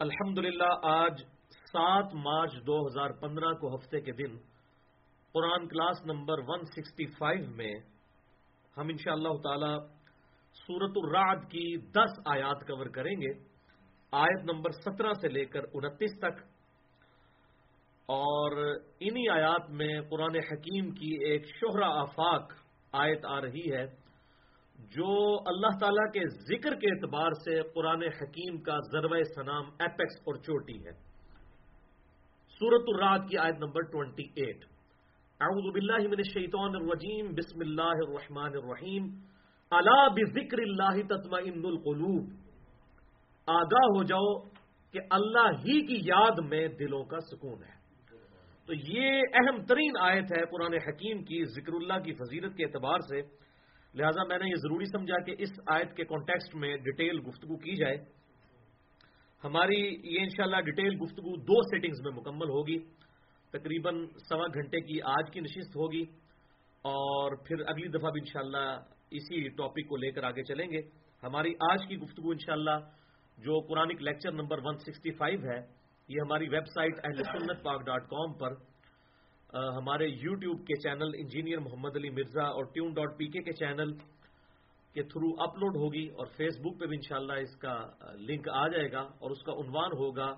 الحمدللہ، آج سات مارچ دو ہزار پندرہ کو ہفتے کے دن قرآن class number one sixty five میں ہم ان شاء اللہ تعالی سورت الرعد کی دس آیات کور کریں گے۔ آیت نمبر سترہ سے لے کر انتیس تک۔ اور انہی آیات میں قرآن حکیم کی ایک شہرہ آفاق آیت آ رہی ہے۔ جو اللہ تعالیٰ کے ذکر کے اعتبار سے قرآن حکیم کا ذروہ سنام ایپیکس اور چوٹی ہے۔ سورت الراد کی آیت نمبر ٹوینٹی ایٹ اعوذ باللہ من الشیطان الرجیم۔ بسم اللہ الرحمن الرحیم۔ اللہ بذکر اللہ تطمئن القلوب۔ آگاہ ہو جاؤ کہ اللہ ہی کی یاد میں دلوں کا سکون ہے۔ تو یہ اہم ترین آیت ہے قرآن حکیم کی ذکر اللہ کی فضیلت کے اعتبار سے۔ لہٰذا میں نے یہ ضروری سمجھا کہ اس آیت کے کانٹیکسٹ میں ڈیٹیل گفتگو کی جائے۔ ہماری یہ انشاءاللہ ڈیٹیل گفتگو دو سیٹنگز میں مکمل ہوگی۔ تقریباً سوا گھنٹے کی آج کی نشست ہوگی۔ اور پھر اگلی دفعہ بھی انشاءاللہ اسی ٹاپک کو لے کر آگے چلیں گے۔ ہماری آج کی گفتگو انشاءاللہ جو قرآنک لیکچر نمبر 165 ہے، یہ ہماری ویب سائٹ اہل سنت پاک ڈاٹ کام پر ہمارے یوٹیوب کے چینل انجینئر محمد علی مرزا اور ٹیون ڈاٹ پی کے کے چینل کے تھرو اپلوڈ ہوگی اور فیس بک پہ بھی انشاءاللہ اس کا لنک آ جائے گا اور اس کا عنوان ہوگا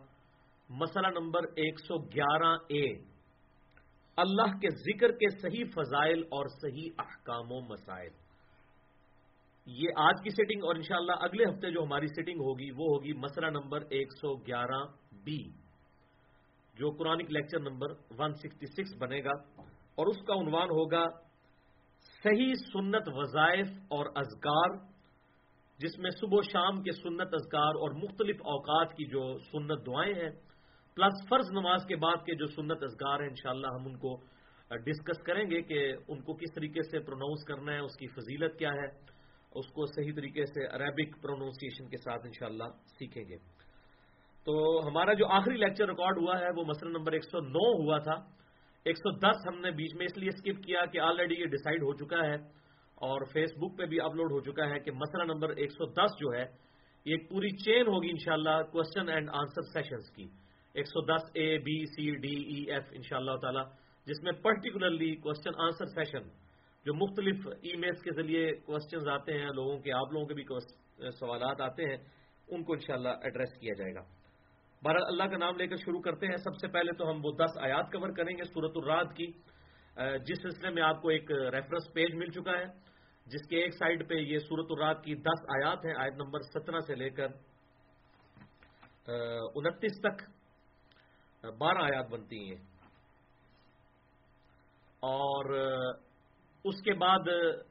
مسئلہ نمبر ایک سو گیارہ اے۔ اللہ کے ذکر کے صحیح فضائل اور صحیح احکام و مسائل۔ یہ آج کی سیٹنگ اور انشاءاللہ اگلے ہفتے جو ہماری سیٹنگ ہوگی وہ ہوگی مسئلہ نمبر ایک سو گیارہ بی۔ جو قرآن لیکچر نمبر 166 بنے گا اور اس کا عنوان ہوگا صحیح سنت وظائف اور اذکار، جس میں صبح و شام کے سنت اذکار اور مختلف اوقات کی جو سنت دعائیں ہیں، پلس فرض نماز کے بعد کے جو سنت اذکار ہیں، انشاءاللہ ہم ان کو ڈسکس کریں گے کہ ان کو کس طریقے سے پروناؤنس کرنا ہے، اس کی فضیلت کیا ہے، اس کو صحیح طریقے سے عربک پروننسیشن کے ساتھ انشاءاللہ سیکھیں گے۔ تو ہمارا جو آخری لیکچر ریکارڈ ہوا ہے وہ مسئلہ نمبر ایک سو نو ہوا تھا۔ ایک سو دس ہم نے بیچ میں اس لیے اسکپ کیا کہ آلریڈی یہ ڈیسائیڈ ہو چکا ہے اور فیس بک پہ بھی اپلوڈ ہو چکا ہے کہ مسئلہ نمبر ایک سو دس جو ہے، یہ ایک پوری چین ہوگی انشاءاللہ کوشچن اینڈ آنسر سیشنز کی۔ ایک سو دس A B C D E e, F ان شاء اللہ تعالی، جس میں پرٹیکولرلی کوشچن آنسر سیشن جو مختلف ای میلس کے ذریعے کوشچنز آتے ہیں، لوگوں کے، آپ لوگوں کے بھی سوالات آتے ہیں، ان کو انشاءاللہ ایڈریس کیا جائے گا۔ بہرحال اللہ کا نام لے کر شروع کرتے ہیں۔ سب سے پہلے تو ہم وہ دس آیات کور کریں گے سورت الراد کی۔ جس سلسلے میں آپ کو ایک ریفرنس پیج مل چکا ہے، جس کے ایک سائڈ پہ یہ سورت الراد کی دس آیات ہیں۔ آیت نمبر سترہ سے لے کر انتیس تک بارہ آیات بنتی ہیں۔ اور اس کے بعد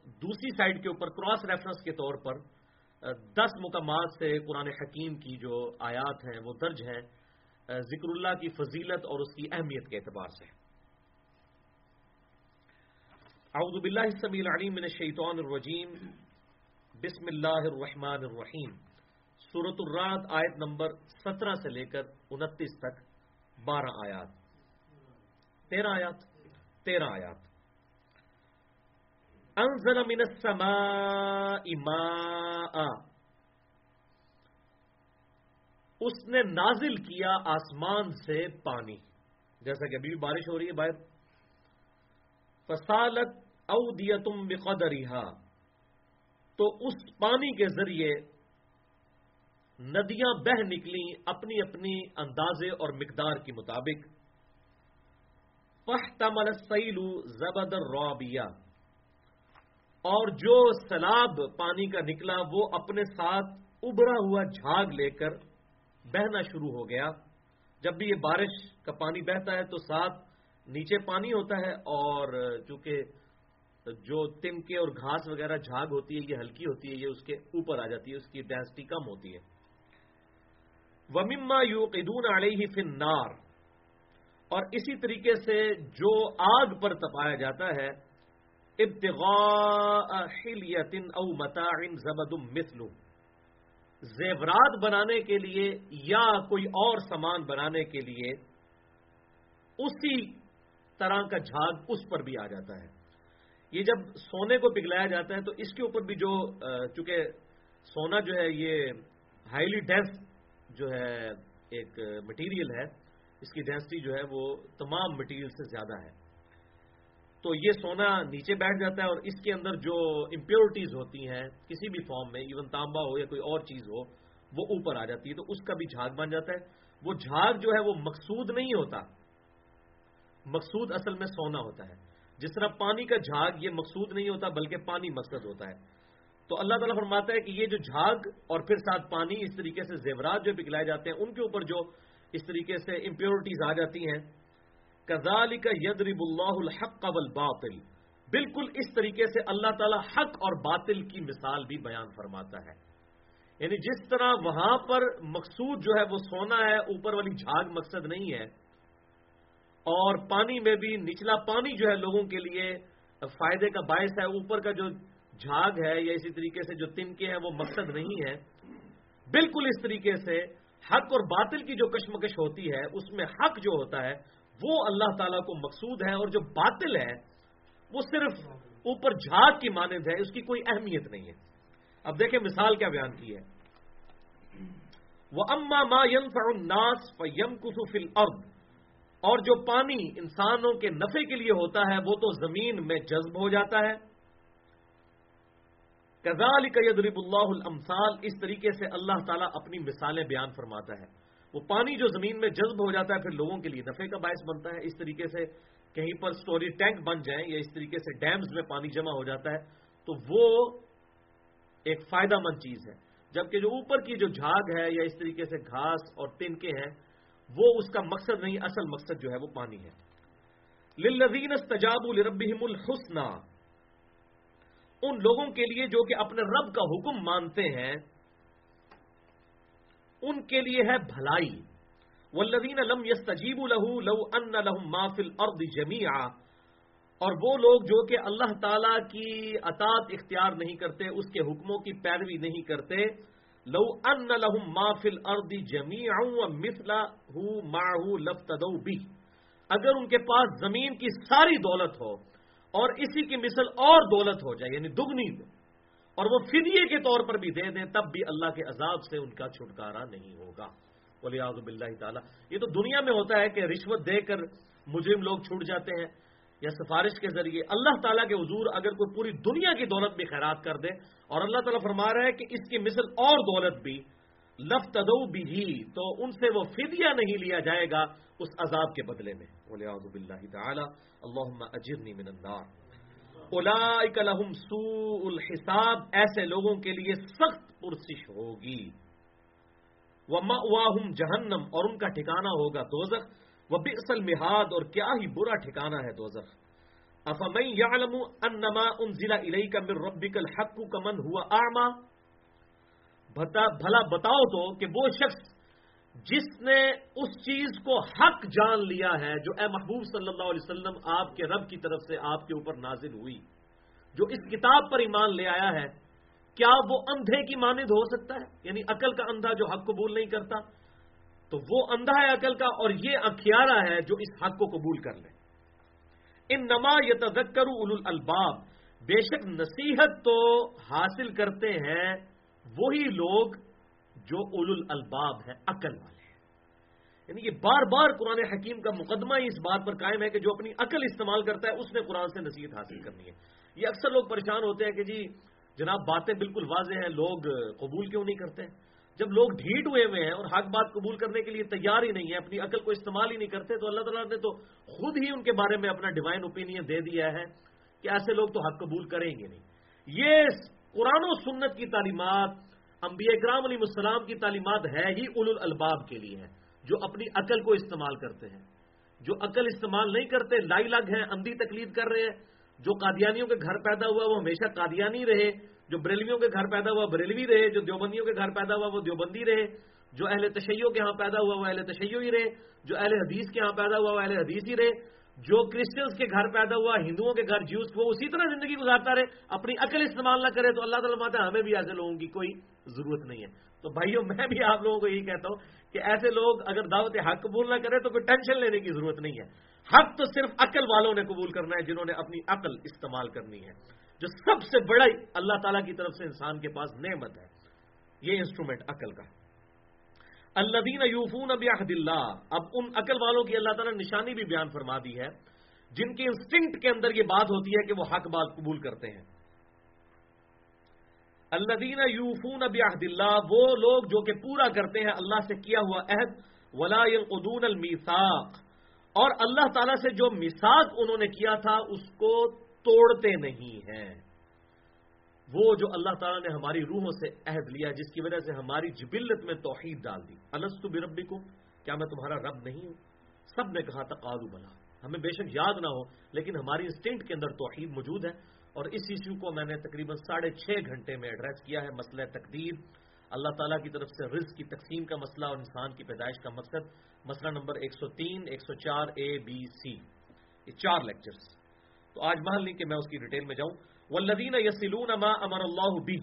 دوسری سائڈ کے اوپر کراس ریفرنس کے طور پر دس مقامات سے قرآن حکیم کی جو آیات ہیں وہ درج ہیں ذکر اللہ کی فضیلت اور اس کی اہمیت کے اعتبار سے۔ اعوذ باللہ السمیع العلیم من الشیطان الرجیم۔ بسم اللہ الرحمن الرحیم۔ سورت الرات آیت نمبر سترہ سے لے کر انتیس تک بارہ آیات۔ تیرہ آیات۔ تیرہ آیات۔ انزل من السماء ماء. اس نے نازل کیا آسمان سے پانی. جیسا کہ ابھی بھی بارش ہو رہی ہے باہر. فسالت اودیتم بقدرها تو اس پانی کے ذریعے ندیاں بہ نکلی اپنی اپنی اندازے اور مقدار کے مطابق. پختمل سیلو زبد روبیا اور جو سیلاب پانی کا نکلا وہ اپنے ساتھ ابھرا ہوا جھاگ لے کر بہنا شروع ہو گیا۔ جب بھی یہ بارش کا پانی بہتا ہے تو ساتھ نیچے پانی ہوتا ہے اور چونکہ جو تنکے اور گھاس وغیرہ جھاگ ہوتی ہے، یہ ہلکی ہوتی ہے، یہ اس کے اوپر آ جاتی ہے، اس کی ڈینسٹی کم ہوتی ہے۔ ومما یو قدون علیہ فن نار اور اسی طریقے سے جو آگ پر تپایا جاتا ہے ابتغاء حلیت او متاع زبد مثل زیورات بنانے کے لیے یا کوئی اور سامان بنانے کے لیے اسی طرح کا جھاگ اس پر بھی آ جاتا ہے۔ یہ جب سونے کو پگھلایا جاتا ہے تو اس کے اوپر بھی جو چونکہ سونا جو ہے یہ ہائیلی ڈینس جو ہے ایک مٹیریل ہے، اس کی ڈینسٹی جو ہے وہ تمام مٹیریل سے زیادہ ہے۔ تو یہ سونا نیچے بیٹھ جاتا ہے اور اس کے اندر جو امپیورٹیز ہوتی ہیں، کسی بھی فارم میں ایون تانبا ہو یا کوئی اور چیز ہو، وہ اوپر آ جاتی ہے، تو اس کا بھی جھاگ بن جاتا ہے۔ وہ جھاگ جو ہے، وہ مقصود نہیں ہوتا۔ مقصود اصل میں سونا ہوتا ہے۔ جس طرح پانی کا جھاگ، یہ مقصود نہیں ہوتا، بلکہ پانی مقصد ہوتا ہے۔ تو اللہ تعالیٰ فرماتا ہے کہ یہ جو جھاگ اور پھر ساتھ پانی، اس طریقے سے زیورات جو پگلائے جاتے ہیں، ان کے اوپر جو اس طریقے سے امپیورٹیز آ جاتی ہیں کزال کا یدرب اللہ الحق قبل باطل بالکل اس طریقے سے اللہ تعالیٰ حق اور باطل کی مثال بھی بیان فرماتا ہے۔ یعنی جس طرح وہاں پر مقصود جو ہے وہ سونا ہے، اوپر والی جھاگ مقصد نہیں ہے۔ اور پانی میں بھی نچلا پانی جو ہے لوگوں کے لیے فائدے کا باعث ہے۔ اوپر کا جو جھاگ ہے یا اسی طریقے سے جو تنکے ہیں وہ مقصد نہیں ہے۔ بالکل اس طریقے سے حق اور باطل کی جو کشمکش ہوتی ہے، اس میں حق جو ہوتا ہے وہ اللہ تعالیٰ کو مقصود ہے اور جو باطل ہے، وہ صرف اوپر جھاگ کی مانند ہے، اس کی کوئی اہمیت نہیں ہے۔ اب دیکھیں مثال کیا بیان کی ہے۔ وہ اما ما یم فناس یم کسفل ارد اور جو پانی انسانوں کے نفے کے لیے ہوتا ہے، وہ تو زمین میں جذب ہو جاتا ہے۔ کزال قیدرب اللہ المسال اس طریقے سے اللہ تعالیٰ اپنی مثالیں بیان فرماتا ہے۔ وہ پانی جو زمین میں جذب ہو جاتا ہے، پھر لوگوں کے لیے نفے کا باعث بنتا ہے۔ اس طریقے سے کہیں پر سٹوری ٹینک بن جائیں یا اس طریقے سے ڈیمز میں پانی جمع ہو جاتا ہے، تو وہ ایک فائدہ مند چیز ہے۔ جبکہ جو اوپر کی جو جھاگ ہے یا اس طریقے سے گھاس اور تنکے ہیں، وہ اس کا مقصد نہیں، اصل مقصد جو ہے وہ پانی ہے۔ للذین استجابوا لربهم الحسنى ان لوگوں کے لیے جو کہ اپنے رب کا حکم مانتے ہیں ان کے لیے ہے بھلائی۔ والذین لم يستجیبوا له لو ان لهم ما في الارض جميعا۔ اور وہ لوگ جو کہ اللہ تعالی کی اطاعت اختیار نہیں کرتے، اس کے حکموں کی پیروی نہیں کرتے، لو ان لهم ما في الارض جميعا ومثله معه لفتدوا به۔ اگر ان کے پاس زمین کی ساری دولت ہو اور اسی کی مثل اور دولت ہو جائے یعنی دگنی اور وہ فدیے کے طور پر بھی دے دیں، تب بھی اللہ کے عذاب سے ان کا چھٹکارا نہیں ہوگا۔ بولے آزب اللہ تعالیٰ۔ یہ تو دنیا میں ہوتا ہے کہ رشوت دے کر مجرم لوگ چھوٹ جاتے ہیں یا سفارش کے ذریعے۔ اللہ تعالیٰ کے حضور اگر کوئی پوری دنیا کی دولت بھی خیرات کر دے اور اللہ تعالیٰ فرما رہا ہے کہ اس کی مثل اور دولت بھی لف تدو بھی ہی تو ان سے وہ فدیہ نہیں لیا جائے گا اس عذاب کے بدلے میں۔ بولے آزب اللہ تعالیٰ۔ اللہ اجرنی من النار۔ لهم سوء الحساب، ایسے لوگوں کے لیے سخت پرسش ہوگی۔ وہ جہنم، اور ان کا ٹھکانہ ہوگا دوزخ۔ وہ بھی اصل اور کیا ہی برا ٹھکانا ہے دوزخ۔ افمئی یعلم انما انزل الیک من ربک الحق کمن ہوا اعما بھلا بتاؤ تو کہ وہ شخص جس نے اس چیز کو حق جان لیا ہے جو اے محبوب صلی اللہ علیہ وسلم آپ کے رب کی طرف سے آپ کے اوپر نازل ہوئی، جو اس کتاب پر ایمان لے آیا ہے، کیا وہ اندھے کی مانند ہو سکتا ہے؟ یعنی عقل کا اندھا جو حق قبول نہیں کرتا، تو وہ اندھا ہے عقل کا اور یہ اخیارا ہے جو اس حق کو قبول کر لے۔ ان نما یہ تذکر الباب بے شک نصیحت تو حاصل کرتے ہیں وہی لوگ جو اول الباب ہے عقل والے ہیں۔ یعنی کہ بار بار قرآن حکیم کا مقدمہ ہی اس بات پر قائم ہے کہ جو اپنی عقل استعمال کرتا ہے، اس نے قرآن سے نصیحت حاصل کرنی ہے۔ یہ اکثر لوگ پریشان ہوتے ہیں کہ جی جناب باتیں بالکل واضح ہیں، لوگ قبول کیوں نہیں کرتے؟ جب لوگ ڈھیٹ ہوئے ہوئے ہیں اور حق بات قبول کرنے کے لیے تیار ہی نہیں ہے اپنی عقل کو استعمال ہی نہیں کرتے، تو اللہ تعالیٰ نے تو خود ہی ان کے بارے میں اپنا ڈیوائن اوپینین دے دیا ہے کہ ایسے لوگ تو حق قبول کریں گے نہیں۔ یہ قرآن و سنت کی تعلیمات انبیاء اکرام علیہ السلام کی تعلیمات ہے ہی اول الباب کے لیے ہے جو اپنی عقل کو استعمال کرتے ہیں۔ جو عقل استعمال نہیں کرتے، لائی لگ ہیں، اندھی تقلید کر رہے ہیں۔ جو قادیانیوں کے گھر پیدا ہوا، وہ ہمیشہ قادیانی رہے۔ جو بریلویوں کے گھر پیدا ہوا، بریلوی رہے۔ جو دیوبندیوں کے گھر پیدا ہوا، وہ دیوبندی رہے۔ جو اہل تشیعوں کے ہاں پیدا ہوا، وہ اہل تشیع ہی رہے۔ جو اہل حدیث کے ہاں پیدا ہوا، وہ اہل حدیث ہی رہے۔ جو کرسچنس کے گھر پیدا ہوا، ہندوؤں کے گھر جیوس وہ اسی طرح زندگی گزارتا رہے، اپنی عقل استعمال نہ کرے، تو اللہ تعالیٰ ماتا ہے، ہمیں بھی ایسے لوگوں کی کوئی ضرورت نہیں ہے۔ تو بھائیوں میں بھی آپ لوگوں کو یہی کہتا ہوں کہ ایسے لوگ اگر دعوت حق قبول نہ کرے، تو کوئی ٹینشن لینے کی ضرورت نہیں ہے۔ حق تو صرف عقل والوں نے قبول کرنا ہے، جنہوں نے اپنی عقل استعمال کرنی ہے۔ جو سب سے بڑا اللہ تعالیٰ کی طرف سے انسان کے پاس نعمت ہے، یہ انسٹرومنٹ عقل کا۔ اللہ دین یوفون اب اللہ۔ اب ان عقل والوں کی اللہ تعالیٰ نے نشانی بھی بیان فرما دی ہے، جن کے انسٹنکٹ کے اندر یہ بات ہوتی ہے کہ وہ حق بات قبول کرتے ہیں۔ اللہ دین یوفون اب اللہ، وہ لوگ جو کہ پورا کرتے ہیں اللہ سے کیا ہوا عہد، ولا ادون المیساق اور اللہ تعالیٰ سے جو میساق انہوں نے کیا تھا، اس کو توڑتے نہیں ہیں۔ وہ جو اللہ تعالیٰ نے ہماری روحوں سے عہد لیا جس کی وجہ سے ہماری جبلت میں توحید ڈال دی۔ السط بربی کو کیا میں تمہارا رب نہیں ہوں؟ سب نے کہا تھا قادو بنا ہمیں بے شک یاد نہ ہو، لیکن ہماری انسٹنٹ کے اندر توحید موجود ہے اور اس ایشو کو میں نے تقریباً ساڑھے چھ گھنٹے میں ایڈریس کیا ہے، مسئلہ تقدیر۔ اللہ تعالیٰ کی طرف سے رزق کی تقسیم کا مسئلہ اور انسان کی پیدائش کا مقصد۔ مسئلہ نمبر ایک سو تین، ایک سو چار اے بی سی یہ چار لیکچرز تو آج محل نہیں کہ میں اس کی ڈیٹیل میں جاؤں۔ وہ لدین یسلون اما امر اللہ بھی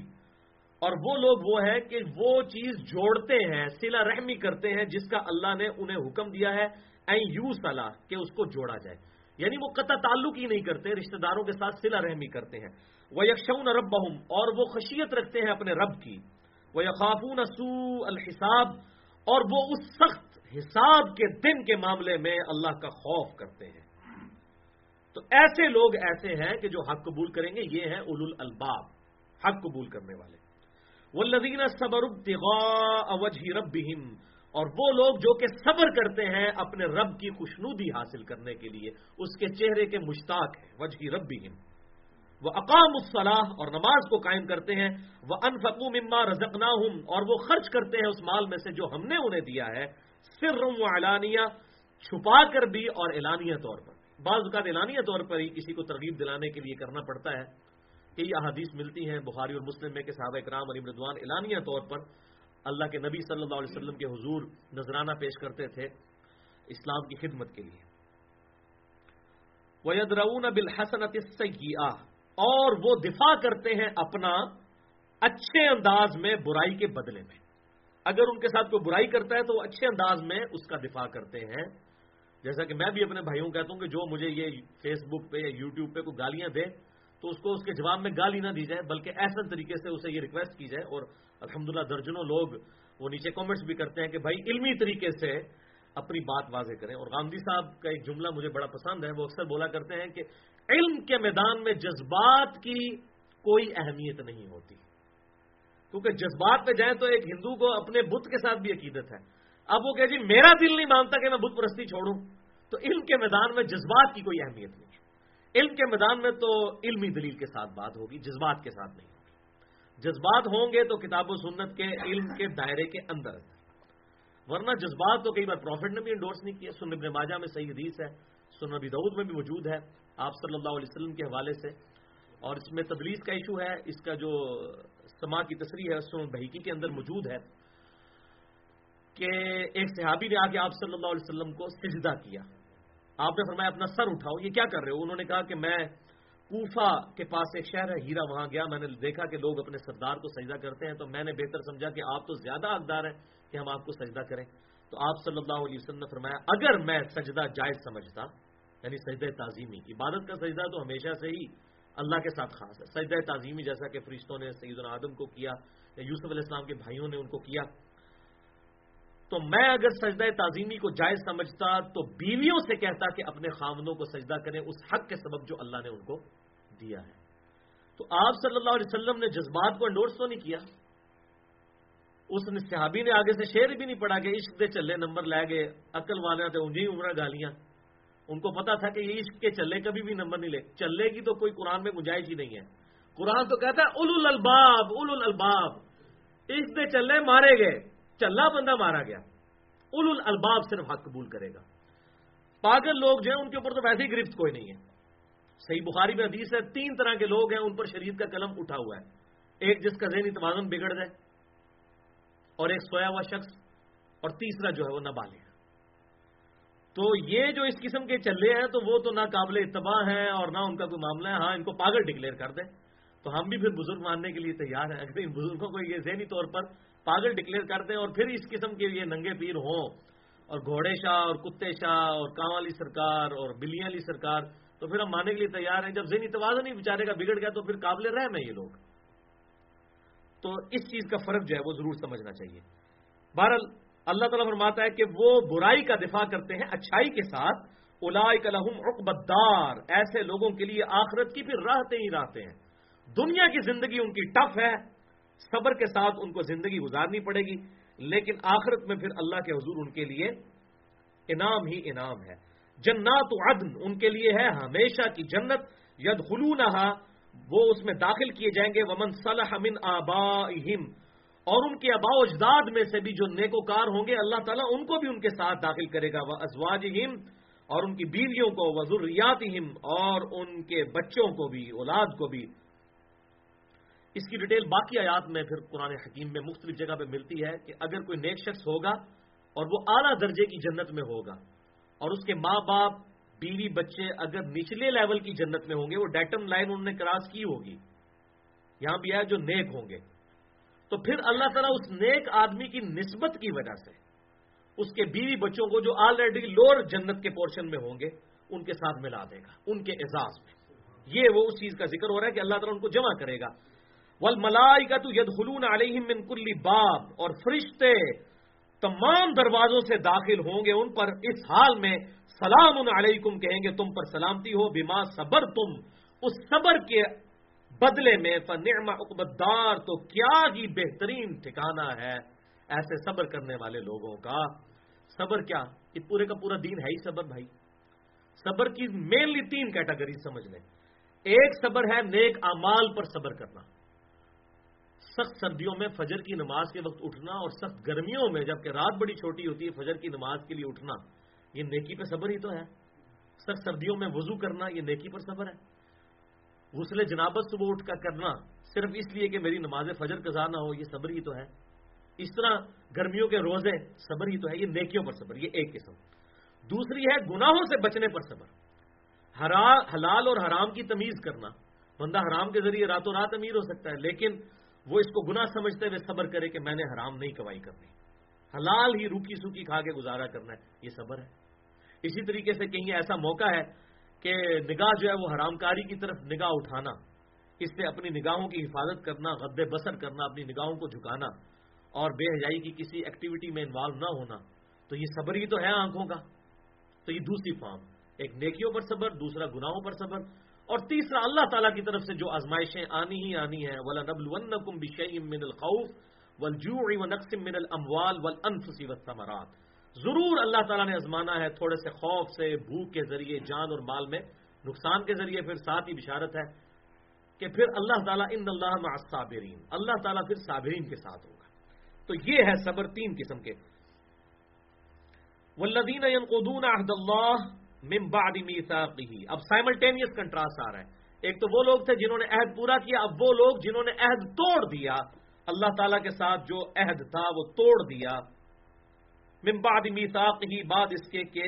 اور وہ لوگ وہ ہے کہ وہ چیز جوڑتے ہیں سلا رحمی کرتے ہیں، جس کا اللہ نے انہیں حکم دیا ہے این یو صلاح کہ اس کو جوڑا جائے۔ یعنی وہ قطع تعلق ہی نہیں کرتے رشتہ داروں کے ساتھ سلا رحمی کرتے ہیں۔ وہ یکشون رب اور وہ خشیت رکھتے ہیں اپنے رب کی۔ وہ یقافون سو الحساب، اور وہ اس سخت حساب کے دن کے معاملے میں اللہ کا خوف کرتے ہیں۔ تو ایسے لوگ ایسے ہیں کہ جو حق قبول کریں گے، یہ ہیں اول الباب حق قبول کرنے والے۔ وہ لدینہ صبر اوجھی رب اور وہ لوگ جو کہ صبر کرتے ہیں اپنے رب کی خوشنودی حاصل کرنے کے لیے، اس کے چہرے کے مشتاق ہیں وجہ رب وہ اقام الصلاح اور نماز کو قائم کرتے ہیں۔ وہ انفقو مما رزقنا اور وہ خرچ کرتے ہیں اس مال میں سے جو ہم نے انہیں دیا ہے۔ سر و اعلانیہ چھپا کر بھی اور اعلانیہ طور پر۔ بعض اوقات اعلانیہ طور پر ہی کسی کو ترغیب دلانے کے لیے کرنا پڑتا ہے۔ کئی احادیث ملتی ہیں بخاری اور مسلم میں کہ صحابہ اکرام علی مردوان اعلانیہ طور پر اللہ کے نبی صلی اللہ علیہ وسلم کے حضور نذرانہ پیش کرتے تھے اسلام کی خدمت کے لیے۔ وہ یدرون بالحسنت اور وہ دفاع کرتے ہیں اپنا اچھے انداز میں برائی کے بدلے میں۔ اگر ان کے ساتھ کوئی برائی کرتا ہے تو وہ اچھے انداز میں اس کا دفاع کرتے ہیں۔ جیسا کہ میں بھی اپنے بھائیوں کو کہتا ہوں کہ جو مجھے یہ فیس بک پہ یا یوٹیوب پہ کوئی گالیاں دے، تو اس کو اس کے جواب میں گالی نہ دی جائے، بلکہ ایسا طریقے سے اسے یہ ریکویسٹ کی جائے۔ اور الحمدللہ درجنوں لوگ وہ نیچے کامنٹس بھی کرتے ہیں کہ بھائی علمی طریقے سے اپنی بات واضح کریں۔ اور گاندھی صاحب کا ایک جملہ مجھے بڑا پسند ہے، وہ اکثر بولا کرتے ہیں کہ علم کے میدان میں جذبات کی کوئی اہمیت نہیں ہوتی۔ کیونکہ جذبات پہ جائیں تو ایک ہندو کو اپنے بت کے ساتھ بھی عقیدت ہے۔ اب وہ کہ جی میرا دل نہیں مانتا کہ میں بت پرستی چھوڑوں، تو علم کے میدان میں جذبات کی کوئی اہمیت نہیں۔ علم کے میدان میں تو علمی دلیل کے ساتھ بات ہوگی، جذبات کے ساتھ نہیں ہوگی۔ جذبات ہوں گے تو کتاب و سنت کے علم کے دائرے کے اندر۔ ورنہ جذبات تو کئی بار پروفٹ نے بھی انڈورس نہیں کیا سن ابن ماجہ میں صحیح حدیث ہے سن نبی دعود میں بھی موجود ہے۔ آپ صلی اللہ علیہ وسلم کے حوالے سے۔ اور اس میں تدلیس کا ایشو ہے، اس کا جو سما کی تصریح ہے سن بحیکی کے اندر موجود ہے۔ کہ ایک صحابی نے آ کے آپ صلی اللہ علیہ وسلم کو سجدہ کیا۔ آپ نے فرمایا، اپنا سر اٹھاؤ۔ یہ کیا کر رہے ہو؟ انہوں نے کہا کہ میں کوفا کے پاس ایک شہر ہے، ہیرا وہاں گیا۔ میں نے دیکھا کہ لوگ اپنے سردار کو سجدہ کرتے ہیں۔ تو میں نے بہتر سمجھا کہ آپ تو زیادہ حقدار ہیں کہ ہم آپ کو سجدہ کریں۔ تو آپ صلی اللہ علیہ وسلم نے فرمایا، اگر میں سجدہ جائز سمجھتا یعنی سجدہ تعظیمی عبادت کا سجدہ تو ہمیشہ سے ہی اللہ کے ساتھ خاص ہے۔ سجدہ تعظیمی جیسا کہ فرشتوں نے سعید العدم کو کیا، یا یوسف علیہ السلام کے بھائیوں نے ان کو کیا۔ تو میں اگر سجدہ تعظیمی کو جائز سمجھتا تو بیویوں سے کہتا کہ اپنے خامنوں کو سجدہ کریں، اس حق کے سبب جو اللہ نے ان کو دیا ہے۔ تو آپ صلی اللہ علیہ وسلم نے جذبات کو انڈورس تو نہیں کیا۔ اس نے صحابی نے آگے سے شعر بھی نہیں پڑا کہ عشق دے چلے نمبر لے گئے، عقل والے تھے انجی عمرہ گالیاں۔ ان کو پتا تھا کہ یہ عشق کے چلے کبھی بھی نمبر نہیں لے۔ چلے کی تو کوئی قرآن میں گنجائش ہی نہیں ہے۔ قرآن تو کہتا ہے اول الباب اول الباب عشق دے چلے مارے گئے۔ چلا بندہ مارا گیا۔ اول الباب صرف حق قبول کرے گا۔ پاگل لوگ جو ہیں، ان کے اوپر تو ویسے ہی گرفت کوئی نہیں ہے۔ صحیح بخاری میں حدیث ہے، تین طرح کے لوگ ہیں، ان پر شریف کا قلم اٹھا ہوا ہے۔ ایک جس کا ذہنی توازن بگڑ جائے، اور ایک سویا ہوا شخص، اور تیسرا جو ہے وہ نابالغ۔ تو یہ جو اس قسم کے چلے ہیں، تو وہ تو نہ قابل اتباع ہیں، اور نہ ان کا کوئی معاملہ ہے۔ ہاں ان کو پاگل ڈکلیئر کر دیں۔ تو ہم بھی پھر بزرگ ماننے کے لیے تیار ہیں۔ اگر ان بزرگوں کو یہ ذہنی طور پر پاگل ڈکلیئر کر دیں اور پھر اس قسم کے یہ ننگے پیر ہوں اور گھوڑے شاہ اور کتے شاہ اور کام والی سرکار اور بلیاں علی سرکار، تو پھر ہم ماننے کے لیے تیار ہیں۔ جب ذہنی توازن نہیں بیچارے کا بگڑ گیا تو پھر قابل رحم ہے یہ لوگ۔ تو اس چیز کا فرق جو ہے وہ ضرور سمجھنا چاہیے۔ بہرحال اللہ تعالیٰ فرماتا ہے کہ وہ برائی کا دفاع کرتے ہیں اچھائی کے ساتھ۔ الحم اقبدار ایسے لوگوں کے لیے آخرت کی پھر راہتے ہی راہتے ہیں دنیا کی زندگی ان کی ٹف ہے۔ صبر کے ساتھ ان کو زندگی گزارنی پڑے گی، لیکن آخرت میں پھر اللہ کے حضور ان کے لیے انعام ہی انعام ہے۔ جنات عدن ان کے لیے ہے، ہمیشہ کی جنت۔ ید وہ اس میں داخل کیے جائیں گے۔ ومن صلاح من آبا اور ان کے ابا اجداد میں سے بھی جو نیکوکار ہوں گے، اللہ تعالیٰ ان کو بھی ان کے ساتھ داخل کرے گا۔ وہ ازواج اور ان کی بیویوں کو۔ وضوریات اور ان کے بچوں کو بھی، اولاد کو بھی۔ اس کی ڈیٹیل باقی آیات میں پھر قرآن حکیم میں مختلف جگہ پہ ملتی ہے کہ اگر کوئی نیک شخص ہوگا اور وہ اعلیٰ درجے کی جنت میں ہوگا اور اس کے ماں باپ، بیوی، بچے اگر نچلے لیول کی جنت میں ہوں گے، وہ ڈیٹم لائن انہوں نے کراس کی ہوگی، یہاں بھی ہے جو نیک ہوں گے۔ تو پھر اللہ تعالیٰ اس نیک آدمی کی نسبت کی وجہ سے اس کے بیوی بچوں کو جو آلریڈی لوور جنت کے پورشن میں ہوں گے، ان کے ساتھ ملا دے گا، ان کے اعزاز میں۔ یہ وہ اس چیز کا ذکر ہو رہا ہے کہ اللہ تعالیٰ ان کو جمع کرے گا۔ ول ملائی کا تو ید باب، اور فرشتے تمام دروازوں سے داخل ہوں گے ان پر۔ اس حال میں سلام علیکم کہیں گے، تم پر سلامتی ہو بیما صبر تم اس صبر کے بدلے میں فنعم اقبدار تو کیا ہی بہترین ٹھکانا ہے ایسے صبر کرنے والے لوگوں کا۔ صبر کیا؟ یہ پورے کا پورا دین ہے ہی صبر بھائی۔ صبر کی مینلی تین کیٹاگری سمجھ لیں۔ ایک صبر ہے نیک امال پر صبر کرنا۔ سخت سردیوں میں فجر کی نماز کے وقت اٹھنا اور سخت گرمیوں میں جبکہ رات بڑی چھوٹی ہوتی ہے، فجر کی نماز کے لیے اٹھنا، یہ نیکی پہ صبر ہی تو ہے۔ سخت سردیوں میں وضو کرنا، یہ نیکی پر صبر ہے۔ غسل جنابت صبح اٹھ کر کرنا، صرف اس لیے کہ میری نماز فجر قضا نہ ہو، یہ صبر ہی تو ہے۔ اس طرح گرمیوں کے روزے صبر ہی تو ہے، یہ نیکیوں پر صبر، یہ ایک قسم۔ دوسری ہے گناہوں سے بچنے پر صبر۔ حلال اور حرام کی تمیز کرنا۔ بندہ حرام کے ذریعے راتوں رات امیر ہو سکتا ہے، لیکن وہ اس کو گناہ سمجھتے ہوئے صبر کرے کہ میں نے حرام نہیں کمائی کرنی۔ حلال ہی روکی سوکی کھا کے گزارا کرنا ہے، یہ صبر ہے۔ اسی طریقے سے کہیں ایسا موقع ہے کہ نگاہ جو ہے وہ حرام کاری کی طرف نگاہ اٹھانا، اس سے اپنی نگاہوں کی حفاظت کرنا، غد بسر کرنا، اپنی نگاہوں کو جھکانا اور بے حجائی کی کسی ایکٹیویٹی میں انوالو نہ ہونا، تو یہ صبر ہی تو ہے آنکھوں کا۔ تو یہ دوسری فارم ایک نیکیوں پر صبر، دوسرا گناہوں پر صبر اور تیسرا اللہ تعالیٰ کی طرف سے جو آزمائشیں آنی ہی آنی ہیں ولا نبل ون کم من الخوف ولجو نقسم من الموال ول انفسی ضرور اللہ تعالیٰ نے ازمانا ہے تھوڑے سے خوف سے، بھوک کے ذریعے، جان اور مال میں نقصان کے ذریعے۔ پھر ساتھ ہی بشارت ہے کہ پھر اللہ تعالیٰ ان اللہ مع صابرین اللہ تعالیٰ پھر صابرین کے ساتھ ہوگا۔ تو یہ ہے صبر تین قسم کے۔ والذین ينقضون اللہ من بعد میثاقه اب سائملٹینیس کنٹراسٹ آ رہا ہے۔ ایک تو وہ لوگ تھے جنہوں نے عہد پورا کیا، اب وہ لوگ جنہوں نے عہد توڑ دیا، اللہ تعالیٰ کے ساتھ جو عہد تھا وہ توڑ دیا۔ من بعد میساک ہی بعد اس کے کہ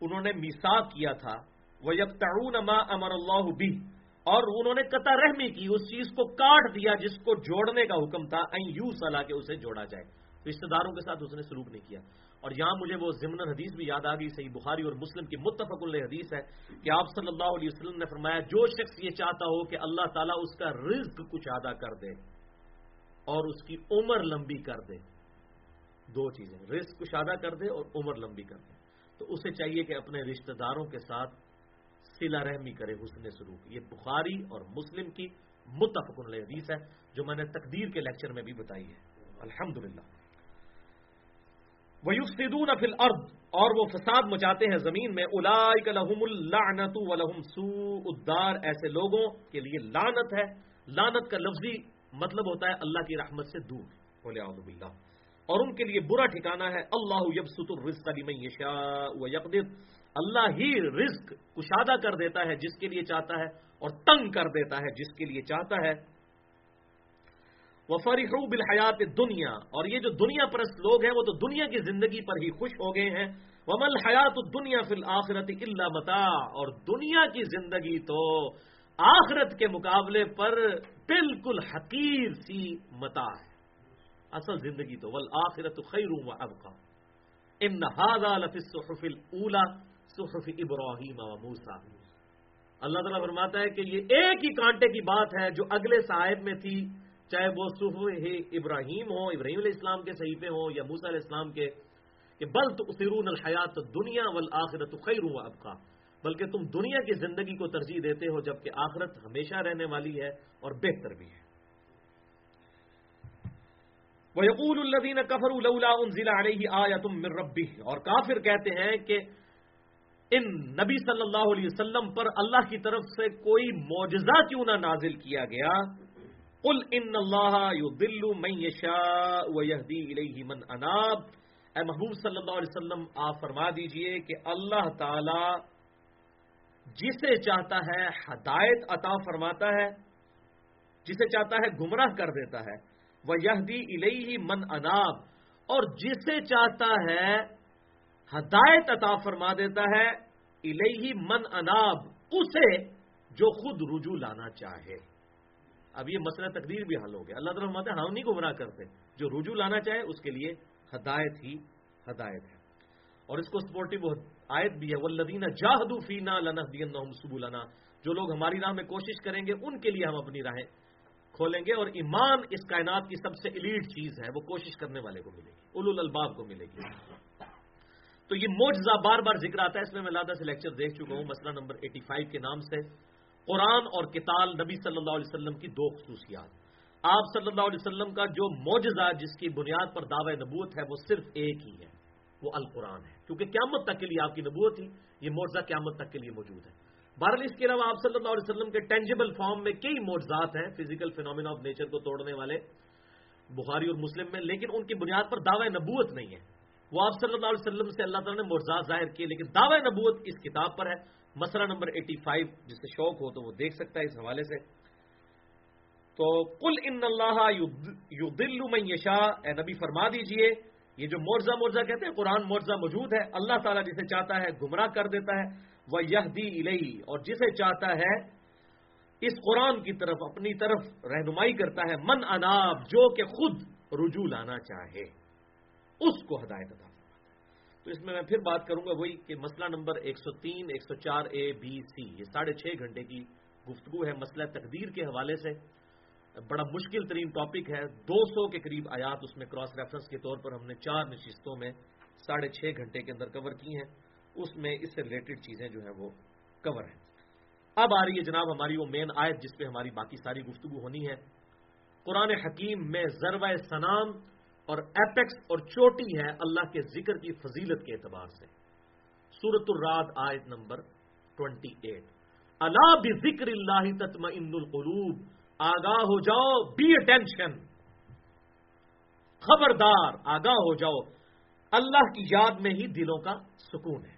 انہوں نے میساک کیا تھا۔ وہ یکتعون ما امر اللہ بھی اور انہوں نے قطع رحمی کی، اس چیز کو کاٹ دیا جس کو جوڑنے کا حکم تھا این یو صلاح کے اسے جوڑا جائے۔ رشتہ داروں کے ساتھ اس نے سلوک نہیں کیا۔ اور یہاں مجھے وہ ضمن حدیث بھی یاد آ گئی، صحیح بخاری اور مسلم کی متفق اللہ حدیث ہے کہ آپ صلی اللہ علیہ وسلم نے فرمایا، جو شخص یہ چاہتا ہو کہ اللہ تعالیٰ اس کا رزق کچھ ادا کر دے اور اس کی عمر لمبی کر دے، دو چیزیں، رزق کچھ ادا کر دے اور عمر لمبی کر دے۔ تو اسے چاہیے کہ اپنے رشتہ داروں کے ساتھ سلا رحمی کرے، حسن سلوک۔ یہ بخاری اور مسلم کی متفق حدیث ہے، جو میں نے تقدیر کے لیکچر میں بھی بتائی ہے۔ الحمد للہ وہ فل اور وہ فساد مچاتے ہیں زمین میں، اولائک لہم اللہ ولہم سو ادار ایسے لوگوں کے لیے لانت ہے۔ لانت کا لفظی مطلب ہوتا ہے اللہ کی رحمت سے دور۔ بولے باللہ۔ اور ان کے لیے برا ٹھکانا ہے، اللہ یب الرزق لمن یشاء و یقدر اللہ ہی رزق کشادہ کر دیتا ہے جس کے لیے چاہتا ہے، اور تنگ کر دیتا ہے جس کے لیے چاہتا ہے۔ وہ فریح بالحیات دنیا اور یہ جو دنیا پرست لوگ ہیں، وہ تو دنیا کی زندگی پر ہی خوش ہو گئے ہیں۔ وہ مل حیات دنیا فی الآخرت اللہ متا اور دنیا کی زندگی تو آخرت کے مقابلے پر بالکل حقیر سی متا ہے۔ اصل زندگی تو ول آخرت خیر و ابقا ان الصحف الاولى صحف ابراہیم و موسا اللہ تعالیٰ فرماتا ہے کہ یہ ایک ہی کانٹے کی بات ہے جو اگلے صاحب میں تھی۔ چاہے وہ صحف ابراہیم ہو، ابراہیم علیہ السلام کے صحیفے ہوں یا موسا علیہ السلام کے، کہ بل تو سرون الحیات دنیا ول آخرت خیر و ابقا، بلکہ تم دنیا کی زندگی کو ترجیح دیتے ہو جبکہ آخرت ہمیشہ رہنے والی ہے اور بہتر بھی ہے۔ وہ یقول الدین کفر ضلع آیا تم مر ربی اور کافر کہتے ہیں کہ ان نبی صلی اللہ علیہ وسلم پر اللہ کی طرف سے کوئی معجزہ کیوں نہ نازل کیا گیا؟ قل ان اللہ دلو من یشاء ویہدی من اناب اے محبوب صلی اللہ علیہ وسلم، آپ فرما دیجیے کہ اللہ تعالی جسے چاہتا ہے ہدایت عطا فرماتا ہے، جسے چاہتا ہے گمراہ کر دیتا ہے وہ یہدی الہی من اناب اور جسے چاہتا ہے ہدایت عطا فرما دیتا ہے الہی من اناب اسے جو خود رجوع لانا چاہے۔ اب یہ مسئلہ تقدیر بھی حل ہو گیا۔ اللہ تعالیٰ ہم نہیں گمراہ کرتے۔ جو رجوع لانا چاہے، اس کے لیے ہدایت ہی ہدایت ہے۔ اور اس کو سپورٹو آیت بھی ہے وہ لدینہ جاہدو فینا لنا دین جو لوگ ہماری راہ میں کوشش کریں گے، ان کے لیے ہم اپنی راہیں کھولیں گے۔ اور ایمان اس کائنات کی سب سے ایلیٹ چیز ہے، وہ کوشش کرنے والے کو ملے گی اول الباب کو ملے گی۔ تو یہ موجزہ بار بار ذکر آتا ہے، اس میں میں لادہ سے لیکچر دیکھ چکا ہوں۔ مسئلہ نمبر ایٹی فائیو کے نام سے۔ قرآن اور کتاب نبی صلی اللہ علیہ وسلم کی دو خصوصیات۔ آپ صلی اللہ علیہ وسلم کا جو موجزہ جس کی بنیاد پر دعوی نبوت ہے، وہ صرف ایک ہی ہے۔ وہ القرآن ہے۔ کیونکہ قیامت تک کے لیے آپ کی نبوت تھی یہ معجزہ قیامت تک کے لیے موجود ہے۔ بہرحال اس کے علاوہ آپ صلی اللہ علیہ وسلم کے ٹینجیبل فارم میں کئی موجزات ہیں فزیکل فینومینا آف نیچر کو توڑنے والے بخاری اور مسلم میں، لیکن ان کی بنیاد پر دعوی نبوت نہیں ہے۔ وہ آپ صلی اللہ علیہ وسلم سے اللہ تعالیٰ نے مرزاد ظاہر کیے، لیکن دعوی نبوت اس کتاب پر ہے۔ مسئلہ نمبر ایٹی فائیو جس سے شوق ہو تو وہ دیکھ سکتا ہے اس حوالے سے۔ تو کل ان اللہ یو دل یشا اے نبی فرما دیجیے، یہ جو مرزا مرزا کہتے ہیں، قرآن مرزا موجود ہے، اللہ تعالیٰ جسے چاہتا ہے گمراہ کر دیتا ہے وہ یہ دی اور جسے چاہتا ہے، اس قرآن کی طرف، اپنی طرف رہنمائی کرتا ہے۔ من اناب، جو کہ خود رجوع لانا چاہے، اس کو ہدایت ادا تو اس میں میں پھر بات کروں گا وہی کہ مسئلہ نمبر ایک سو تین، ایک سو چار اے بی سی یہ ساڑھے چھ گھنٹے کی گفتگو ہے، مسئلہ تقدیر کے حوالے سے۔ بڑا مشکل ترین ٹاپک ہے۔ دو سو کے قریب آیات اس میں کراس ریفرنس کے طور پر ہم نے چار نشستوں میں ساڑھے چھ گھنٹے کے اندر کور کی ہیں۔ اس میں اس سے ریلیٹڈ چیزیں جو ہیں وہ کور ہیں۔ اب آ رہی ہے جناب ہماری وہ مین آیت جس پہ ہماری باقی ساری گفتگو ہونی ہے۔ قرآن حکیم میں ضرب سنام اور ایپیکس اور چوٹی ہے اللہ کے ذکر کی فضیلت کے اعتبار سے۔ سورت الراد آیت نمبر ٹوینٹی ایٹ اللہ بھی ذکر اللہ تتم القلوب۔ آگاہ ہو جاؤ بی اٹینشن خبردار، آگاہ ہو جاؤ۔ اللہ کی یاد میں ہی دلوں کا سکون ہے۔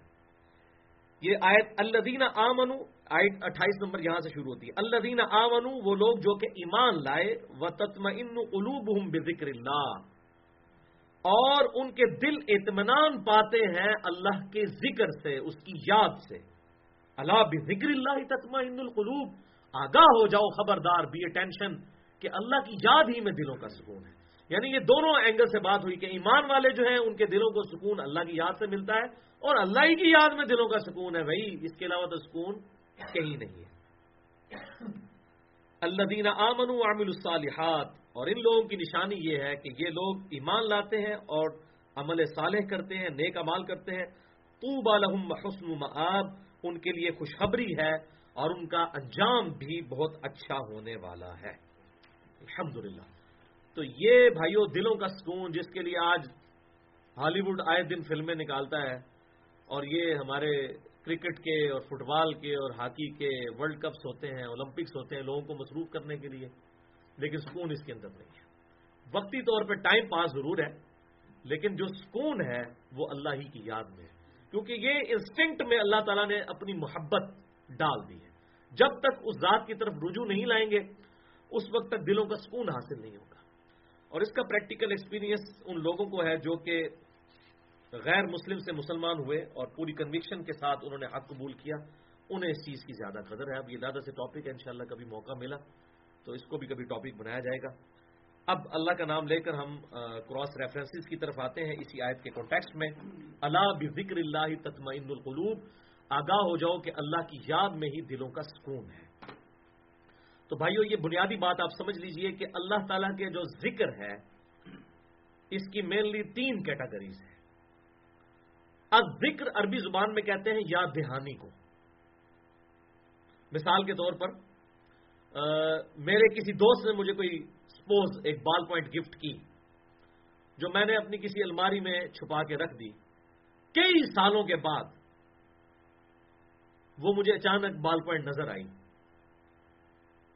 یہ آیت اللہ دینا آمنو، آیت اٹھائیس نمبر یہاں سے شروع ہوتی ہے۔ اللہ دینا آمنو، وہ لوگ جو کہ ایمان لائے۔ وہ تتم ان قلوب بے ذکر اللہ۔ اور ان کے دل اطمینان پاتے ہیں اللہ کے ذکر سے، اس کی یاد سے۔ اللہ بھی ذکر اللہ تتما ان القلوب۔ آگاہ ہو جاؤ خبردار بی ٹینشن کہ اللہ کی یاد ہی میں دلوں کا سکون ہے۔ یعنی یہ دونوں اینگل سے بات ہوئی کہ ایمان والے جو ہیں، ان کے دلوں کو سکون اللہ کی یاد سے ملتا ہے، اور اللہ ہی کی یاد میں دلوں کا سکون ہے۔ بھائی، اس کے علاوہ تو سکون کہیں نہیں ہے۔ اللہ دینا آمن عامل الصالحات۔ اور ان لوگوں کی نشانی یہ ہے کہ یہ لوگ ایمان لاتے ہیں اور عمل صالح کرتے ہیں، نیک امال کرتے ہیں۔ تو بالحم حسن معاب ان کے لیے خوشخبری ہے اور ان کا انجام بھی بہت اچھا ہونے والا ہے۔ الحمدللہ۔ تو یہ بھائیوں دلوں کا سکون جس کے لیے آج ہالی ووڈ آئے دن فلمیں نکالتا ہے اور یہ ہمارے کرکٹ کے اور فٹ بال کے اور ہاکی کے ورلڈ کپس ہوتے ہیں، اولمپکس ہوتے ہیں لوگوں کو مصروف کرنے کے لیے۔ لیکن سکون اس کے اندر نہیں ہے۔ وقتی طور پہ ٹائم پاس ضرور ہے، لیکن جو سکون ہے وہ اللہ ہی کی یاد میں ہے۔ کیونکہ یہ انسٹنکٹ میں اللہ تعالیٰ نے اپنی محبت ڈال دی ہے۔ جب تک اس ذات کی طرف رجوع نہیں لائیں گے، اس وقت تک دلوں کا سکون حاصل نہیں ہوگا۔ اور اس کا پریکٹیکل ایکسپیرینس ان لوگوں کو ہے جو کہ غیر مسلم سے مسلمان ہوئے اور پوری کنوکشن کے ساتھ انہوں نے حق قبول کیا۔ انہیں اس چیز کی زیادہ قدر ہے۔ اب یہ زیادہ سے ٹاپک ہے، انشاءاللہ کبھی موقع ملا۔ تو اس کو بھی کبھی ٹاپک بنایا جائے گا۔ اب اللہ کا نام لے کر ہم کراس ریفرنسز کی طرف آتے ہیں اسی آیت کے کانٹیکس میں۔ اللہ بھی ذکر اللہ تطمئن القلوب۔ آگاہ ہو جاؤ کہ اللہ کی یاد میں ہی دلوں کا سکون ہے۔ تو بھائیو، یہ بنیادی بات آپ سمجھ لیجیے کہ اللہ تعالیٰ کے جو ذکر ہے، اس کی مینلی تین کیٹاگریز ہیں۔ ذکر عربی زبان میں کہتے ہیں یاد دہانی کو۔ مثال کے طور پر میرے کسی دوست نے مجھے کوئی سپوز ایک بال پوائنٹ گفٹ کی جو میں نے اپنی کسی الماری میں چھپا کے رکھ دی۔ کئی سالوں کے بعد وہ مجھے اچانک بال پوائنٹ نظر آئی۔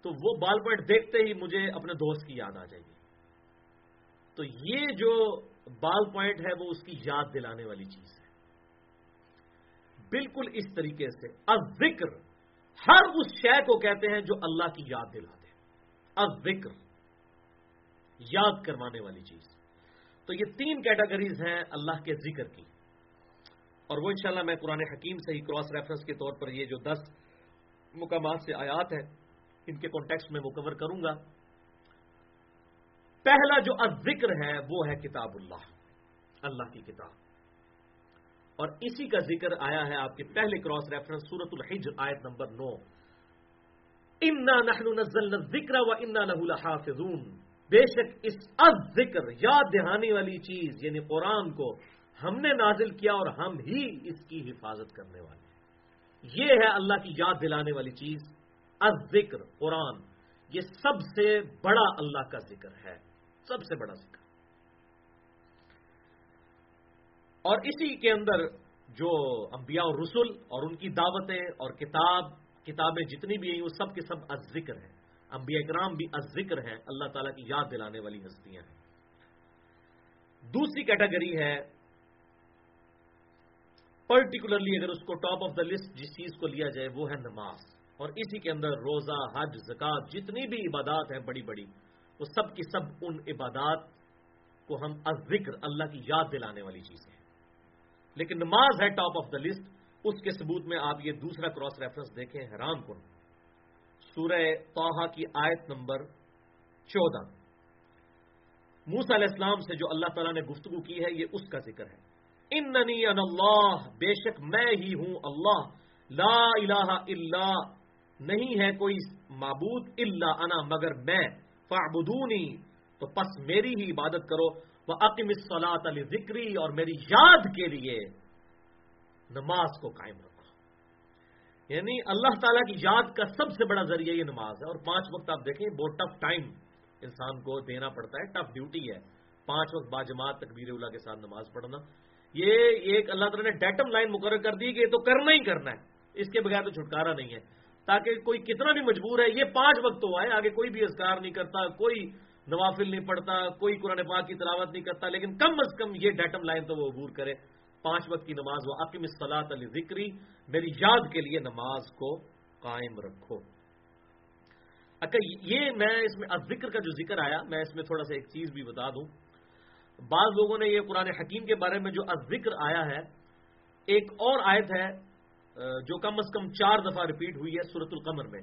تو وہ بال پوائنٹ دیکھتے ہی مجھے اپنے دوست کی یاد آ جائے گی تو یہ جو بال پوائنٹ ہے وہ اس کی یاد دلانے والی چیز ہے۔ بالکل اس طریقے سے۔ ذکر ہر اس شے کو کہتے ہیں جو اللہ کی یاد دلا دے ذکر، یاد کروانے والی چیز۔ تو یہ تین کیٹاگریز ہیں اللہ کے ذکر کی۔ اور وہ انشاءاللہ میں قرآن حکیم سے ہی کراس ریفرنس کے طور پر یہ جو دس مقامات سے آیات ہیں، ان کے کانٹیکس میں وہ کور کروں گا۔ پہلا جو ذکر ہے، وہ ہے کتاب اللہ۔ اللہ کی کتاب۔ اور اسی کا ذکر آیا ہے آپ کے پہلے کراس ریفرنس سورت الحج آیت نمبر نو۔ نزلنا ذکر و انا لحافظون۔ بے شک اس ذکر، یاد دہانی والی چیز یعنی قرآن کو ہم نے نازل کیا اور ہم ہی اس کی حفاظت کرنے والے ہیں۔ یہ ہے اللہ کی یاد دلانے والی چیز، از ذکر، قرآن۔ یہ سب سے بڑا اللہ کا ذکر ہے۔ سب سے بڑا ذکر۔ اور اسی کے اندر جو انبیاء اور رسول اور ان کی دعوتیں اور کتاب، کتابیں جتنی بھی ہیں، وہ سب کے سب از ذکر ہیں۔ انبیاء اکرام بھی از ذکر ہیں، اللہ تعالیٰ کی یاد دلانے والی ہستیاں ہیں۔ دوسری کیٹیگری ہے پرٹیکولرلی اگر اس کو ٹاپ آف دا لسٹ جس چیز کو لیا جائے، وہ ہے نماز۔ اور اسی کے اندر روزہ، حج زکات جتنی بھی عبادات ہیں بڑی بڑی، وہ سب کی سب ان عبادات کو ہم از ذکر، اللہ کی یاد دلانے والی چیزیں لیکن نماز ہے ٹاپ آف دا لسٹ اس کے ثبوت میں آپ یہ دوسرا کراس ریفرنس دیکھیں حیران کن۔ سورہ توحا کی آیت نمبر چودہ۔ موسا علیہ السلام سے جو اللہ تعالیٰ نے گفتگو کی ہے، یہ اس کا ذکر ہے۔ اننی ان اللہ، بے شک میں ہی ہوں اللہ۔ لا الہ الا، نہیں ہے کوئی معبود الا انا، مگر میں۔ فعبدونی تو پس میری ہی عبادت کرو۔ وہ عقیم الصلاۃ علی ذکری اور میری یاد کے لیے نماز کو قائم رکھو۔ یعنی اللہ تعالیٰ کی یاد کا سب سے بڑا ذریعہ یہ نماز ہے۔ اور پانچ وقت آپ دیکھیں بہت ٹف ٹائم انسان کو دینا پڑتا ہے ٹف ڈیوٹی ہے۔ پانچ وقت باجماعت تکبیر اللہ کے ساتھ نماز پڑھنا۔ یہ ایک اللہ تعالیٰ نے ڈیٹم لائن مقرر کر دی کہ یہ تو کرنا ہی کرنا ہے۔ اس کے بغیر تو چھٹکارا نہیں ہے۔ تاکہ کوئی کتنا بھی مجبور ہے، یہ پانچ وقت تو آئے، آگے کوئی بھی اذکار نہیں کرتا، کوئی نوافل نہیں پڑھتا، کوئی قرآن پاک کی تلاوت نہیں کرتا، لیکن کم از کم یہ ڈیٹم لائن تو وہ عبور کرے۔ پانچ وقت کی نماز وہ عقیم اصطلاح علی ذکری میری یاد کے لیے نماز کو قائم رکھو۔ اگر یہ میں اس میں ذکر کا جو ذکر آیا، میں اس میں تھوڑا سا ایک چیز بھی بتا دوں۔ بعض لوگوں نے یہ قرآن حکیم کے بارے میں جو ذکر آیا ہے، ایک اور آیت ہے جو کم از کم چار دفعہ ریپیٹ ہوئی ہے سورت القمر میں۔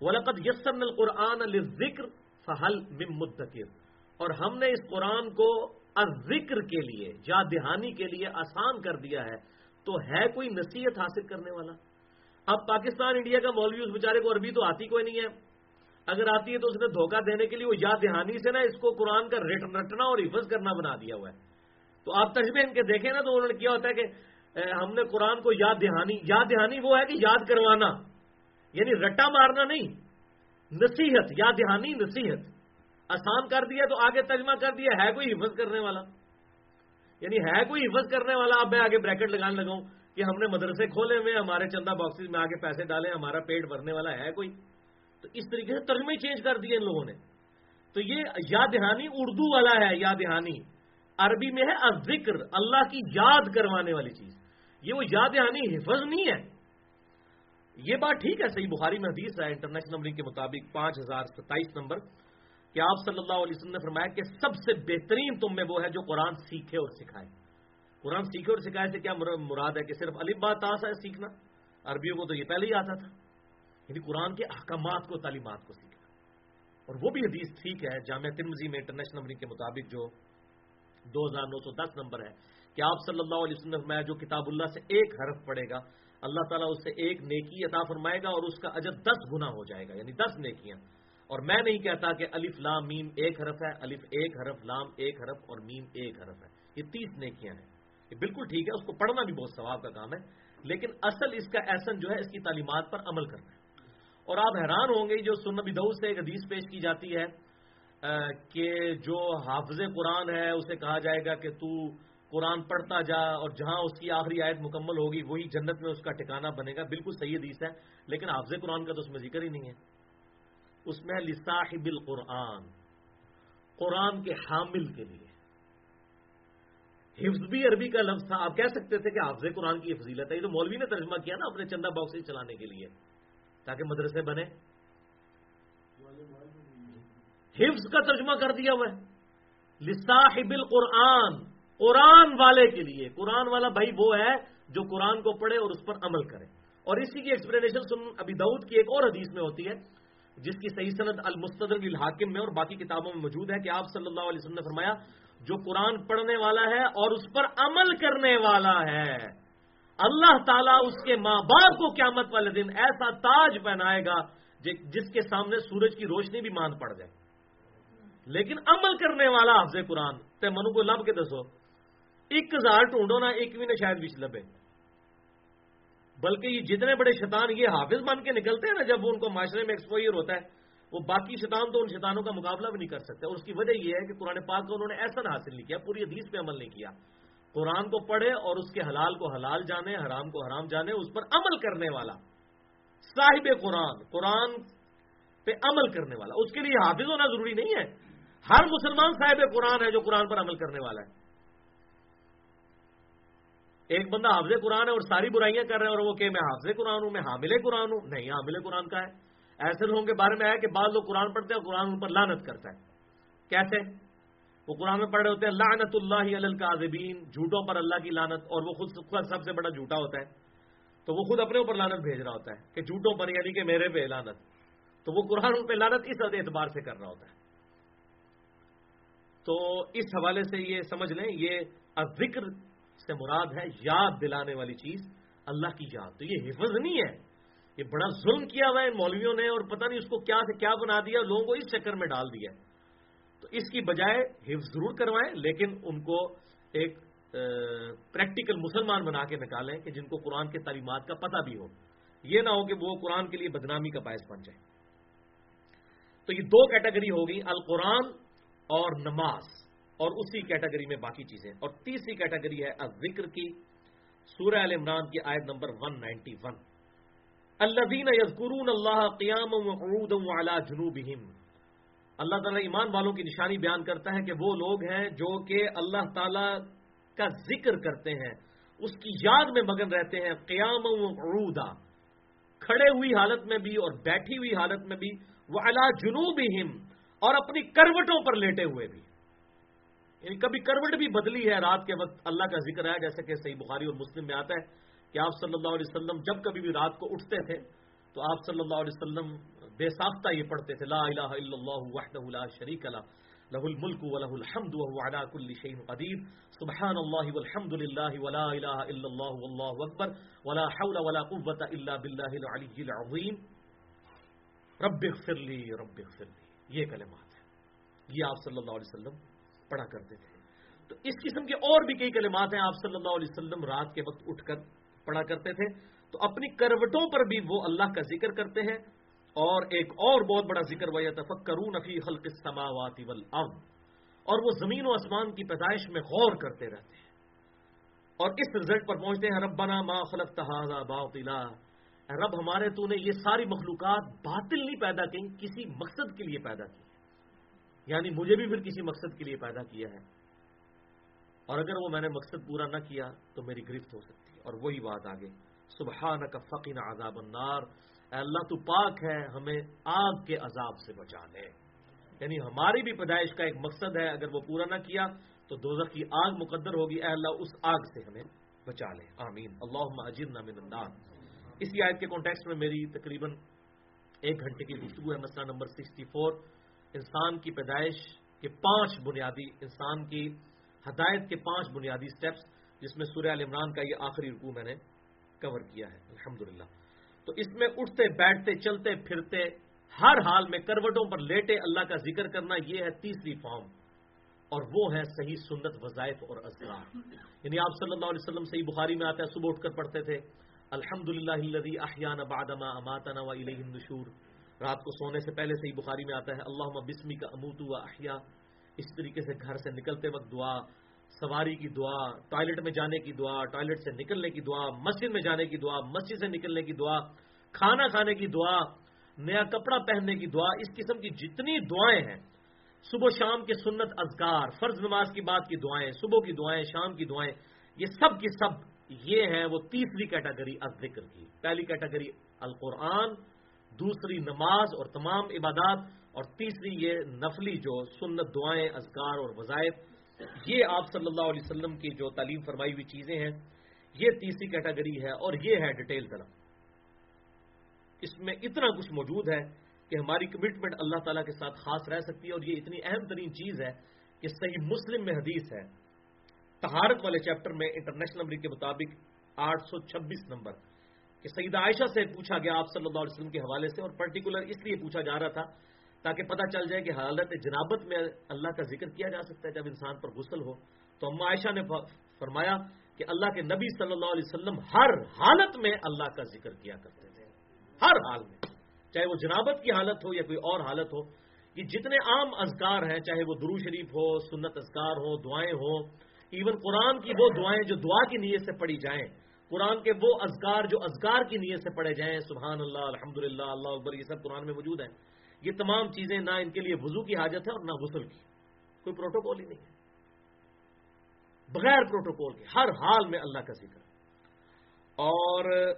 ولقد یسن القرآن ذکر فہل مم مدکر اور ہم نے اس قرآن کو ذکر کے لیے یاد دہانی کے لیے آسان کر دیا ہے، تو ہے کوئی نصیحت حاصل کرنے والا؟ اب پاکستان، انڈیا کا مولوی، اس بیچارے کو عربی تو آتی کوئی نہیں ہے۔ اگر آتی ہے تو اس نے دھوکہ دینے کے لیے وہ یاد دہانی سے نا اس کو قرآن کا رٹ رٹنا اور حفظ کرنا بنا دیا ہوا ہے۔ تو آپ تجربے ان کے دیکھیں نا تو انہوں نے کیا ہوتا ہے کہ ہم نے قرآن کو یاد دہانی یاد دہانی وہ ہے کہ یاد کروانا یعنی رٹا مارنا نہیں۔ نصیحت یاد دہانی نصیحت، آسان کر دیا تو آگے ترجمہ کر دیا ہے کوئی حفظ کرنے والا؟ یعنی ہے کوئی حفظ کرنے والا؟ اب میں آگے بریکٹ لگانے لگاؤں کہ ہم نے مدرسے کھولے ہوئے ہمارے چندہ باکسز میں آگے پیسے ڈالے ہمارا پیٹ بھرنے والا ہے کوئی؟ تو اس طریقے سے ترجمے چینج کر دیے ان لوگوں نے۔ تو یہ یاد دہانی اردو والا ہے یاد دہانی۔ عربی میں ہے ذکر اللہ کی یاد کروانے والی چیز۔ یہ وہ یاد دہانی حفظ نہیں ہے۔ یہ بات ٹھیک ہے، صحیح بخاری میں حدیث ہے انٹرنیشنل نمبرنگ کے مطابق پانچ ہزار ستائیس نمبر، کہ آپ صلی اللہ علیہ وسلم نے فرمایا کہ سب سے بہترین تم میں وہ ہے جو قرآن سیکھے اور سکھائے۔ قرآن سیکھے اور سکھائے سے کیا مراد ہے کہ صرف علی بات تاس ہے سیکھنا؟ عربیوں کو تو یہ پہلے ہی آتا تھا۔ یعنی قرآن کے احکامات کو، تعلیمات کو سیکھنا۔ اور وہ بھی حدیث ٹھیک ہے، جامعہ ترمزی میں انٹرنیشنل نمبرنگ کے مطابق جو دو ہزار نو سو دس نمبر ہے، کہ آپ صلی اللہ علیہ وسلم نے فرمایا جو کتاب اللہ سے ایک حرف پڑے گا اللہ تعالیٰ اس سے ایک نیکی عطا فرمائے گا اور اس کا اجر دس گنا ہو جائے گا یعنی دس نیکیاں۔ اور میں نہیں کہتا کہ الف لام میم ایک حرف ہے، الف ایک حرف، لام ایک حرف اور میم ایک حرف ہے۔ یہ تیس نیکیاں ہیں۔ یہ بالکل ٹھیک ہے، اس کو پڑھنا بھی بہت ثواب کا کام ہے، لیکن اصل اس کا ایسن جو ہے، اس کی تعلیمات پر عمل کرنا ہے۔ اور آپ حیران ہوں گے، جو سنبی دعود سے ایک حدیث پیش کی جاتی ہے کہ جو حافظ قرآن ہے، اسے کہا جائے گا کہ تو قرآن پڑھتا جا اور جہاں اس کی آخری آیت مکمل ہوگی، وہی جنت میں اس کا ٹھکانا بنے گا۔ بالکل صحیح حدیث ہے، لیکن حافظ قرآن کا تو اس میں ذکر ہی نہیں ہے۔ اس میں لصاحب القرآن، قرآن کے حامل کے لیے۔ حفظ بھی عربی کا لفظ تھا۔ آپ کہہ سکتے تھے کہ حافظ قرآن کی فضیلت ہے۔ یہ تو مولوی نے ترجمہ کیا نا اپنے چندہ باکس چلانے کے لیے، تاکہ مدرسے بنے۔ حفظ کا ترجمہ کر دیا ہوا ہے لصاحب القرآن قرآن والے کے لیے، قرآن والا بھائی وہ ہے جو قرآن کو پڑھے اور اس پر عمل کرے۔ اور اسی کی ایکسپلینیشن سن ابھی دعود کی ایک اور حدیث میں ہوتی ہے، جس کی صحیح صنعت المستدر الحاکم میں اور باقی کتابوں میں موجود ہے کہ آپ صلی اللہ علیہ وسلم نے فرمایا، جو قرآن پڑھنے والا ہے اور اس پر عمل کرنے والا ہے، اللہ تعالیٰ اس کے ماں باپ کو قیامت والے دن ایسا تاج پہنائے گا جس کے سامنے سورج کی روشنی بھی مان پڑ جائے۔ لیکن عمل کرنے والا حفظ قرآن، تے منو کو لب کے دسو۔ ایک ہزار ٹونڈو نا ایک بھی نہ شاید بیچ لبے۔ بلکہ یہ جتنے بڑے شیطان یہ حافظ بن کے نکلتے ہیں نا، جب وہ ان کو معاشرے میں ایکسپوئر ہوتا ہے، وہ باقی شیطان تو ان شیطانوں کا مقابلہ بھی نہیں کر سکتے۔ اور اس کی وجہ یہ ہے کہ قرآن پاک کو انہوں نے ایسا حاصل نہیں کیا، پوری حدیث پہ عمل نہیں کیا۔ قرآن کو پڑھے اور اس کے حلال کو حلال جانے، حرام کو حرام جانے، اس پر عمل کرنے والا۔ صاحب قرآن قرآن پہ عمل کرنے والا۔ اس کے لیے حافظ ہونا ضروری نہیں ہے۔ ہر مسلمان صاحب قرآن ہے جو قرآن پر عمل کرنے والا ہے۔ ایک بندہ حافظ قرآن ہے اور ساری برائیاں کر رہے ہیں اور وہ کہ میں حافظ قرآن ہوں، میں حامل قرآن ہوں۔ نہیں، حامل قرآن کا ہے۔ ایسے لوگوں کے بارے میں ہے کہ بعض لوگ قرآن پڑھتے ہیں اور قرآن ان پر لانت کرتا ہے۔ کیسے؟ وہ قرآن میں پڑھے ہوتے ہیں لانت اللہ القاظبین جھوٹوں پر اللہ کی لانت اور وہ خود سب سے بڑا جھوٹا ہوتا ہے۔ تو وہ خود اپنے اوپر لانت بھیج رہا ہوتا ہے کہ جھوٹوں پر یعنی کہ میرے پہ لانت تو وہ قرآن ان پہ لانت اس اعتبار سے کر رہا ہوتا ہے۔ تو اس حوالے سے یہ سمجھ لیں، یہ ذکر سے مراد ہے یاد دلانے والی چیز، اللہ کی یاد۔ تو یہ حفظ نہیں ہے، یہ بڑا ظلم کیا ہوا ہے ان مولویوں نے اور پتہ نہیں اس کو کیا سے کیا بنا دیا، لوگوں کو اس چکر میں ڈال دیا۔ تو اس کی بجائے حفظ ضرور کروائیں، لیکن ان کو ایک پریکٹیکل مسلمان بنا کے نکالیں کہ جن کو قرآن کے تعلیمات کا پتہ بھی ہو۔ یہ نہ ہو کہ وہ قرآن کے لیے بدنامی کا باعث بن جائے تو یہ دو کیٹیگری ہوگی القرآن اور نماز۔ اور اسی کیٹیگری میں باقی چیزیں اور تیسری کیٹیگری ہے ذکر کی، سورہ عال عمران کی آیت نمبر 191 الذین یذکرون اللہ قیام وعلا جنوبہم۔ اللہ تعالیٰ ایمان والوں کی نشانی بیان کرتا ہے کہ وہ لوگ ہیں جو کہ اللہ تعالی کا ذکر کرتے ہیں۔ اس کی یاد میں مگن رہتے ہیں قیام وعودا کھڑے ہوئی حالت میں بھی اور بیٹھی ہوئی حالت میں بھی۔ وہ اللہ جنوب اور اپنی کروٹوں پر لیٹے ہوئے بھی۔ یعنی کبھی کروٹ بھی بدلی ہے رات کے وقت اللہ کا ذکر ہے جیسے کہ صحیح بخاری اور مسلم میں آتا ہے کہ آپ صلی اللہ علیہ وسلم جب کبھی بھی رات کو اٹھتے تھے، تو آپ صلی اللہ علیہ وسلم بے ساختہ یہ پڑھتے تھے، لا الہ الا اللہ وحدہ لا شریک اللہ له الملك وله الحمد وهو على كل شيء قدير سبحان الله والحمد لله ولا اله الا الله والله اكبر ولا حول ولا قوه الا بالله العلي العظيم رب اغفر لي رب اغفر لي یہ کلمات ہیں۔ یہ آپ صلی اللہ علیہ وسلم پڑھا کرتے تھے۔ تو اس قسم کے اور بھی کئی کلمات ہیں۔ آپ صلی اللہ علیہ وسلم رات کے وقت اٹھ کر پڑھا کرتے تھے۔ تو اپنی کروٹوں پر بھی وہ اللہ کا ذکر کرتے ہیں۔ اور ایک اور بہت بڑا ذکر وہ تفکرون فی خلق السماوات والارض اور وہ زمین و آسمان کی پیدائش میں غور کرتے رہتے ہیں۔ اور اس رزلٹ پر پہنچتے ہیں۔ ربنا ما خلقت هذا باطلا۔ رب، ہمارے تو نے یہ ساری مخلوقات باطل نہیں پیدا کی کسی مقصد کے لیے پیدا کی یعنی مجھے بھی پھر کسی مقصد کے لیے پیدا کیا ہے۔ اور اگر وہ میں نے مقصد پورا نہ کیا تو میری گرفت ہو سکتی ہے۔ اور وہی بات آگے۔ سبحانک فقنا عذاب النار۔ اے اللہ، تو پاک ہے، ہمیں آگ کے عذاب سے بچا لے۔ یعنی ہماری بھی پیدائش کا ایک مقصد ہے، اگر وہ پورا نہ کیا تو دوزخ کی آگ مقدر ہوگی۔ اے اللہ، اس آگ سے ہمیں بچا لے۔ آمین۔ اللہ اجرنا من النار۔ اسی آیت کے کانٹیکس میں میری تقریباً ایک گھنٹے کی گفتگو ہے، مسئلہ نمبر سکسٹی فور انسان کی پیدائش کے پانچ بنیادی، انسان کی ہدایت کے پانچ بنیادی سٹیپس جس میں سوریہ عمران کا یہ آخری رکوع میں نے کور کیا ہے، الحمدللہ۔ تو اس میں اٹھتے، بیٹھتے، چلتے، پھرتے، ہر حال میں کروٹوں پر لیٹے اللہ کا ذکر کرنا یہ ہے تیسری فارم اور وہ ہے صحیح سنت، وظائف اور اذکار۔ یعنی آپ صلی اللہ علیہ وسلم صحیح بخاری میں آتا ہے، صبح اٹھ کر پڑھتے تھے الحمد للہ احیان بادما اماتنا و النشور۔ رات کو سونے سے پہلے صحیح بخاری میں آتا ہے اللہ بسمی کا اموت و احیا. اس طریقے سے گھر سے نکلتے وقت دعا، سواری کی دعا، ٹوائلٹ میں جانے کی دعا، ٹوائلٹ سے نکلنے کی دعا، مسجد میں جانے کی دعا، مسجد سے نکلنے کی دعا، کھانا کھانے کی دعا، نیا کپڑا پہننے کی دعا، اس قسم کی جتنی دعائیں ہیں، صبح شام کے سنت ازگار فرض نماز کی بات کی دعائیں، صبح کی دعائیں، شام کی دعائیں، یہ سب کی سب یہ ہے وہ تیسری کیٹاگری ذکر کی۔ پہلی کیٹاگری القرآن دوسری نماز اور تمام عبادات اور تیسری یہ نفلی جو سنت دعائیں ازگار اور وظائف، یہ آپ صلی اللہ علیہ وسلم کی جو تعلیم فرمائی ہوئی چیزیں ہیں، یہ تیسری کیٹاگری ہے اور یہ ہے ڈیٹیل طرف اس میں اتنا کچھ موجود ہے کہ ہماری کمٹمنٹ اللہ تعالیٰ کے ساتھ خاص رہ سکتی ہے اور یہ اتنی اہم ترین چیز ہے کہ صحیح مسلم میں حدیث ہے۔ تہارت والے چیپٹر میں انٹرنیشنل نمبر کے مطابق آٹھ سو چھبیس نمبر۔ کہ سیدہ عائشہ سے پوچھا گیا آپ صلی اللہ علیہ وسلم کے حوالے سے اور پرٹیکولر اس لیے پوچھا جا رہا تھا تاکہ پتہ چل جائے کہ حالت جنابت میں اللہ کا ذکر کیا جا سکتا ہے جب انسان پر غسل ہو۔ تو اما عائشہ نے فرمایا کہ اللہ کے نبی صلی اللہ علیہ وسلم ہر حالت میں اللہ کا ذکر کیا کرتے تھے۔ ہر حال میں۔ چاہے وہ جنابت کی حالت ہو یا کوئی اور حالت ہو، یہ جتنے عام اذکار ہیں، چاہے وہ درو شریف ہو، سنت اذکار ہو، دعائیں ہوں ایون قرآن کی وہ دعائیں جو دعا کی نیت سے پڑھی جائیں قرآن کے وہ اذکار جو اذکار کی نیت سے پڑھے جائیں، سبحان اللہ الحمد للہ اللہ اکبر، یہ سب قرآن میں موجود ہیں۔ یہ تمام چیزیں نہ ان کے لیے وضو کی حاجت ہے اور نہ غسل کی۔ کوئی پروٹوکول ہی نہیں ہے۔ بغیر پروٹوکول کے ہر حال میں اللہ کا ذکر۔ اور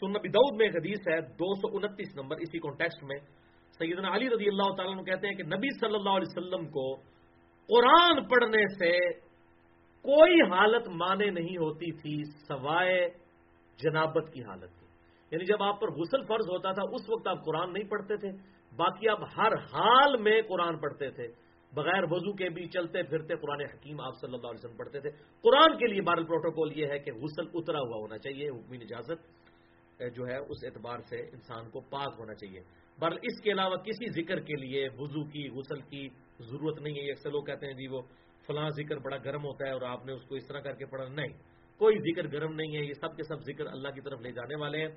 سنبی دعود میں ایک حدیث ہے، دو سو انتیس نمبر، اسی کانٹیکسٹ میں۔ سیدنا علی رضی اللہ تعالیٰ کہتے ہیں کہ نبی صلی اللہ علیہ وسلم کو قرآن پڑھنے سے کوئی حالت مانے نہیں ہوتی تھی سوائے جنابت کی حالت کی۔ یعنی جب آپ پر غسل فرض ہوتا تھا، اس وقت آپ قرآن نہیں پڑھتے تھے، باقی آپ ہر حال میں قرآن پڑھتے تھے۔ بغیر وضو کے بھی چلتے پھرتے قرآن حکیم آپ صلی اللہ علیہ وسلم پڑھتے تھے۔ قرآن کے لیے بارل پروٹوکول یہ ہے کہ غسل اترا ہوا ہونا چاہیے، حکمی اجازت جو ہے، اس اعتبار سے انسان کو پاک ہونا چاہیے۔ بہرحال اس کے علاوہ کسی ذکر کے لیے وضو کی، غسل کی ضرورت نہیں ہے اکثر لوگ کہتے ہیں جی وہ فلاں ذکر بڑا گرم ہوتا ہے اور آپ نے اس کو اس طرح کر کے پڑھا، نہیں، کوئی ذکر گرم نہیں ہے، یہ سب کے سب ذکر اللہ کی طرف لے جانے والے ہیں۔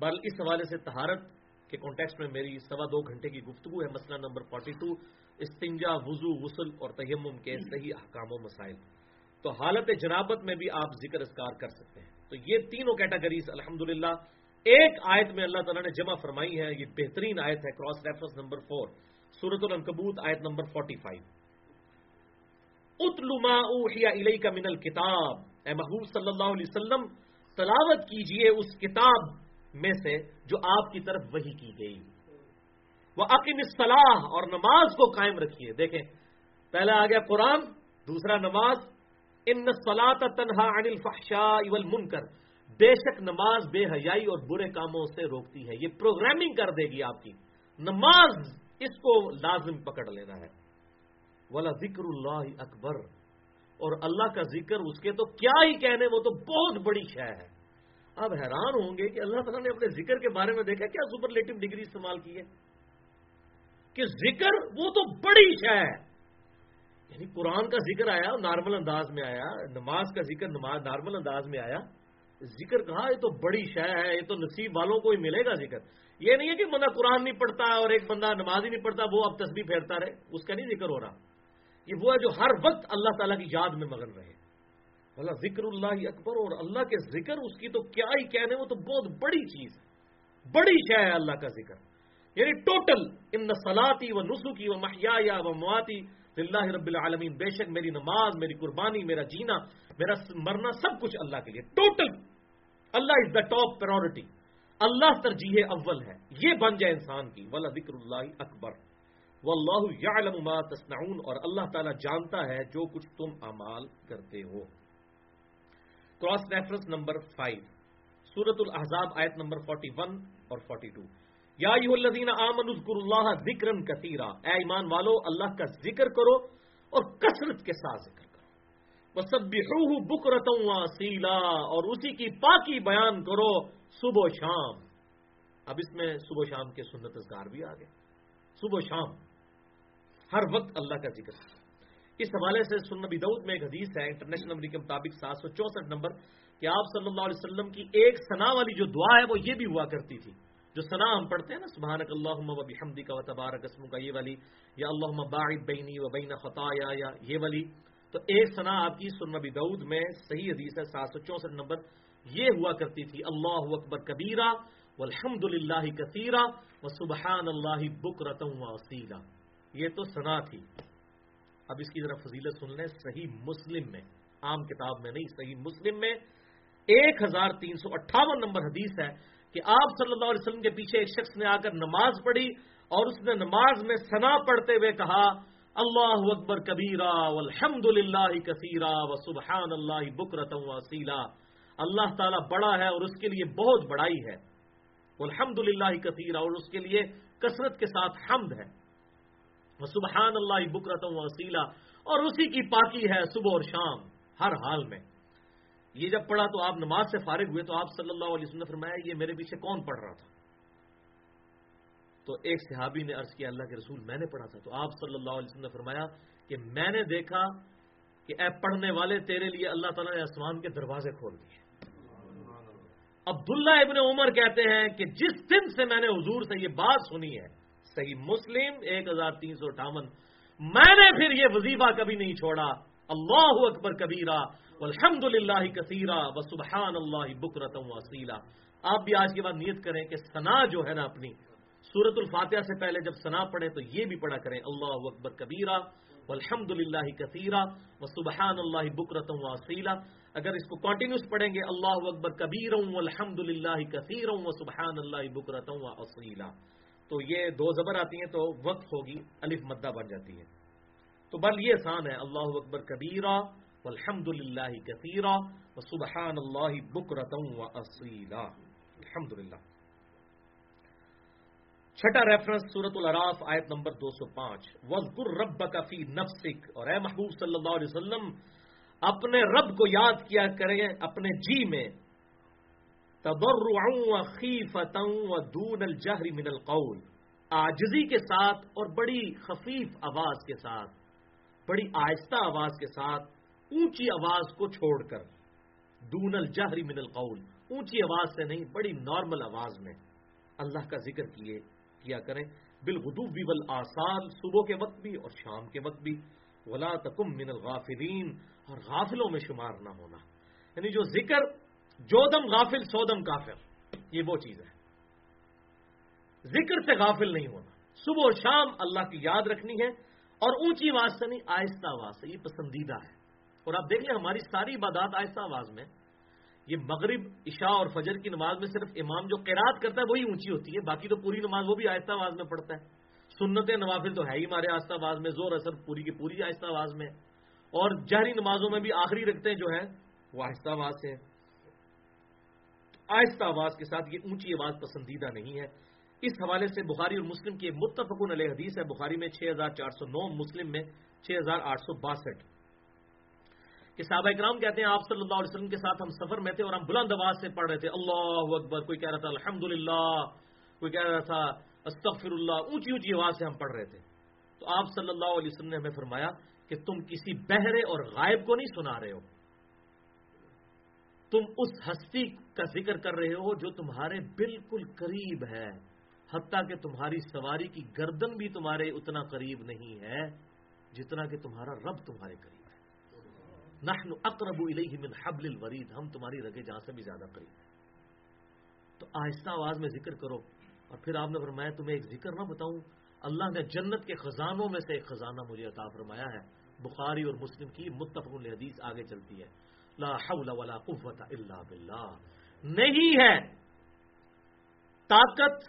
بل اس حوالے سے تہارت کے کانٹیکس میں میری سوا دو گھنٹے کی گفتگو ہے، مسئلہ نمبر 42 استنجا، وضو، غسل اور تیمم کے صحیح احکام و مسائل۔ تو حالت جنابت میں بھی آپ ذکر اسکار کر سکتے ہیں۔ تو یہ تینوں کیٹاگریز الحمد ایک آیت میں اللہ تعالیٰ نے جمع فرمائی ہے، یہ بہترین آیت ہے کراس ریفرنس نمبر فور سورت العنکبوت، آیت نمبر 45 اتل ما اوحی الیک من الکتاب۔ اے محبوب صلی اللہ علیہ وسلم، تلاوت کیجیے اس کتاب میں سے جو آپ کی طرف وہی کی گئی۔ وہ عقیم اصطلاح اور نماز کو قائم رکھیے۔ دیکھیں، پہلا آ گیا قرآن، دوسرا نماز، ان سلاط تنہا عن الفحشاء والمنکر۔ بے شک نماز بے حیائی اور برے کاموں سے روکتی ہے۔ یہ پروگرامنگ کر دے گی آپ کی۔ نماز اس کو لازم پکڑ لینا ہے۔ والا ذکر اللہ اکبر اور اللہ کا ذکر اس کے تو کیا ہی کہنے، وہ تو بہت بڑی شے ہے۔ اب حیران ہوں گے کہ اللہ تعالیٰ نے اپنے ذکر کے بارے میں دیکھا، کیا سپرلیٹو ڈگری استعمال کی ہے؟ کہ ذکر وہ تو بڑی شے ہے۔ یعنی قرآن کا ذکر آیا، نارمل انداز میں آیا، نماز کا ذکر نماز، نارمل انداز میں آیا۔ ذکر کہا، یہ تو بڑی شے ہے، یہ تو نصیب والوں کو ہی ملے گا ذکر۔ یہ نہیں ہے کہ بندہ قرآن نہیں پڑھتا اور ایک بندہ نماز ہی نہیں پڑھتا، وہ اب تسبیح پھیرتا رہے، اس کا نہیں ذکر ہو رہا۔ یہ وہ ہے جو ہر وقت اللہ تعالیٰ کی یاد میں مگن رہے۔ اللہ ذکر اللہ اکبر اور اللہ کے ذکر، اس کی تو کیا ہی کہنے، وہ تو بہت بڑی چیز ہے بڑی شے ہے اللہ کا ذکر۔ یعنی ٹوٹل، ان سلاتی و نسخی و محیا و مواتی اللہ رب العالمین، بے شک میری نماز، میری قربانی، میرا جینا، میرا مرنا، سب کچھ اللہ کے لیے۔ Total, Allah is the top priority اللہ ترجیح اول ہے۔ یہ بن جائے انسان کی۔ ولا ذکر اللہ اکبر اللہ ما تصنعون اور اللہ تعالیٰ جانتا ہے جو کچھ تم امال کرتے ہو۔ کراس ریفرنس نمبر فائیو سورت الحضاب آیت نمبر فورٹی ون اور فورٹی ٹو یا الذین آمن اذکر اللہ ذکر کثیرا۔ اے ایمان والو، اللہ کا ذکر کرو اور کثرت کے ساتھ ذکر کرو۔ وہ سب بکرتوں سیلا اور اسی کی پاکی بیان کرو صبح و شام۔ اب اس میں صبح و شام کے سنت اذکار بھی آ گئے۔ صبح و شام۔ ہر وقت اللہ کا ذکر اس حوالے سے سنبی دعود میں ایک حدیث ہے انٹرنیشنل نمبر کے مطابق سات سو چونسٹھ نمبر کہ آپ صلی اللہ علیہ وسلم کی ایک سنا والی جو دعا ہے وہ یہ بھی ہوا کرتی تھی۔ جو سنا ہم پڑھتے ہیں نا، سبحانک اللہ حمدی کا و تبارک اسم کا یہ والی، یا اللہ باعد بینی و بین خطا یا یہ والی۔ تو ایک سنا آپ کی سنبی دعود میں صحیح حدیث ہے، سات سو چونسٹھ نمبر یہ ہوا کرتی تھی۔ اللہ اکبر کبیرہ الحمد للہ کثیرہ و سبحان اللہ بک رتم وسیلہ یہ تو سنا تھی۔ اب اس کی ذرا فضیلت سن لیں۔ صحیح مسلم میں، عام کتاب میں نہیں، صحیح مسلم میں ایک ہزار تین سو اٹھاون نمبر حدیث ہے کہ آپ صلی اللہ علیہ وسلم کے پیچھے ایک شخص نے آ کر نماز پڑھی اور اس نے نماز میں سنا پڑھتے ہوئے کہا، اللہ اکبر کبیرہ الحمد للہ کثیرہ و سبحان اللہ بکرتم وسیلہ اللہ تعالیٰ بڑا ہے اور اس کے لیے بہت بڑائی ہے۔ الحمد للہ کثیر اور اس کے لیے کثرت کے ساتھ حمد ہے۔ سبحان اللہ بکرت وسیلہ اور اسی کی پاکی ہے صبح اور شام، ہر حال میں۔ یہ جب پڑھا تو آپ نماز سے فارغ ہوئے تو آپ صلی اللہ علیہ وسلم نے فرمایا، یہ میرے پیچھے کون پڑھ رہا تھا؟ تو ایک صحابی نے عرض کیا، اللہ کے رسول، میں نے پڑھا تھا۔ تو آپ صلی اللہ علیہ وسلم نے فرمایا کہ میں نے دیکھا کہ اے پڑھنے والے، تیرے لیے اللہ تعالیٰ نے آسمان کے دروازے کھول دیے۔ عبداللہ ابن عمر کہتے ہیں کہ جس دن سے میں نے حضور سے یہ بات سنی ہے صحیح مسلم، ایک ہزار تین سو اٹھاون۔ میں نے پھر یہ وظیفہ کبھی نہیں چھوڑا۔ اللہ اکبر کبیرہ۔ الحمد للہ کثیرہ۔ و سبحان اللہ بکرتم وسیلہ آپ بھی آج کے بعد نیت کریں کہ سنا جو ہے نا اپنی سورت الفاتحہ سے پہلے جب سنا پڑھیں تو یہ بھی پڑھا کریں۔ اللہ اکبر کبیرہ۔ الحمد للہ کثیرہ۔ و سبحان اللہ بکرتم وسیلہ اگر اس کو کنٹینیوس پڑھیں گے، اللہ اکبر کبیر الحمد للہ کثیر و سبحان اللہ بکرت اصیلا تو یہ دو زبر آتی ہیں تو وقت ہوگی، الف مدہ بن جاتی ہے تو بل یہ آسان ہے، اللہ اکبر کبیرہ الحمد للہ کثیرہ و سبحان اللہ بکرت و اصیلا الحمد للہ چھٹا ریفرنس سورت العراف آیت نمبر دو سو پانچ۔ وزگر رب کفی نفسک۔ اور اے محبوب صلی اللہ علیہ وسلم، اپنے رب کو یاد کیا کریں، اپنے جی میں دون الجہری من القول. آجزی کے ساتھ اور بڑی خفیف آواز کے ساتھ، بڑی آہستہ آواز کے ساتھ اونچی آواز کو چھوڑ کر، دون الجہری من القول. اونچی آواز سے نہیں، بڑی نارمل آواز میں اللہ کا ذکر کیے، کیا کریں؟ بالغدو بھی بل صبح کے وقت بھی اور شام کے وقت بھی. ولا تکم من الغافلین اور غافلوں میں شمار نہ ہونا. یعنی جو ذکر جو دم غافل سو دم کافر۔ یہ وہ چیز ہے۔ ذکر سے غافل نہیں ہونا۔ صبح و شام اللہ کی یاد رکھنی ہے اور اونچی آواز سے نہیں، آہستہ آواز سے۔ یہ پسندیدہ ہے۔ اور آپ دیکھ لیں ہماری ساری عبادات آہستہ آواز میں۔ یہ مغرب، عشاء اور فجر کی نماز میں صرف امام جو قیرات کرتا ہے، وہی اونچی ہوتی ہے۔ باقی تو پوری نماز وہ بھی آہستہ آواز میں پڑھتا ہے۔ سنت نوافل تو ہے ہی ہمارے آہستہ آواز میں۔ زور اثر پوری کی پوری آہستہ آواز میں۔ اور جہری نمازوں میں بھی آخری رکھتے جو ہے وہ آہستہ آواز سے آہستہ آواز کے ساتھ یہ اونچی آواز پسندیدہ نہیں ہے۔ اس حوالے سے بخاری اور مسلم کی متفقن علیہ حدیث ہے۔ بخاری میں چھ ہزار چار سو نو، مسلم میں چھ ہزار آٹھ سو باسٹھ۔ کہ صحابہ اکرام کہتے ہیں، آپ صلی اللہ علیہ وسلم کے ساتھ ہم سفر میں تھے اور ہم بلند آواز سے پڑھ رہے تھے۔ اللہ اکبر، کوئی کہہ رہا تھا الحمد کوئی کہہ رہا تھا استغفر اللہ اونچی اونچی آواز سے ہم پڑھ رہے تھے۔ تو آپ صلی اللہ علیہ وسلم نے ہمیں فرمایا کہ تم کسی بہرے اور غائب کو نہیں سنا رہے ہو۔ تم اس ہستی کا ذکر کر رہے ہو جو تمہارے بالکل قریب ہے، حتیٰ کہ تمہاری سواری کی گردن بھی تمہارے اتنا قریب نہیں ہے جتنا کہ تمہارا رب تمہارے قریب ہے۔ نحن اقرب الیہ من حبل الورید، ہم تمہاری رگے جہاں سے بھی زیادہ قریب ہیں۔ تو آہستہ آواز میں ذکر کرو اور پھر آپ نے فرمایا، تمہیں ایک ذکر نہ بتاؤں، اللہ نے جنت کے خزانوں میں سے ایک خزانہ مجھے عطا فرمایا ہے۔ بخاری اور مسلم کی متفق الحدیث آگے چلتی ہے۔ لا حول ولا قوت الا باللہ۔ نہیں ہے طاقت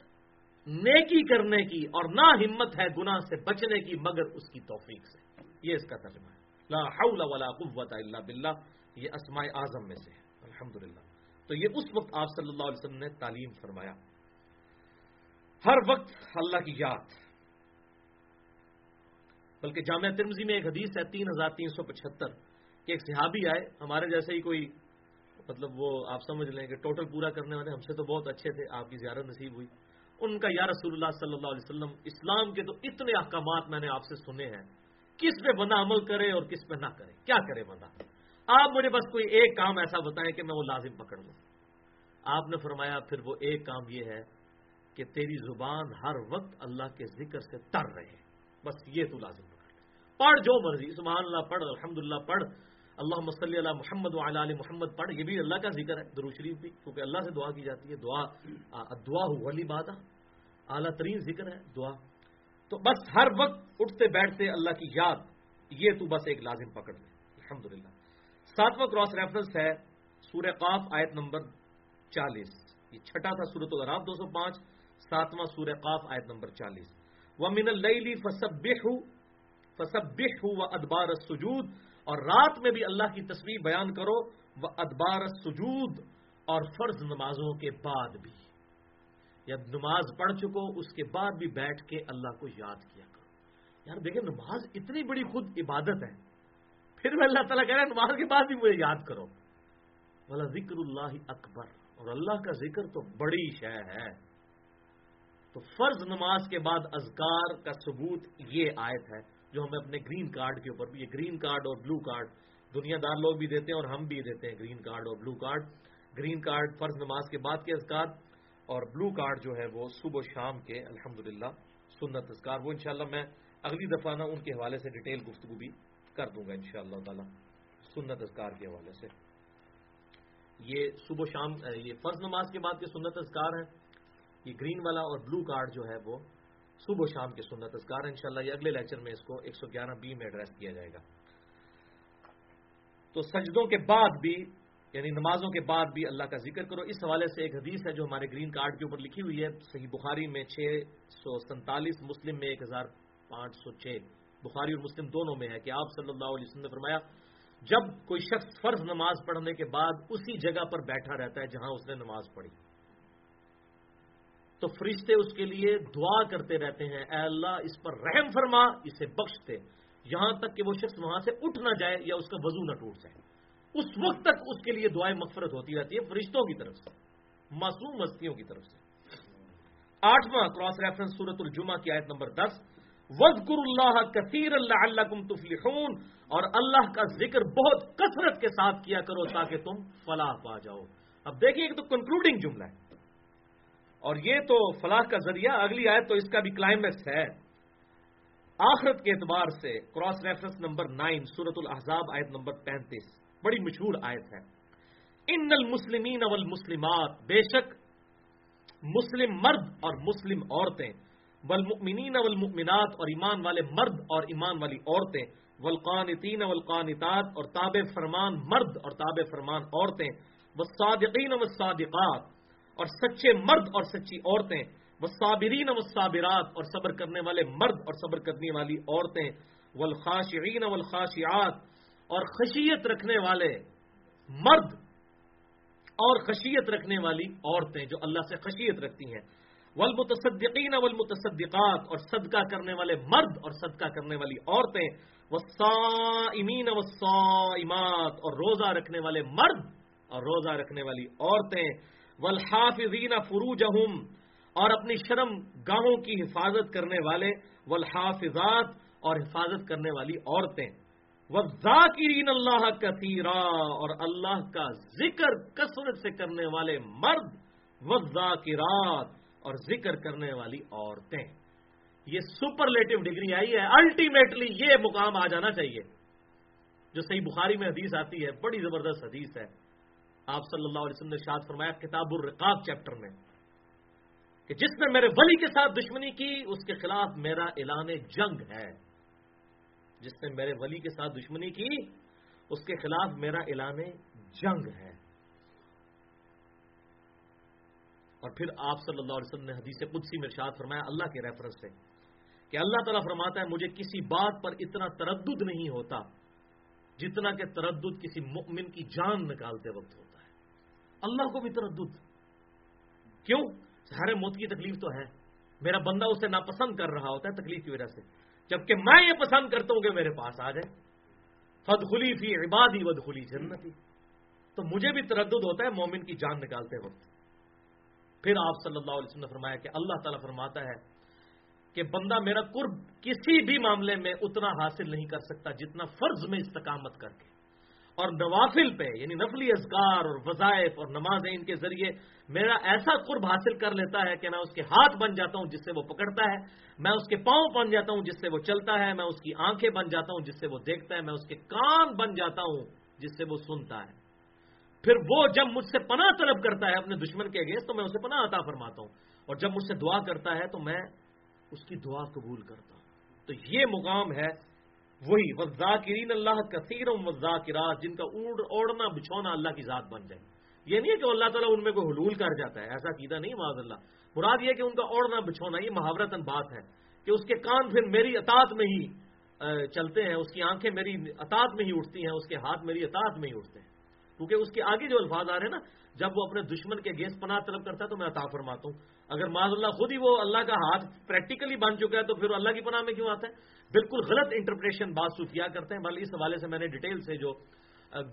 نیکی کرنے کی اور نہ ہمت ہے گناہ سے بچنے کی مگر اس کی توفیق سے۔ یہ اس کا ترجمہ ہے۔ لا حول ولا قوت الا باللہ۔ یہ اسماء اعظم میں سے ہے۔ الحمدللہ۔ تو یہ اس وقت آپ صلی اللہ علیہ وسلم نے تعلیم فرمایا۔ ہر وقت اللہ کی یاد۔ بلکہ جامعہ ترمزی میں ایک حدیث ہے، تین ہزار تین سو پچہتر۔ کہ ایک صحابی آئے، ہمارے جیسے ہی کوئی مطلب وہ آپ سمجھ لیں کہ ٹوٹل پورا کرنے والے، ہم سے تو بہت اچھے تھے، آپ کی زیارت نصیب ہوئی۔ ان کا یا رسول اللہ صلی اللہ علیہ وسلم، اسلام کے تو اتنے احکامات میں نے آپ سے سنے ہیں۔ کس پہ بندہ عمل کرے اور کس پہ نہ کرے؟ کیا کرے بندہ؟ آپ مجھے بس کوئی ایک کام ایسا بتائیں کہ میں وہ لازم پکڑ لوں۔ آپ نے فرمایا، پھر وہ ایک کام یہ ہے کہ تیری زبان ہر وقت اللہ کے ذکر سے تر رہے۔ بس یہ تو لازم پکڑ پڑھ جو مرضی، سبحان اللہ، پڑھ الحمد للہ پڑھ۔ اللہ مسلی اللہ محمد علی محمد پڑھ، یہ بھی اللہ کا ذکر ہے درو شریف بھی، کیونکہ اللہ سے دعا کی جاتی ہے، دعا دعا ہو، ولی بادہ اعلیٰ ترین ذکر ہے، دعا۔ تو بس ہر وقت اٹھتے بیٹھتے اللہ کی یاد، یہ تو بس ایک لازم پکڑ لے۔ الحمد للہ ساتواں کراس ریفرنس ہے سورہ قاف، آیت نمبر چالیس۔ یہ چھٹا تھا سورت العراف دو سو پانچ۔ ساتواں سورہ قاف، آیت نمبر چالیس۔ وہ من اللی فسب فسب و ادبار سجود اور رات میں بھی اللہ کی تصویر بیان کرو وہ ادبار سجود اور فرض نمازوں کے بعد بھی۔ یا نماز پڑھ چکو، اس کے بعد بھی بیٹھ کے اللہ کو یاد کیا کرو۔ یار دیکھیں، نماز اتنی بڑی خود عبادت ہے۔ پھر میں اللہ تعالیٰ کہہ رہا نماز کے بعد بھی مجھے یاد کرو۔ بولا ذکر اللہ اکبر اور اللہ کا ذکر تو بڑی شے ہے۔ تو فرض نماز کے بعد اذکار کا ثبوت یہ آیت ہے۔ جو ہمیں اپنے گرین کارڈ کے اوپر بھی یہ گرین کارڈ اور بلو کارڈ دنیا دار لوگ بھی دیتے ہیں اور ہم بھی دیتے ہیں گرین کارڈ اور بلو کارڈ۔ گرین کارڈ فرض نماز کے بعد کے اذکار اور بلو کارڈ جو ہے وہ صبح و شام کے الحمد للہ سنت اذکار۔ وہ انشاءاللہ میں اگلی دفعہ نا ان کے حوالے سے ڈیٹیل گفتگو بھی کر دوں گا ان شاء اللہ تعالی سنت اذکار کے حوالے سے۔ یہ صبح و شام یہ فرض نماز کے بعد کے سنت اذکار ہیں۔ یہ گرین والا اور بلو کارڈ جو ہے وہ صبح و شام کے سنت اذکار، انشاءاللہ یہ اگلے لیکچر میں اس کو ایک سو گیارہ بی میں ایڈریس کیا جائے گا۔ تو سجدوں کے بعد بھی یعنی نمازوں کے بعد بھی اللہ کا ذکر کرو۔ اس حوالے سے ایک حدیث ہے جو ہمارے گرین کارڈ کے اوپر لکھی ہوئی ہے، صحیح بخاری میں چھ سو سینتالیس مسلم میں ایک ہزار پانچ سو چھ۔ بخاری اور مسلم دونوں میں ہے کہ آپ صلی اللہ علیہ وسلم نے فرمایا، جب کوئی شخص فرض نماز پڑھنے کے بعد اسی جگہ پر بیٹھا رہتا ہے جہاں اس نے نماز پڑھی۔ تو فرشتے اس کے لیے دعا کرتے رہتے ہیں۔ اے اللہ، اس پر رحم فرما، اسے بخش دے۔ یہاں تک کہ وہ شخص وہاں سے اٹھ نہ جائے یا اس کا وضو نہ ٹوٹ جائے۔ اس وقت تک اس کے لیے دعائیں مغفرت ہوتی رہتی ہے فرشتوں کی طرف سے، معصوم مستیوں کی طرف سے۔ آٹھواں کراس ریفرنس سورت الجمہ کی آیت نمبر دس۔ وزقر اللہ کثیر اللہ اللہ کم تفلحون۔ اور اللہ کا ذکر بہت کثرت کے ساتھ کیا کرو تاکہ تم فلاح پا جاؤ۔ اب دیکھیے ایک تو کنکلوڈنگ جملہ ہے۔ اور یہ تو فلاح کا ذریعہ، اگلی آیت تو اس کا بھی کلائمیکس ہے۔ آخرت کے اعتبار سے کراس ریفرنس نمبر نائن سورت الحضاب آیت نمبر پینتیس، بڑی مشہور آیت ہے۔ ان المسلمین والمسلمات، بے شک مسلم مرد اور مسلم عورتیں والمؤمنین والمؤمنات اور ایمان والے مرد اور ایمان والی عورتیں والقانتین والقانتات اور تاب فرمان مرد اور تاب فرمان عورتیں والصادقین والصادقات اور سچے مرد اور سچی عورتیں، والصابرین والصابرات، اور صبر کرنے والے مرد اور صبر کرنے والی عورتیں، والخاشعین والخاشعات، اور خشیت رکھنے والے مرد اور خشیت رکھنے والی عورتیں جو اللہ سے خشیت رکھتی ہیں۔ والمتصدقین والمتصدقات، اور صدقہ کرنے والے مرد اور صدقہ کرنے والی عورتیں، والصائمین والصائمات، اور روزہ رکھنے والے مرد اور روزہ رکھنے والی عورتیں۔ والحافظین فروجہم، اور اپنی شرم گاہوں کی حفاظت کرنے والے، والحافظات اور حفاظت کرنے والی عورتیں۔ وزاکرین اللہ کثیرا، اور اللہ کا ذکر کثرت سے کرنے والے مرد وزاکرات اور ذکر کرنے والی عورتیں۔ یہ سپرلیٹو ڈگری آئی ہے الٹیمیٹلی یہ مقام آ جانا چاہیے۔ جو صحیح بخاری میں حدیث آتی ہے، بڑی زبردست حدیث ہے۔ آپ صلی اللہ علیہ وسلم نے شاد فرمایا کتاب الرقاب چیپٹر میں کہ جس نے میرے ولی کے ساتھ دشمنی کی، اس کے خلاف میرا اعلان جنگ ہے۔ جس نے میرے ولی کے ساتھ دشمنی کی، اس کے خلاف میرا اعلان جنگ ہے۔ اور پھر آپ صلی اللہ علیہ وسلم نے حدیث قدسی میں ارشاد فرمایا اللہ کے ریفرنس سے کہ اللہ تعالیٰ فرماتا ہے، مجھے کسی بات پر اتنا تردد نہیں ہوتا جتنا کہ تردد کسی مؤمن کی جان نکالتے وقت ہوتا ہے اللہ کو بھی تردد کیوں؟ سارے موت کی تکلیف تو ہے۔ میرا بندہ اسے ناپسند کر رہا ہوتا ہے تکلیف کی وجہ سے۔ جبکہ میں یہ پسند کرتا ہوں کہ میرے پاس آ جائے۔ فد خلی فی عبادی ود خلی جنتی۔ تو مجھے بھی تردد ہوتا ہے مومن کی جان نکالتے وقت۔ پھر آپ صلی اللہ علیہ وسلم نے فرمایا کہ اللہ تعالیٰ فرماتا ہے کہ بندہ میرا قرب کسی بھی معاملے میں اتنا حاصل نہیں کر سکتا جتنا فرض میں استقامت کر کے۔ اور نوافل پہ یعنی نفلی اذکار اور وظائف اور نمازیں ان کے ذریعے میرا ایسا قرب حاصل کر لیتا ہے کہ میں اس کے ہاتھ بن جاتا ہوں جس سے وہ پکڑتا ہے، میں اس کے پاؤں بن جاتا ہوں جس سے وہ چلتا ہے، میں اس کی آنکھیں بن جاتا ہوں جس سے وہ دیکھتا ہے، میں اس کے کان بن جاتا ہوں جس سے وہ سنتا ہے۔ پھر وہ جب مجھ سے پناہ طلب کرتا ہے اپنے دشمن کے اگینسٹ، تو میں اسے پناہ عطا فرماتا ہوں۔ اور جب مجھ سے دعا کرتا ہے، تو میں اس کی دعا قبول کرتا ہوں۔ تو یہ مقام ہے وہی وزاکرین اللہ کثیر وزاکرات جن کا اوڑنا، بچھونا اللہ کی ذات بن جائے۔ یہ نہیں ہے کہ اللہ تعالیٰ ان میں کوئی حلول کر جاتا ہے، ایسا کیدا نہیں معاذ اللہ۔ مراد یہ کہ ان کا اوڑنا، بچھونا، یہ محاورتن بات ہے کہ اس کے کان پھر میری اطاعت میں ہی چلتے ہیں، اس کی آنکھیں میری اطاعت میں ہی اٹھتی ہیں، اس کے ہاتھ میری اطاعت میں ہی اٹھتے ہیں۔ کیونکہ اس کے آگے جو الفاظ آ رہے ہیں نا، جب وہ اپنے دشمن کے گیس پناہ طلب کرتا ہے تو میں عطا فرماتا ہوں۔ اگر معذ اللہ خود ہی وہ اللہ کا ہاتھ پریکٹیکلی بن چکا ہے تو پھر اللہ کی پناہ میں کیوں آتا ہے؟ بالکل غلط انٹرپریشن بات صوفیہ کرتے ہیں بلکہ اس حوالے سے میں نے ڈیٹیل سے جو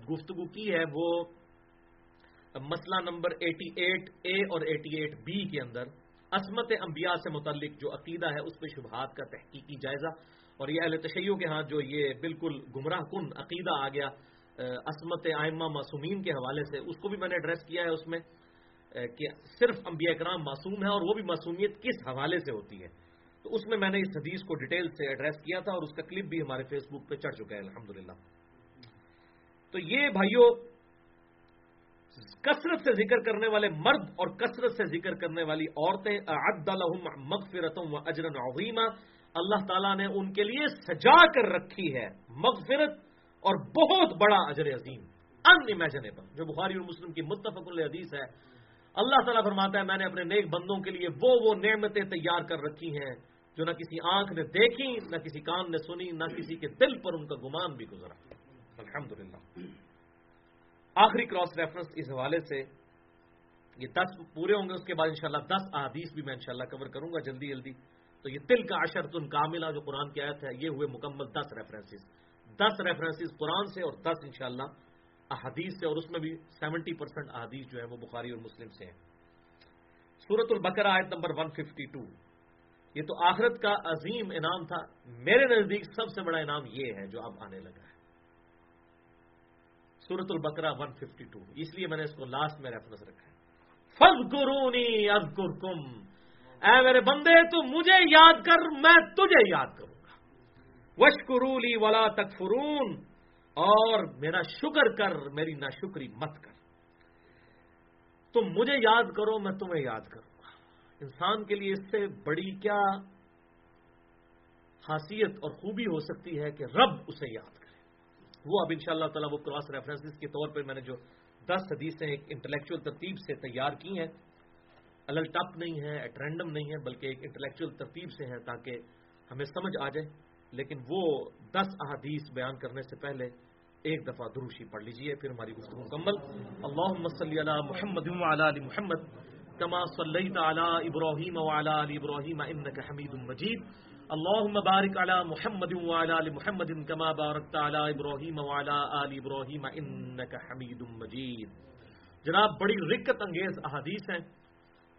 گفتگو کی ہے، وہ مسئلہ نمبر ایٹی ایٹ اے اور ایٹی ایٹ بی کے اندر عصمت انبیاء سے متعلق جو عقیدہ ہے، اس پہ شبہات کا تحقیقی جائزہ اور یہ اہل تشیعوں کے ہاں جو یہ بالکل گمراہ کن عقیدہ آ گیا عصمت آئمہ معصومین کے حوالے سے، اس کو بھی میں نے ایڈریس کیا ہے اس میں کہ صرف انبیاء کرام معصوم ہے اور وہ بھی معصومیت کس حوالے سے ہوتی ہے؟ تو اس میں میں نے اس حدیث کو ڈیٹیل سے ایڈریس کیا تھا اور اس کا کلپ بھی ہمارے فیس بک پہ چڑھ چکا ہے الحمد تو یہ بھائیوں کثرت سے ذکر کرنے والے مرد اور کثرت سے ذکر کرنے والی عورتیں عد مغفرتوں و اجرن عظیمہ اللہ تعالیٰ نے ان کے لیے سجا کر رکھی ہے مغفرت اور بہت بڑا اجر عظیم۔ ان امیجنیبل جو بخاری اور مسلم کی متفق الحدیث ہے۔ اللہ تعالیٰ فرماتا ہے، میں نے اپنے نیک بندوں کے لیے وہ وہ نعمتیں تیار کر رکھی ہیں۔ جو نہ کسی آنکھ نے دیکھی، نہ کسی کان نے سنی، نہ کسی کے دل پر ان کا گمان بھی گزرا۔ الحمدللہ۔ آخری کراس ریفرنس اس حوالے سے، یہ دس پورے ہوں گے، اس کے بعد انشاءاللہ دس احادیث بھی میں انشاءاللہ کور کروں گا جلدی جلدی۔ تو یہ تل کا اشرتن کاملہ جو قرآن کی آیت ہے، یہ ہوئے مکمل دس ریفرنسز دس ریفرنسز قرآن سے اور دس انشاءاللہ احادیث سے، اور اس میں بھی سیونٹی پرسینٹ احادیث جو ہے وہ بخاری اور مسلم سے ہیں۔ سورت البکر آیت نمبر 152 یہ تو آخرت کا عظیم انعام تھا۔ میرے نزدیک سب سے بڑا انعام یہ ہے جو اب آنے لگا ہے۔ سورت البکرا 152 اس لیے میں نے اس کو لاسٹ میں ریفرنس رکھا ہے۔ فض گرونی اے میرے بندے تو مجھے یاد کر، میں تجھے یاد کروں گا۔ وشکرولی ولا تکفرون اور میرا شکر کر، میری ناشکری مت کر۔ تم مجھے یاد کرو، میں تمہیں یاد کروں۔ انسان کے لیے اس سے بڑی کیا خاصیت اور خوبی ہو سکتی ہے کہ رب اسے یاد کرے۔ وہ اب ان شاء اللہ تعالیٰ وہ کراس ریفرنس کے طور پر میں نے جو دس حدیثیں ایک انٹلیکچل ترتیب سے تیار کی ہیں الل ٹپ نہیں ہے ایٹ رینڈم نہیں ہے، بلکہ ایک انٹلیکچل ترتیب سے ہیں تاکہ ہمیں سمجھ آ جائے۔ لیکن وہ دس احادیث بیان کرنے سے پہلے ایک دفعہ دروشی پڑھ لیجیے، پھر ہماری گفتگو مکمل۔ اللہ علی محمد علی محمد۔ كما صليت على إبراهيم وعلى آل إبراهيم إنك حميد مجيد. اللهم بارك على محمد وعلى آل محمد كما باركت على إبراهيم وعلى آل إبراهيم إنك حميد مجيد. جناب، بڑی رکت انگیز احادیث ہیں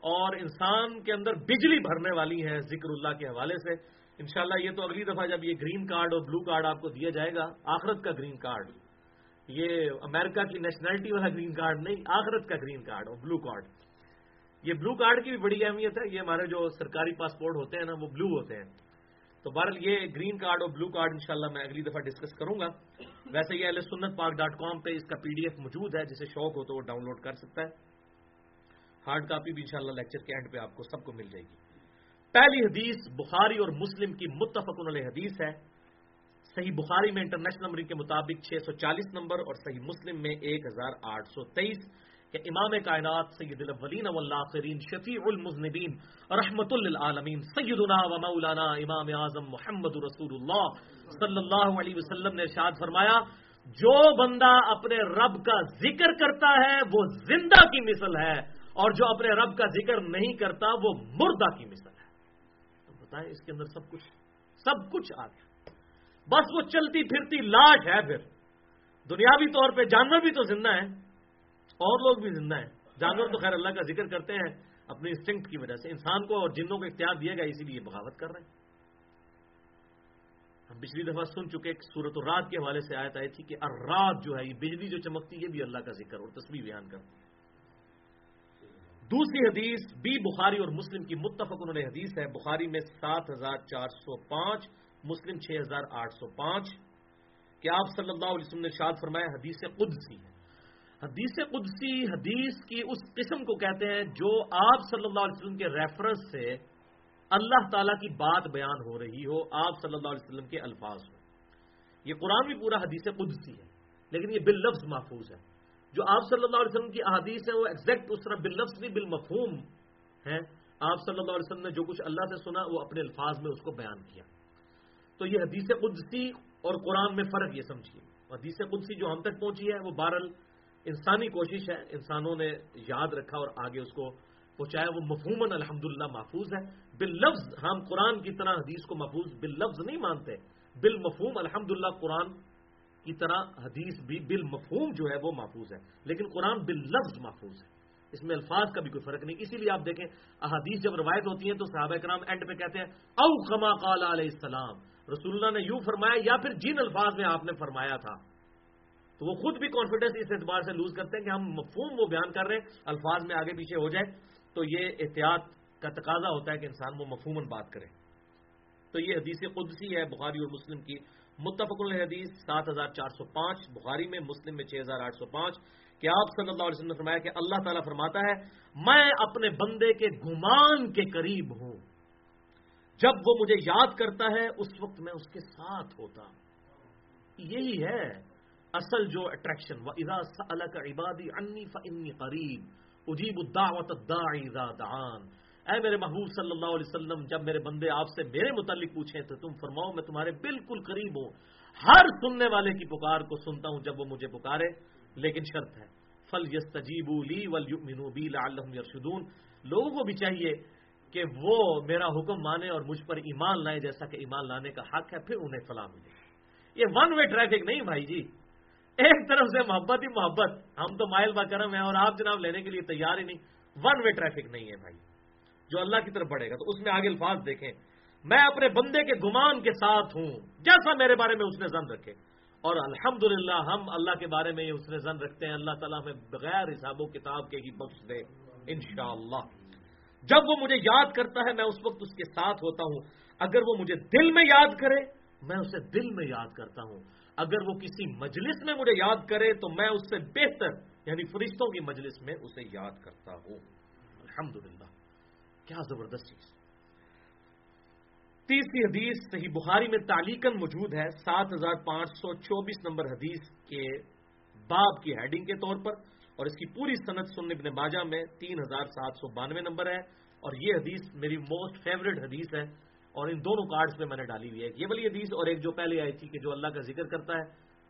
اور انسان کے اندر بجلی بھرنے والی ہیں ذکر اللہ کے حوالے سے. انشاءاللہ یہ تو اگلی دفعہ جب یہ گرین کارڈ اور بلو کارڈ آپ کو دیا جائے گا، آخرت کا گرین کارڈ. یہ امریکہ کی نیشنلٹی والا گرین کارڈ نہیں، آخرت کا گرین کارڈ اور بلو کارڈ. یہ بلو کارڈ کی بھی بڑی اہمیت ہے، یہ ہمارے جو سرکاری پاسپورٹ ہوتے ہیں نا، وہ بلو ہوتے ہیں۔ تو بہرحال یہ گرین کارڈ اور بلو کارڈ انشاءاللہ میں اگلی دفعہ ڈسکس کروں گا۔ ویسے یہ سنت پاک ڈاٹ کام پہ اس کا پی ڈی ایف موجود ہے، جسے شوق ہو تو وہ ڈاؤن لوڈ کر سکتا ہے۔ ہارڈ کاپی بھی انشاءاللہ لیکچر کے اینڈ پہ آپ کو سب کو مل جائے گی۔ پہلی حدیث بخاری اور مسلم کی متفق علیہ حدیث ہے۔ صحیح بخاری میں انٹرنیشنل نمبر کے مطابق 640 نمبر اور صحیح مسلم میں 1823 کہ امام کائنات سید الاولین والآخرین شفیع المذنبین رحمت للعالمین سیدنا و مولانا امام اعظم محمد رسول اللہ صلی اللہ علیہ وسلم نے ارشاد فرمایا، جو بندہ اپنے رب کا ذکر کرتا ہے، وہ زندہ کی مثل ہے، اور جو اپنے رب کا ذکر نہیں کرتا، وہ مردہ کی مثل ہے۔ تو بتائیں اس کے اندر سب کچھ سب کچھ آ گیا۔ بس وہ چلتی پھرتی لاش ہے پھر۔ دنیاوی طور پہ جانور بھی تو زندہ ہیں۔ اور لوگ بھی زندہ ہیں۔ جانور تو خیر اللہ کا ذکر کرتے ہیں اپنی انسٹنکٹ کی وجہ سے۔ انسان کو اور جنوں کو اختیار دیا گیا، اسی لیے بغاوت کر رہے ہیں۔ ہم پچھلی دفعہ سن چکے صورت الرات کے حوالے سے آیت آئی تھی کہ ارات جو ہے، یہ بجلی جو چمکتی ہے بھی اللہ کا ذکر اور تصویر بیان کرتی ہے۔ دوسری حدیث بی بخاری اور مسلم کی متفق انہوں نے حدیث ہے، بخاری میں سات ہزار چار سو پانچ، مسلم چھ ہزار آٹھ سو پانچ۔ کہ آپ صلی اللہ علیہ وسلم نے شاد فرمایا، حدیث قدسی ہے۔ حدیث قدسی، حدیث کی اس قسم کو کہتے ہیں جو آپ صلی اللہ علیہ وسلم کے ریفرنس سے اللہ تعالی کی بات بیان ہو رہی ہو، آپ صلی اللہ علیہ وسلم کے الفاظ ہو یہ قرآن بھی پورا حدیث قدسی ہے، لیکن یہ بال لفظ محفوظ ہے۔ جو آپ صلی اللہ علیہ وسلم کی احادیث ہیں، وہ ایگزیکٹ اس طرح بال لفظ بھی بالمفہوم ہیں۔ آپ صلی اللہ علیہ وسلم نے جو کچھ اللہ سے سنا، وہ اپنے الفاظ میں اس کو بیان کیا۔ تو یہ حدیث قدسی اور قرآن میں فرق یہ سمجھیے۔ حدیث قدسی جو ہم تک پہنچی ہے، وہ بہرل انسانی کوشش ہے، انسانوں نے یاد رکھا اور آگے اس کو پہنچایا۔ وہ مفہوماً الحمد للہ محفوظ ہے۔ بال لفظ ہم قرآن کی طرح حدیث کو محفوظ بال لفظ نہیں مانتے۔ بال مفہوم الحمد للہ قرآن کی طرح حدیث بھی بال مفہوم جو ہے وہ محفوظ ہے۔ لیکن قرآن بال لفظ محفوظ ہے۔ اس میں الفاظ کا بھی کوئی فرق نہیں۔ اسی لیے آپ دیکھیں، احادیث جب روایت ہوتی ہیں تو صحابہ کرام اینڈ پہ کہتے ہیں، او خما قال علیہ السلام رسول اللہ نے یوں فرمایا یا پھر جن الفاظ میں آپ نے فرمایا تھا۔ تو وہ خود بھی کانفیڈینس اس اعتبار سے لوز کرتے ہیں کہ ہم مفہوم وہ بیان کر رہے ہیں، الفاظ میں آگے پیچھے ہو جائے۔ تو یہ احتیاط کا تقاضا ہوتا ہے کہ انسان وہ مفہوماً بات کرے۔ تو یہ حدیث قدسی ہے، بخاری اور مسلم کی۔ متفق الحدیث سات ہزار چار سو پانچ، بخاری میں، مسلم میں چھ ہزار آٹھ سو پانچ۔ کہ آپ صلی اللہ علیہ وسلم نے فرمایا کہ اللہ تعالیٰ فرماتا ہے، میں اپنے بندے کے گمان کے قریب ہوں۔ جب وہ مجھے یاد کرتا ہے، اس وقت میں اس کے ساتھ ہوتا۔ یہی ہے۔ اصل جو اٹریکشن و ادا کا عبادی انی فنی قریب اجیب الدعوت الداعی اذا دعان۔ اے میرے محبوب صلی اللہ علیہ وسلم، جب میرے بندے آپ سے میرے متعلق پوچھیں تو تم فرماؤ، میں تمہارے بالکل قریب ہوں۔ ہر سننے والے کی پکار کو سنتا ہوں جب وہ مجھے پکارے، لیکن شرط ہے۔ فل یس تجیب لی ول بی یرشدون لوگوں کو بھی چاہیے کہ وہ میرا حکم مانے اور مجھ پر ایمان لائے جیسا کہ ایمان لانے کا حق ہے، پھر انہیں فلاں ملے۔ یہ ون وے ٹریفک نہیں بھائی جی۔ ایک طرف سے محبت ہی محبت۔ ہم تو مائل با کرم ہیں اور آپ جناب لینے کے لیے تیار ہی نہیں۔ ون وے ٹریفک نہیں ہے بھائی۔ جو اللہ کی طرف بڑھے گا تو اس میں آگے الفاظ دیکھیں۔ میں اپنے بندے کے گمان کے ساتھ ہوں۔ جیسا میرے بارے میں اس نے زن رکھے۔ اور الحمد ہم اللہ کے بارے میں اس نے زن رکھتے ہیں۔ اللہ تعالیٰ ہمیں بغیر حساب و کتاب کے ہی بخش دے۔ انشاءاللہ۔ جب وہ مجھے یاد کرتا ہے، میں اس وقت اس کے ساتھ ہوتا ہوں۔ اگر وہ مجھے دل میں یاد کرے، میں اسے دل میں یاد کرتا ہوں۔ اگر وہ کسی مجلس میں مجھے یاد کرے تو میں اس سے بہتر یعنی فرشتوں کی مجلس میں اسے یاد کرتا ہوں۔ الحمدللہ، کیا زبردست چیز۔ تیسری حدیث صحیح بخاری میں تعلیقن موجود ہے، سات ہزار پانچ سو چوبیس نمبر حدیث کے باب کی ہیڈنگ کے طور پر، اور اس کی پوری صنعت سن ابن باجہ میں تین ہزار سات سو بانوے نمبر ہے۔ اور یہ حدیث میری موسٹ فیوریٹ حدیث ہے۔ اور ان دونوں کارڈز پہ میں نے ڈالی ہوئی ہے یہ والی حدیث اور ایک جو پہلے آئی تھی کہ جو اللہ کا ذکر کرتا ہے،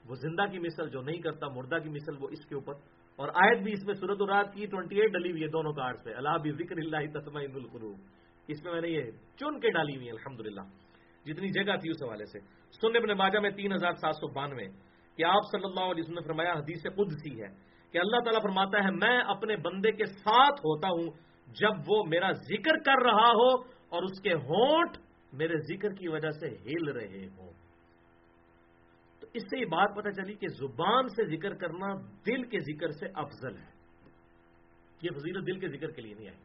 وہ زندہ کی مثل جو نہیں کرتا، مردہ کی مثل وہ اس کے اوپر۔ اور آیت بھی اس میں صورت الرات کی ٹوئنٹی ایٹ ڈلی ہوئی ہے دونوں کارڈ سے اللہ بھی ذکر اللہ تسمہ القلوب۔ اس میں میں نے یہ چن کے ڈالی ہوئی الحمد جتنی جگہ تھی اس حوالے سے۔ سننے ابن ماجہ میں تین ہزار سات سو بانوے۔ کہ آپ صلی اللہ علیہ وسلم نے فرمایا، حدیث قدسی ہے کہ اللہ تعالیٰ فرماتا ہے، میں اپنے بندے کے ساتھ ہوتا ہوں جب وہ میرا ذکر کر رہا ہو اور اس کے ہونٹ میرے ذکر کی وجہ سے ہل رہے ہوں۔ تو اس سے یہ بات پتہ چلی کہ زبان سے ذکر کرنا دل کے ذکر سے افضل ہے۔ یہ فضیلت دل کے ذکر کے لیے نہیں آئی۔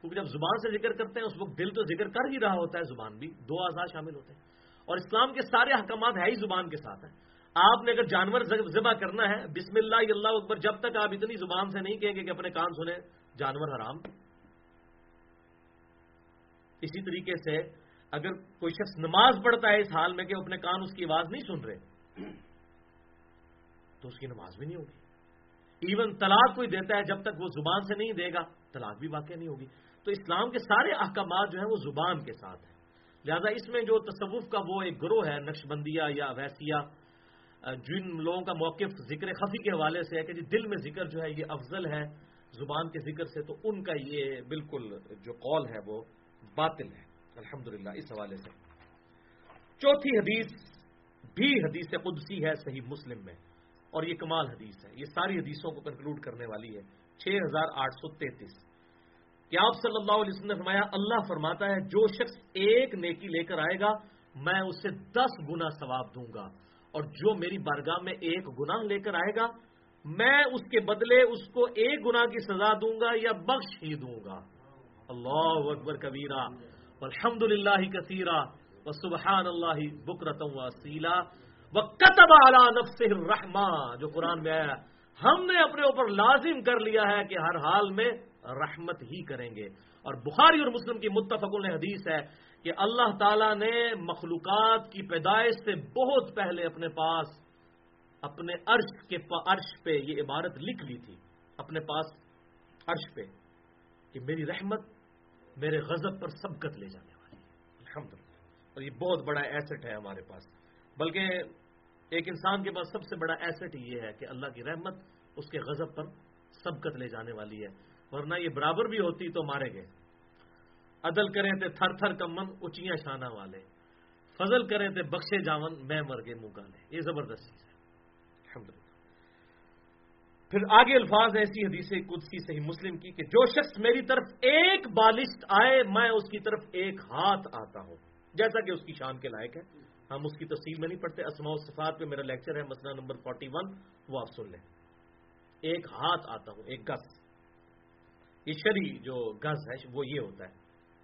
کیونکہ جب زبان سے ذکر کرتے ہیں، اس وقت دل تو ذکر کر ہی رہا ہوتا ہے، زبان بھی دو آزاد شامل ہوتے ہیں۔ اور اسلام کے سارے احکامات ہے ہی زبان کے ساتھ ہیں۔ آپ نے اگر جانور ذبح کرنا ہے، بسم اللہ اللہ اکبر، جب تک آپ اتنی زبان سے نہیں کہیں گے کہ اپنے کان سنیں، جانور حرام۔ اسی طریقے سے اگر کوئی شخص نماز پڑھتا ہے اس حال میں کہ اپنے کان اس کی آواز نہیں سن رہے، تو اس کی نماز بھی نہیں ہوگی۔ ایون طلاق کوئی دیتا ہے جب تک وہ زبان سے نہیں دے گا، طلاق بھی واقع نہیں ہوگی۔ تو اسلام کے سارے احکامات جو ہیں وہ زبان کے ساتھ ہیں۔ لہذا اس میں جو تصوف کا وہ ایک گروہ ہے نقش بندیہ یا ویسیا جن لوگوں کا موقف ذکر خفی کے حوالے سے ہے کہ جی دل میں ذکر جو ہے یہ افضل ہے زبان کے ذکر سے، تو ان کا یہ بالکل جو قول ہے وہ باطل ہے۔ الحمد اس حوالے سے۔ چوتھی حدیث بھی حدیث قدسی ہے صحیح مسلم میں، اور یہ کمال حدیث ہے۔ یہ ساری حدیثوں کو کنکلوڈ کرنے والی ہے۔ چھ ہزار آٹھ سو تینتیس۔ کہ آپ صلی اللہ علیہ وسلم نے فرمایا، اللہ فرماتا ہے، جو شخص ایک نیکی لے کر آئے گا، میں اسے دس گنا ثواب دوں گا۔ اور جو میری بارگاہ میں ایک گنا لے کر آئے گا، میں اس کے بدلے اس کو ایک گنا کی سزا دوں گا یا بخش ہی دوں گا۔ اللہ اکبر کبیرہ۔ الحمد للہ کثیرہ و سبحان اللہ بکرتم وسیلا و کتب اعلی نفس الرحمہ جو قرآن میں آیا ہم نے اپنے اوپر لازم کر لیا ہے کہ ہر حال میں رحمت ہی کریں گے۔ اور بخاری اور مسلم کی متفق حدیث ہے کہ اللہ تعالی نے مخلوقات کی پیدائش سے بہت پہلے اپنے پاس، اپنے عرش کے عرش پہ یہ عبارت لکھ لی تھی۔ اپنے پاس عرش پہ کہ میری رحمت میرے غضب پر سبقت لے جانے والی۔ ہے الحمد اور یہ بہت بڑا ایسٹ ہے ہمارے پاس۔ بلکہ ایک انسان کے پاس سب سے بڑا ایسٹ یہ ہے کہ اللہ کی رحمت اس کے غضب پر سبقت لے جانے والی ہے۔ ورنہ یہ برابر بھی ہوتی تو مارے گئے۔ عدل کریں تھے تھر تھر کمن اچیاں شانہ والے۔ فضل کریں تھے بخشے جاون میں مر گئے منہ گالے یہ زبردست چیز ہے۔ پھر آگے الفاظ ایسی حدیث قدسی صحیح مسلم کی کہ جو شخص میری طرف ایک بالشت آئے، میں اس کی طرف ایک ہاتھ آتا ہوں۔ جیسا کہ اس کی شان کے لائق ہے۔ ہم اس کی تفصیل میں نہیں پڑھتے، اسماء و صفات پہ میرا لیکچر ہے، مسئلہ نمبر فورٹی ون، وہ آپ سن لیں۔ ایک ہاتھ آتا ہوں، ایک گز۔ یہ شری جو گز ہے، وہ یہ ہوتا ہے،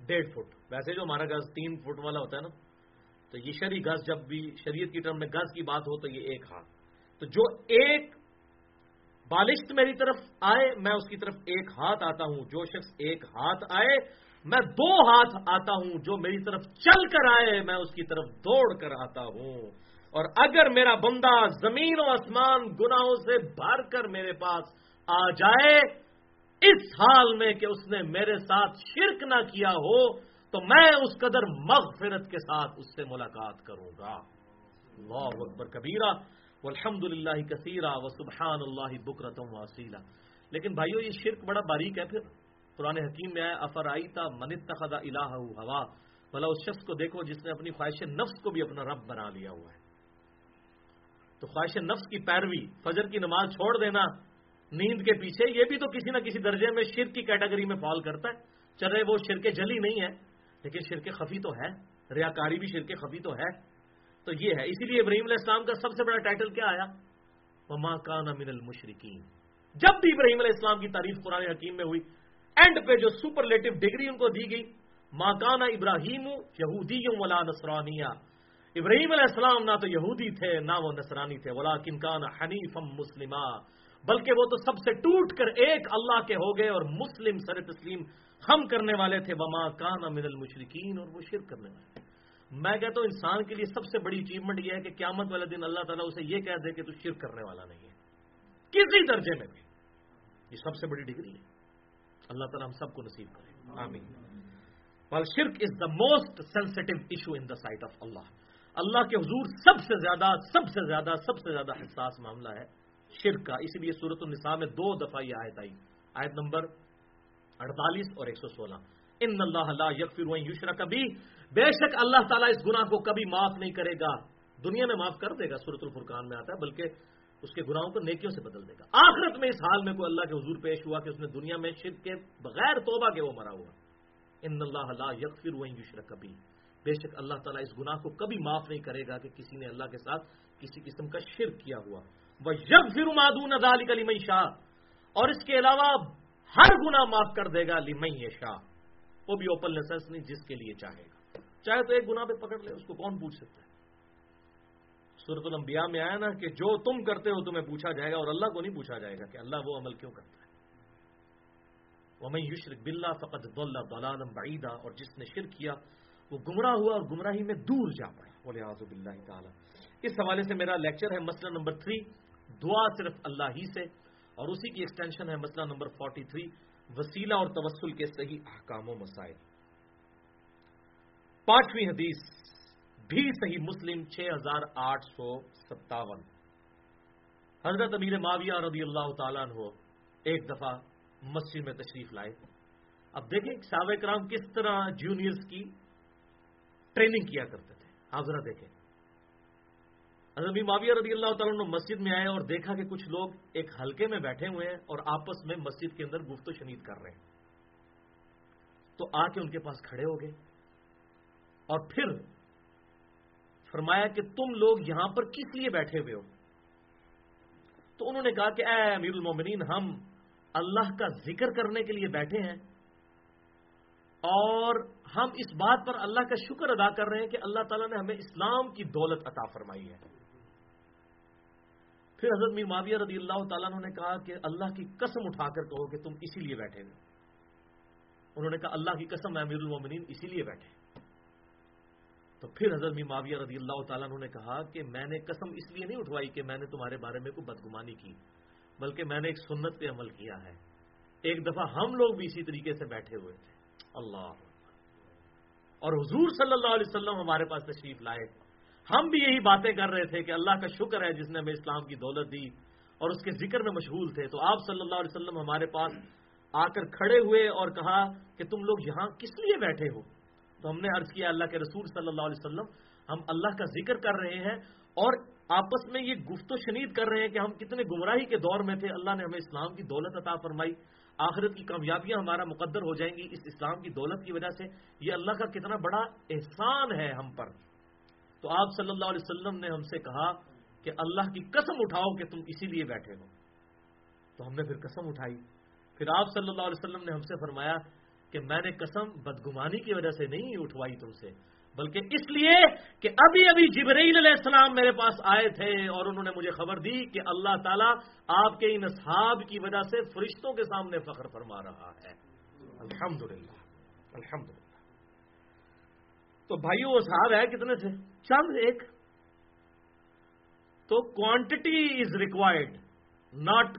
ڈیڑھ فٹ۔ ویسے جو ہمارا گز تین فٹ والا ہوتا ہے نا، تو یہ شری گز، جب بھی شریعت کی ٹرم میں گز کی بات ہو تو یہ ایک ہاتھ۔ تو جو ایک بالشت میری طرف آئے، میں اس کی طرف ایک ہاتھ آتا ہوں، جو شخص ایک ہاتھ آئے، میں دو ہاتھ آتا ہوں، جو میری طرف چل کر آئے، میں اس کی طرف دوڑ کر آتا ہوں۔ اور اگر میرا بندہ زمین و آسمان گناہوں سے بھر کر میرے پاس آ جائے، اس حال میں کہ اس نے میرے ساتھ شرک نہ کیا ہو، تو میں اس قدر مغفرت کے ساتھ اس سے ملاقات کروں گا۔ اللہ اکبر، کبیرہ۔ الحمد للہ کثیرہ و سبحان اللہ بکرتم وسیلہ لیکن بھائیو، یہ شرک بڑا باریک ہے۔ پھر قرآن حکیم میں آیا افر آئی تا منتخا الہ ہوا؟ بھلا اس شخص کو دیکھو جس نے اپنی خواہش نفس کو بھی اپنا رب بنا لیا ہوا ہے۔ تو خواہش نفس کی پیروی، فجر کی نماز چھوڑ دینا، نیند کے پیچھے، یہ بھی تو کسی نہ کسی درجے میں شرک کی کیٹیگری میں فال کرتا ہے۔ چلے وہ شرک جلی نہیں ہے، لیکن شرک خفی تو ہے، ریاکاری بھی شرک خفی تو ہے۔ تو یہ ہے۔ اسی لیے ابراہیم علیہ السلام کا سب سے بڑا ٹائٹل کیا آیا؟ وما کان من المشرقین جب بھی ابراہیم علیہ السلام کی تعریف قرآن حکیم میں ہوئی اینڈ پہ جو سپرلیٹو ڈگری ان کو دی گئی ماکانہ ابراہیم یہودی ولا نسرانیہ ابراہیم علیہ السلام نہ تو یہودی تھے، نہ وہ نسرانی تھے ولا کنکان حنیف مسلمہ بلکہ وہ تو سب سے ٹوٹ کر ایک اللہ کے ہو گئے اور مسلم سر تسلیم ہم کرنے والے تھے۔ وما کان من المشرقین اور وہ شرک کرنے والے۔ تھے میں کہتا ہوں انسان کے لیے سب سے بڑی اچیومنٹ یہ ہے کہ قیامت والے دن اللہ تعالیٰ اسے یہ کہہ دے کہ تو شرک کرنے والا نہیں ہے۔ کسی درجے میں بھی۔ یہ سب سے بڑی ڈگری ہے۔ اللہ تعالیٰ ہم سب کو نصیب کرے۔ آمین۔ شرک is the most sensitive issue in the sight of Allah. اللہ کے حضور سب سے زیادہ، سب سے زیادہ، سب سے زیادہ حساس معاملہ ہے شرک کا۔ اسی لیے صورت النساء میں دو دفعہ یہ آیت آئی۔ آیت نمبر اڑتالیس اور ایک سو سولہ۔ ان اللہ یکفر یوشرا کبھی بے شک اللہ تعالیٰ اس گناہ کو کبھی معاف نہیں کرے گا۔ دنیا میں معاف کر دے گا صورت الفرقان میں آتا ہے، بلکہ اس کے گناہوں کو نیکیوں سے بدل دے گا۔ آخرت میں اس حال میں کوئی اللہ کے حضور پیش ہوا کہ اس نے دنیا میں شرک کے بغیر توبہ کے وہ مرا ہوا۔ ان اللہ یکفر یوشرا کبھی بے شک اللہ تعالیٰ اس گناہ کو کبھی معاف نہیں کرے گا کہ کسی نے اللہ کے ساتھ کسی قسم کا شرک کیا ہوا۔ وہ یگ پھر مادون ادال شاہ۔ اور اس کے علاوہ ہر گنا معاف کر دے گا لیمئی شاہ وہ بھی اوپن لائسنس نہیں، جس کے لیے چاہے۔ گا چاہے تو ایک گنا پہ پکڑ لے، اس کو کون پوچھ سکتا ہے؟ سورت الانبیاء میں آیا نا کہ جو تم کرتے ہو تمہیں پوچھا جائے گا اور اللہ کو نہیں پوچھا جائے گا کہ اللہ وہ عمل کیوں کرتا ہے۔ وہ میں یشرق بلّہ فقط دلہ بعیدہ اور جس نے شرک کیا، وہ گمراہ ہوا اور گمراہی میں دور جا پڑا۔ بولے آزب اللہ تعالیٰ اس حوالے سے میرا لیکچر ہے مسئلہ نمبر تھری دعا صرف اللہ ہی سے، اور اسی کی ایکسٹینشن ہے مسئلہ نمبر فورٹی تھری وسیلہ اور توسل کے صحیح احکام و مسائل۔ پانچویں حدیث بھی صحیح مسلم چھ ہزار آٹھ سو ستاون۔ حضرت امیر معاویہ رضی اللہ تعالیٰ عنہ ایک دفعہ مسجد میں تشریف لائے۔ اب دیکھیں صحابہ کرام کس طرح جونیئرز کی ٹریننگ کیا کرتے تھے۔ آپ ذرا دیکھیں۔ حضرت معاویہ رضی اللہ تعالیٰ نے مسجد میں آئے اور دیکھا کہ کچھ لوگ ایک حلقے میں بیٹھے ہوئے ہیں اور آپس میں مسجد کے اندر گفت و شنید کر رہے ہیں۔ تو آ کے ان کے پاس کھڑے ہو گئے۔ اور پھر فرمایا کہ تم لوگ یہاں پر کس لیے بیٹھے ہوئے ہو؟ تو انہوں نے کہا کہ اے امیر المومنین، ہم اللہ کا ذکر کرنے کے لیے بیٹھے ہیں اور ہم اس بات پر اللہ کا شکر ادا کر رہے ہیں کہ اللہ تعالیٰ نے ہمیں اسلام کی دولت عطا فرمائی ہے۔ پھر حضرت میر معاویہ رضی اللہ تعالیٰ نے کہا کہ اللہ کی قسم اٹھا کر کہو کہ تم اسی لیے بیٹھے ہوئے انہوں نے کہا، اللہ کی قسم امیر المومنین، اسی لیے بیٹھے تو پھر حضرت معاویہ رضی اللہ تعالیٰ نے کہا کہ میں نے قسم اس لیے نہیں اٹھوائی کہ میں نے تمہارے بارے میں کوئی بدگمانی کی، بلکہ میں نے ایک سنت پہ عمل کیا ہے۔ ایک دفعہ ہم لوگ بھی اسی طریقے سے بیٹھے ہوئے تھے۔ اللہ۔ اور حضور صلی اللہ علیہ وسلم ہمارے پاس تشریف لائے۔ ہم بھی یہی باتیں کر رہے تھے کہ اللہ کا شکر ہے جس نے ہمیں اسلام کی دولت دی اور اس کے ذکر میں مشغول تھے۔ تو آپ صلی اللہ علیہ وسلم ہمارے پاس آ کر کھڑے ہوئے اور کہا کہ تم لوگ یہاں کس لیے بیٹھے ہو؟ تو ہم نے عرض کیا اللہ کے رسول صلی اللہ علیہ وسلم، ہم اللہ کا ذکر کر رہے ہیں اور آپس میں یہ گفت و شنید کر رہے ہیں کہ ہم کتنے گمراہی کے دور میں تھے، اللہ نے ہمیں اسلام کی دولت عطا فرمائی۔ آخرت کی کامیابیاں ہمارا مقدر ہو جائیں گی، اس اسلام کی دولت کی وجہ سے۔ یہ اللہ کا کتنا بڑا احسان ہے ہم پر۔ تو آپ صلی اللہ علیہ وسلم نے ہم سے کہا کہ اللہ کی قسم اٹھاؤ کہ تم اسی لیے بیٹھے ہو۔ تو ہم نے پھر قسم اٹھائی۔ پھر آپ صلی اللہ علیہ وسلم نے ہم سے فرمایا کہ میں نے قسم بدگمانی کی وجہ سے نہیں اٹھوائی تم سے، بلکہ اس لیے کہ ابھی ابھی جبرائیل علیہ السلام میرے پاس آئے تھے اور انہوں نے مجھے خبر دی کہ اللہ تعالیٰ آپ کے ان اصحاب کی وجہ سے فرشتوں کے سامنے فخر فرما رہا ہے۔ الحمد للہ الحمد للہ تو بھائیو، وہ صاحب ہے کتنے تھے؟ چند، ایک۔ تو quantity is required not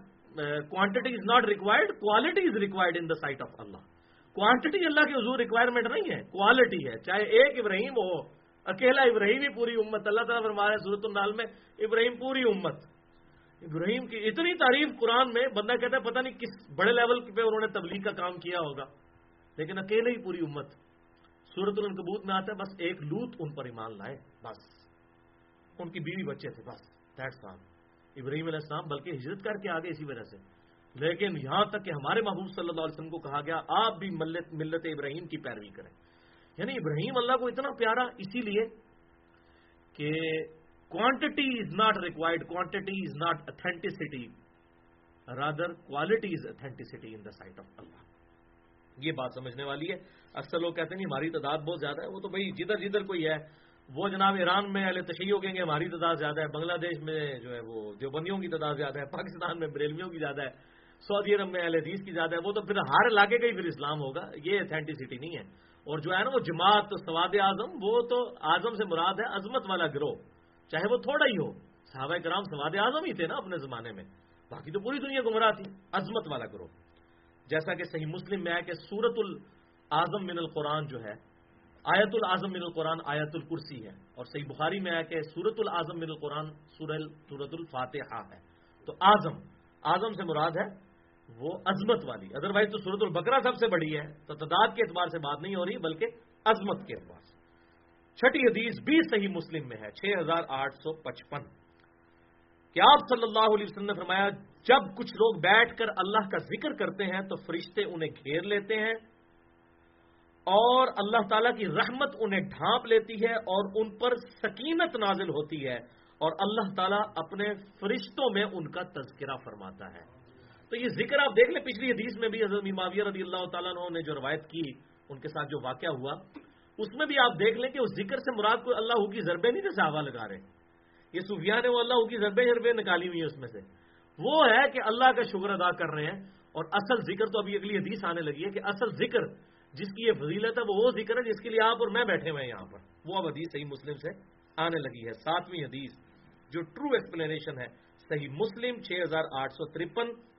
quantity is not required quality is required in the sight of Allah quantity اللہ کے حضور ریکوائرمنٹ نہیں ہے کوالٹی ہے۔ چاہے ایک ابراہیم ہو، اکیلا ابراہیم ہی پوری امت، اللہ تعالیٰ فرما رہے صورت النال میں، ابراہیم پوری امت۔ ابراہیم کی اتنی تعریف قرآن میں، بندہ کہتا ہے پتہ نہیں کس بڑے لیول پہ انہوں نے تبلیغ کا کام کیا ہوگا۔ لیکن اکیلے ہی پوری امت۔ سورت القبوت میں آتا ہے، بس ایک لوت ان پر ایمان لائے، بس۔ ان کی بیوی بچے تھے، بس۔ دیٹس ابراہیم علیہ السلام، بلکہ ہجرت کر کے آگے اسی وجہ سے۔ لیکن یہاں تک کہ ہمارے محبوب صلی اللہ علیہ وسلم کو کہا گیا، آپ بھی ملت ملت ابراہیم کی پیروی کریں۔ یعنی ابراہیم اللہ کو اتنا پیارا اسی لیے کہ quantity is not required quantity is not authenticity rather quality is authenticity in the sight of Allah یہ بات سمجھنے والی ہے۔ اکثر لوگ کہتے ہیں ہماری تعداد بہت زیادہ ہے، وہ تو بھائی جدھر جدھر کوئی ہے، وہ جناب ایران میں اہل تشہیر کہیں گے ہماری تعداد زیادہ ہے، بنگلہ دیش میں جو ہے وہ دیوبندیوں کی تعداد زیادہ ہے، پاکستان میں بریلویوں کی زیادہ ہے۔ سعودی عرب میں اہل حدیث کی زیادہ ہے، وہ تو پھر ہر علاقے کا ہی پھر اسلام ہوگا۔ یہ اتھینٹسٹی نہیں ہے۔ اور جو ہے نا وہ جماعت تو سواد اعظم، وہ تو اعظم سے مراد ہے عظمت والا گروہ۔ چاہے وہ تھوڑا ہی ہو۔ صحابہ کرام سواد اعظم ہی تھے نا اپنے زمانے میں۔ باقی تو پوری دنیا گمراہ تھی، عظمت والا گروہ۔ جیسا کہ صحیح مسلم میں ہے کہ سورت العظم من القرآن جو ہے، آیت العظم من القرآن آیت الکرسی ہے۔ اور صحیح بخاری میں ہے کہ سورت العظم من القرآن سورت الفاتحہ ہے۔ تو آزم آزم سے مراد ہے وہ عظمت والی۔ ادروائز تو صورت البکرا سب سے بڑی ہے۔ تو تعداد کے اعتبار سے بات نہیں ہو رہی، بلکہ عظمت کے اعتبار سے۔ چھٹی حدیث بھی صحیح مسلم میں ہے، چھ ہزار آٹھ سو پچپن۔ کیا آپ صلی اللہ علیہ وسلم نے فرمایا، جب کچھ لوگ بیٹھ کر اللہ کا ذکر کرتے ہیں، تو فرشتے انہیں گھیر لیتے ہیں اور اللہ تعالیٰ کی رحمت انہیں ڈھانپ لیتی ہے اور ان پر سکینت نازل ہوتی ہے اور اللہ تعالیٰ اپنے فرشتوں میں ان کا تذکرہ فرماتا ہے۔ تو یہ ذکر آپ دیکھ لیں، پچھلی حدیث میں بھی حضرت معاویہ رضی اللہ تعالیٰ نے جو روایت کی، ان کے ساتھ جو واقعہ ہوا، اس میں بھی آپ دیکھ لیں کہ اس ذکر سے مراد کوئی اللہ کی ضربے نہیں جیسے ہوا لگا رہے یہ صوفیہ نے وہ اللہ کی ضربے ضربے نکالی ہوئی ہے اس میں سے۔ وہ ہے کہ اللہ کا شکر ادا کر رہے ہیں اور اصل ذکر تو ابھی اگلی حدیث آنے لگی ہے کہ اصل ذکر جس کی یہ فضیلت ہے، وہ وہ ذکر ہے جس کے لیے آپ اور میں بیٹھے ہوئے ہیں یہاں پر۔ وہ اب حدیث صحیح مسلم سے آنے لگی ہے۔ ساتویں حدیث جو ٹرو ایکسپلینیشن ہے، صحیح مسلم، چھ ہزار آٹھ سو ترپن۔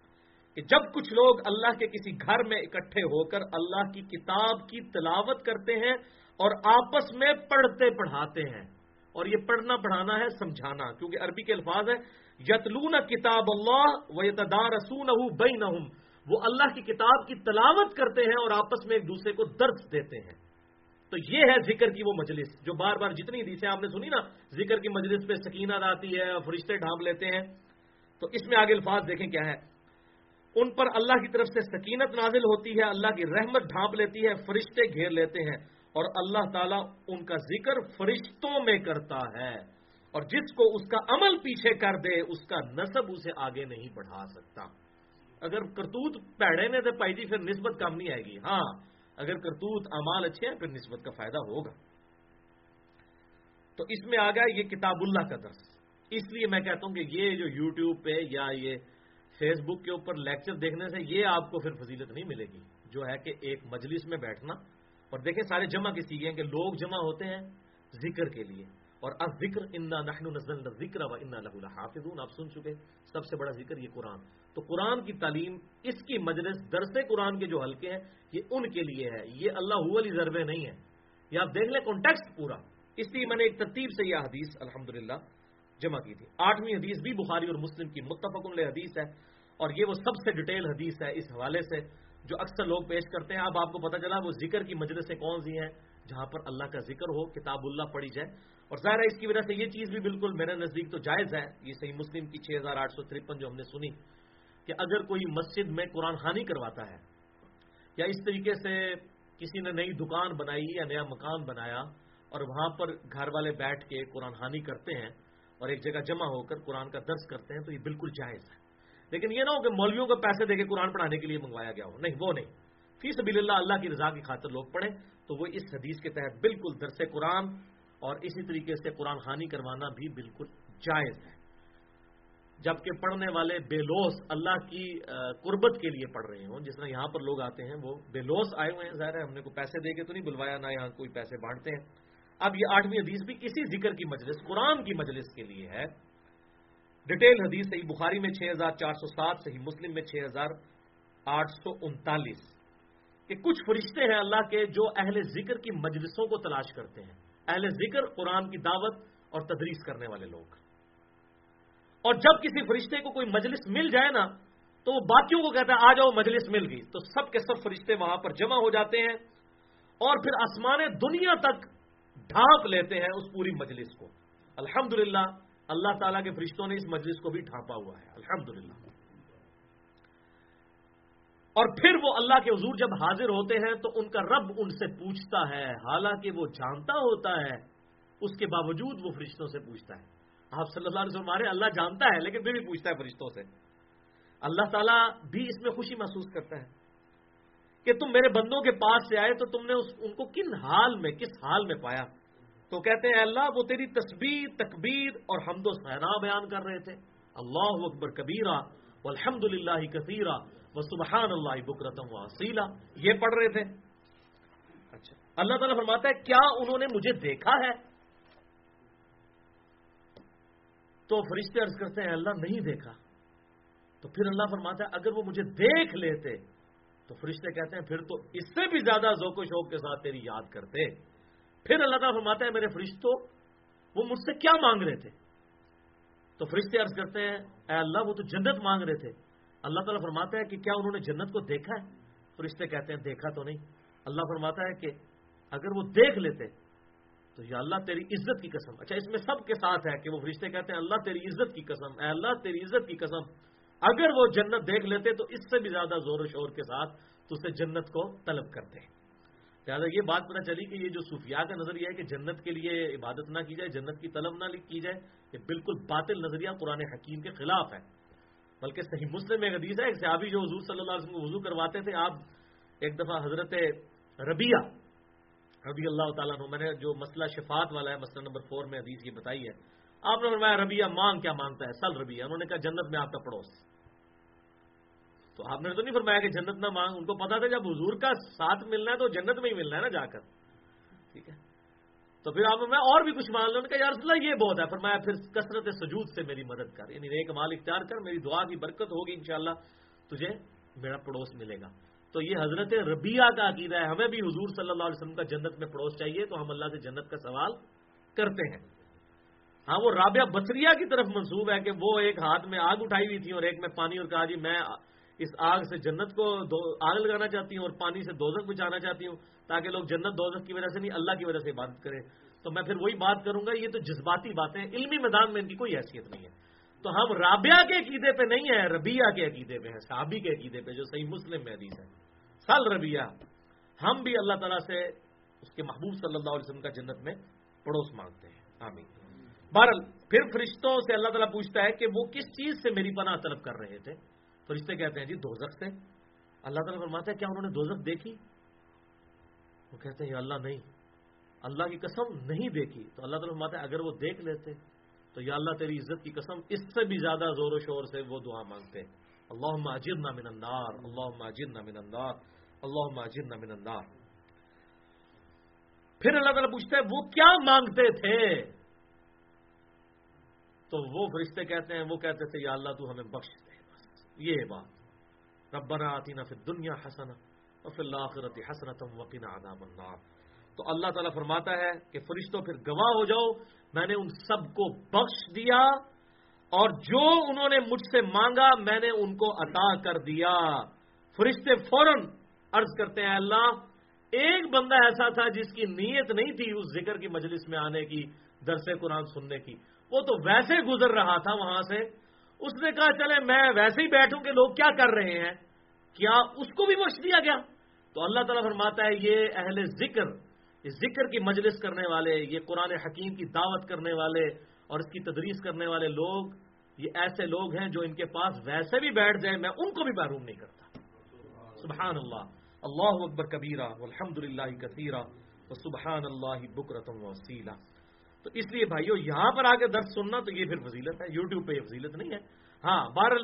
کہ جب کچھ لوگ اللہ کے کسی گھر میں اکٹھے ہو کر اللہ کی کتاب کی تلاوت کرتے ہیں اور آپس میں پڑھتے پڑھاتے ہیں۔ اور یہ پڑھنا پڑھانا ہے، سمجھانا۔ کیونکہ عربی کے الفاظ ہے یتلون کتاب اللہ و یتدار رسون وہ اللہ کی کتاب کی تلاوت کرتے ہیں اور آپس میں ایک دوسرے کو درد دیتے ہیں۔ تو یہ ہے ذکر کی وہ مجلس، جو بار بار جتنی حدیثیں آپ نے سنی نا، ذکر کی مجلس پہ سکینت آتی ہے فرشتے ڈھانپ لیتے ہیں۔ تو اس میں آگے الفاظ دیکھیں کیا ہے۔ ان پر اللہ کی طرف سے سکینت نازل ہوتی ہے، اللہ کی رحمت ڈھانپ لیتی ہے، فرشتے گھیر لیتے ہیں اور اللہ تعالیٰ ان کا ذکر فرشتوں میں کرتا ہے۔ اور جس کو اس کا عمل پیچھے کر دے، اس کا نصب اسے آگے نہیں بڑھا سکتا۔ اگر کرتوت پیڑے نے تو پائی جی پھر نسبت کم نہیں آئے گی۔ ہاں اگر کرتوت امال اچھے ہیں، پھر نسبت کا فائدہ ہوگا۔ تو اس میں آ گیا یہ کتاب اللہ کا درس۔ اس لیے میں کہتا ہوں کہ یہ جو یوٹیوب پہ یا یہ فیس بک کے اوپر لیکچر دیکھنے سے یہ آپ کو پھر فضیلت نہیں ملے گی، جو ہے کہ ایک مجلس میں بیٹھنا۔ اور دیکھیں سارے جمع کسی ہیں کہ لوگ جمع ہوتے ہیں ذکر کے لیے۔ اور اب ذکر انا نحن نزل ذکر و انا لہ حافظ آپ سن چکے، سب سے بڑا ذکر یہ قرآن۔ تو قرآن کی تعلیم اس کی مجلس، درس قرآن کے جو حلقے ہیں، یہ ان کے لیے ہے۔ یہ اللہ علی ضربے نہیں ہے یہ آپ دیکھ لیں کانٹیکس پورا۔ اس لیے میں نے ایک ترتیب سے یہ حدیث الحمد جمع کی تھی۔ آٹھویں حدیث بھی بخاری اور مسلم کی متفق حدیث ہے اور یہ وہ سب سے ڈیٹیل حدیث ہے اس حوالے سے جو اکثر لوگ پیش کرتے ہیں۔ اب آپ کو پتا چلا وہ ذکر کی مجلسیں کون سی ہیں جہاں پر اللہ کا ذکر ہو، کتاب اللہ پڑھی جائے۔ اور ظاہر ہے اس کی وجہ سے یہ چیز بھی بالکل میرے نزدیک تو جائز ہے۔ یہ صحیح مسلم کی چھ ہزار آٹھ سو ترپن جو ہم نے سنی کہ اگر کوئی مسجد میں قرآن خانی کرواتا ہے یا اس طریقے سے کسی نے نئی دکان بنائی یا نیا مکان بنایا اور وہاں پر گھر والے بیٹھ کے قرآن خانی کرتے ہیں اور ایک جگہ جمع ہو کر قرآن کا درس کرتے ہیں تو یہ بالکل جائز ہے۔ لیکن یہ نہ ہو کہ مولویوں کو پیسے دے کے قرآن پڑھانے کے لیے منگوایا گیا ہو۔ نہیں، وہ نہیں۔ فی سبیل اللہ اللہ کی رضا کی خاطر لوگ پڑھیں تو وہ اس حدیث کے تحت بالکل درس قرآن اور اسی طریقے سے قرآن خانی کروانا بھی بالکل جائز ہے۔ جبکہ پڑھنے والے بے لوس اللہ کی قربت کے لیے پڑھ رہے ہوں۔ جس طرح یہاں پر لوگ آتے ہیں، وہ بے لوس آئے ہوئے ہیں۔ ظاہر ہے ہم نے کوئی پیسے دے کے تو نہیں بلوایا، نہ یہاں کوئی پیسے بانٹتے ہیں۔ اب یہ آٹھویں حدیث بھی اسی ذکر کی مجلس، قرآن کی مجلس کے لیے ہے۔ ڈیٹیل حدیث صحیح بخاری میں چھ ہزار چار سو سات، صحیح مسلم میں چھ ہزار آٹھ سو انتالیس۔ کہ کچھ فرشتے ہیں اللہ کے جو اہل ذکر کی مجلسوں کو تلاش کرتے ہیں۔ اہل ذکر، قرآن کی دعوت اور تدریس کرنے والے لوگ۔ اور جب کسی فرشتے کو کوئی مجلس مل جائے نا، تو وہ باقیوں کو کہتا ہے، آ جاؤ، مجلس مل گئی۔ تو سب کے سب فرشتے وہاں پر جمع ہو جاتے ہیں اور پھر آسمان دنیا تک ڈھانپ لیتے ہیں اس پوری مجلس کو۔ الحمدللہ، اللہ تعالیٰ کے فرشتوں نے اس مجلس کو بھی ڈھانپا ہوا ہے۔ الحمد اور پھر وہ اللہ کے حضور جب حاضر ہوتے ہیں تو ان کا رب ان سے پوچھتا ہے، حالانکہ وہ جانتا ہوتا ہے، اس کے باوجود وہ فرشتوں سے پوچھتا ہے۔ آپ صلی اللہ علیہ وسلم اللہ جانتا ہے، لیکن پھر بھی پوچھتا ہے فرشتوں سے۔ اللہ تعالیٰ بھی اس میں خوشی محسوس کرتا ہے۔ کہ تم میرے بندوں کے پاس سے آئے تو تم نے ان کو کن حال میں کس حال میں پایا؟ تو کہتے ہیں اللہ وہ تیری تصویر تکبیر اور حمد و سہنا بیان کر رہے تھے۔ اللہ اکبر کبیرہ الحمد للہ کثیرہ وہ سبحان اللہ بکرتم وسیلہ یہ پڑھ رہے تھے۔ اچھا۔ اللہ تعالیٰ فرماتا ہے کیا انہوں نے مجھے دیکھا ہے؟ تو فرشتے عرض کرتے ہیں اللہ نہیں دیکھا۔ تو پھر اللہ فرماتا ہے اگر وہ مجھے دیکھ لیتے تو فرشتے کہتے ہیں، پھر تو اس سے بھی زیادہ ذوق و شوق کے ساتھ تیری یاد کرتے۔ پھر اللہ تعالیٰ فرماتا ہے، میرے فرشتوں وہ مجھ سے کیا مانگ رہے تھے؟ تو فرشتے عرض کرتے ہیں، اے اللہ، وہ تو جنت مانگ رہے تھے۔ اللہ تعالیٰ فرماتا ہے کہ کیا انہوں نے جنت کو دیکھا ہے؟ فرشتے کہتے ہیں، دیکھا تو نہیں۔ اللہ فرماتا ہے کہ اگر وہ دیکھ لیتے، تو یا اللہ تیری عزت کی قسم۔ اچھا اس میں سب کے ساتھ ہے کہ وہ فرشتے کہتے ہیں، اللہ تیری عزت کی قسم، اے اللہ تیری عزت کی قسم۔ اگر وہ جنت دیکھ لیتے تو اس سے بھی زیادہ زور و شور کے ساتھ تو اسے جنت کو طلب کرتے ہیں۔ لہٰذا یہ بات پتہ چلی کہ یہ جو صوفیاء کا نظریہ ہے کہ جنت کے لیے عبادت نہ کی جائے، جنت کی طلب نہ کی جائے، یہ بالکل باطل نظریہ قرآن حکیم کے خلاف ہے۔ بلکہ صحیح مسلم ایک حدیث ہے، ایک صحابی جو حضور صلی اللہ علیہ وسلم کو وضو کرواتے تھے، آپ ایک دفعہ حضرت ربیہ ربی اللہ تعالیٰ میں نے جو مسئلہ شفات والا ہے، مسئلہ نمبر فور میں حدیث یہ بتائی ہے۔ آپ نے فرمایا ربیہ مانگ کیا مانگتا ہے؟ سل ربیہ انہوں نے کہا جنت میں آپ کا پڑوس۔ تو آپ نے تو نہیں فرمایا کہ جنت نہ مانگ، ان کو پتا تھا جب حضور کا ساتھ ملنا ہے تو جنت میں ہی ملنا ہے نا جا کر۔ ٹھیک ہے؟ تو پھر آپ میں اور بھی کچھ مان لوں کہ یار اللہ یہ بہت ہے۔ فرمایا، پھر کثرت سجود سے میری مدد کر۔ یعنی ایک مال اختیار کر، میری دعا کی برکت ہوگی انشاءاللہ، تجھے میرا پڑوس ملے گا۔ تو یہ حضرت ربیہ کا عقیدہ ہے۔ ہمیں بھی حضور صلی اللہ علیہ وسلم کا جنت میں پڑوس چاہیے، تو ہم اللہ سے جنت کا سوال کرتے ہیں۔ ہاں وہ رابعہ بسریا کی طرف منسوب ہے کہ وہ ایک ہاتھ میں آگ اٹھائی ہوئی تھی اور ایک میں پانی اور کہا جی میں اس آگ سے جنت کو آگ لگانا چاہتی ہوں اور پانی سے دوزک بچانا چاہتی ہوں تاکہ لوگ جنت دوزک کی وجہ سے نہیں، اللہ کی وجہ سے عبادت کریں۔ تو میں پھر وہی بات کروں گا، یہ تو جذباتی باتیں علمی میدان میں ان کی کوئی حیثیت نہیں ہے۔ تو ہم رابعہ کے عقیدے پہ نہیں ہے ربیہ کے عقیدے پہ ہیں، صحابی کے عقیدے پہ، جو صحیح مسلم میں حدیث ہے۔ سال ربیہ ہم بھی اللہ تعالیٰ سے اس کے محبوب صلی اللہ علیہ وسلم کا جنت میں پڑوس مانگتے ہیں۔ آمین۔ بہرحال، پھر فرشتوں سے اللہ تعالیٰ پوچھتا ہے کہ وہ کس چیز سے میری پناہ طلب کر رہے تھے؟ فرشتے کہتے ہیں جی دوزخ سے. اللہ تعالیٰ فرماتا ہے، کیا انہوں نے دوزخ دیکھی؟ وہ کہتے ہیں اللہ، نہیں۔ اللہ کی قسم نہیں دیکھی. تو اللہ تعالیٰ فرماتا ہے، اگر وہ دیکھ لیتے، تو یا اللہ، تیری عزت کی قسم اس سے بھی زیادہ زور و شور سے وہ دعا مانگتے۔ اللہ ماجر نہ من النار اللہ ماجر نہ من النار اللہ ماجر نہ من النار۔ پھر اللہ تعالیٰ پوچھتا ہے، وہ کیا مانگتے تھے؟ تو وہ فرشتے کہتے ہیں، وہ کہتے تھے، یا اللہ تو ہمیں بخش دے۔ یہ بات۔ ربنا آتینا فی دنیا حسن اور پھر اللہ حسنت وقین عذاب النار۔ تو اللہ تعالیٰ فرماتا ہے کہ فرشتوں، پھر گواہ ہو جاؤ، میں نے ان سب کو بخش دیا اور جو انہوں نے مجھ سے مانگا، میں نے ان کو عطا کر دیا۔ فرشتے فوراً عرض کرتے ہیں اللہ، ایک بندہ ایسا تھا جس کی نیت نہیں تھی اس ذکر کی مجلس میں آنے کی، درس قرآن سننے کی۔ وہ تو ویسے گزر رہا تھا وہاں سے۔ اس نے کہا چلے میں ویسے ہی بیٹھوں کہ لوگ کیا کر رہے ہیں؟ کیا اس کو بھی بخش دیا گیا؟ تو اللہ تعالیٰ فرماتا ہے، یہ اہل ذکر ذکر کی مجلس کرنے والے، یہ قرآن حکیم کی دعوت کرنے والے اور اس کی تدریس کرنے والے لوگ، یہ ایسے لوگ ہیں جو ان کے پاس ویسے بھی بیٹھ جائیں، میں ان کو بھی محروم نہیں کرتا۔ سبحان اللہ۔ اللہ اکبر کبیرہ الحمد للہ کثیرہ سبحان اللہ بکرتم وسیلہ۔ تو اس لیے بھائیو، یہاں پر آ کے درد سننا تو یہ پھر فضیلت ہے، یوٹیوب پہ یہ فضیلت نہیں ہے۔ ہاں بہر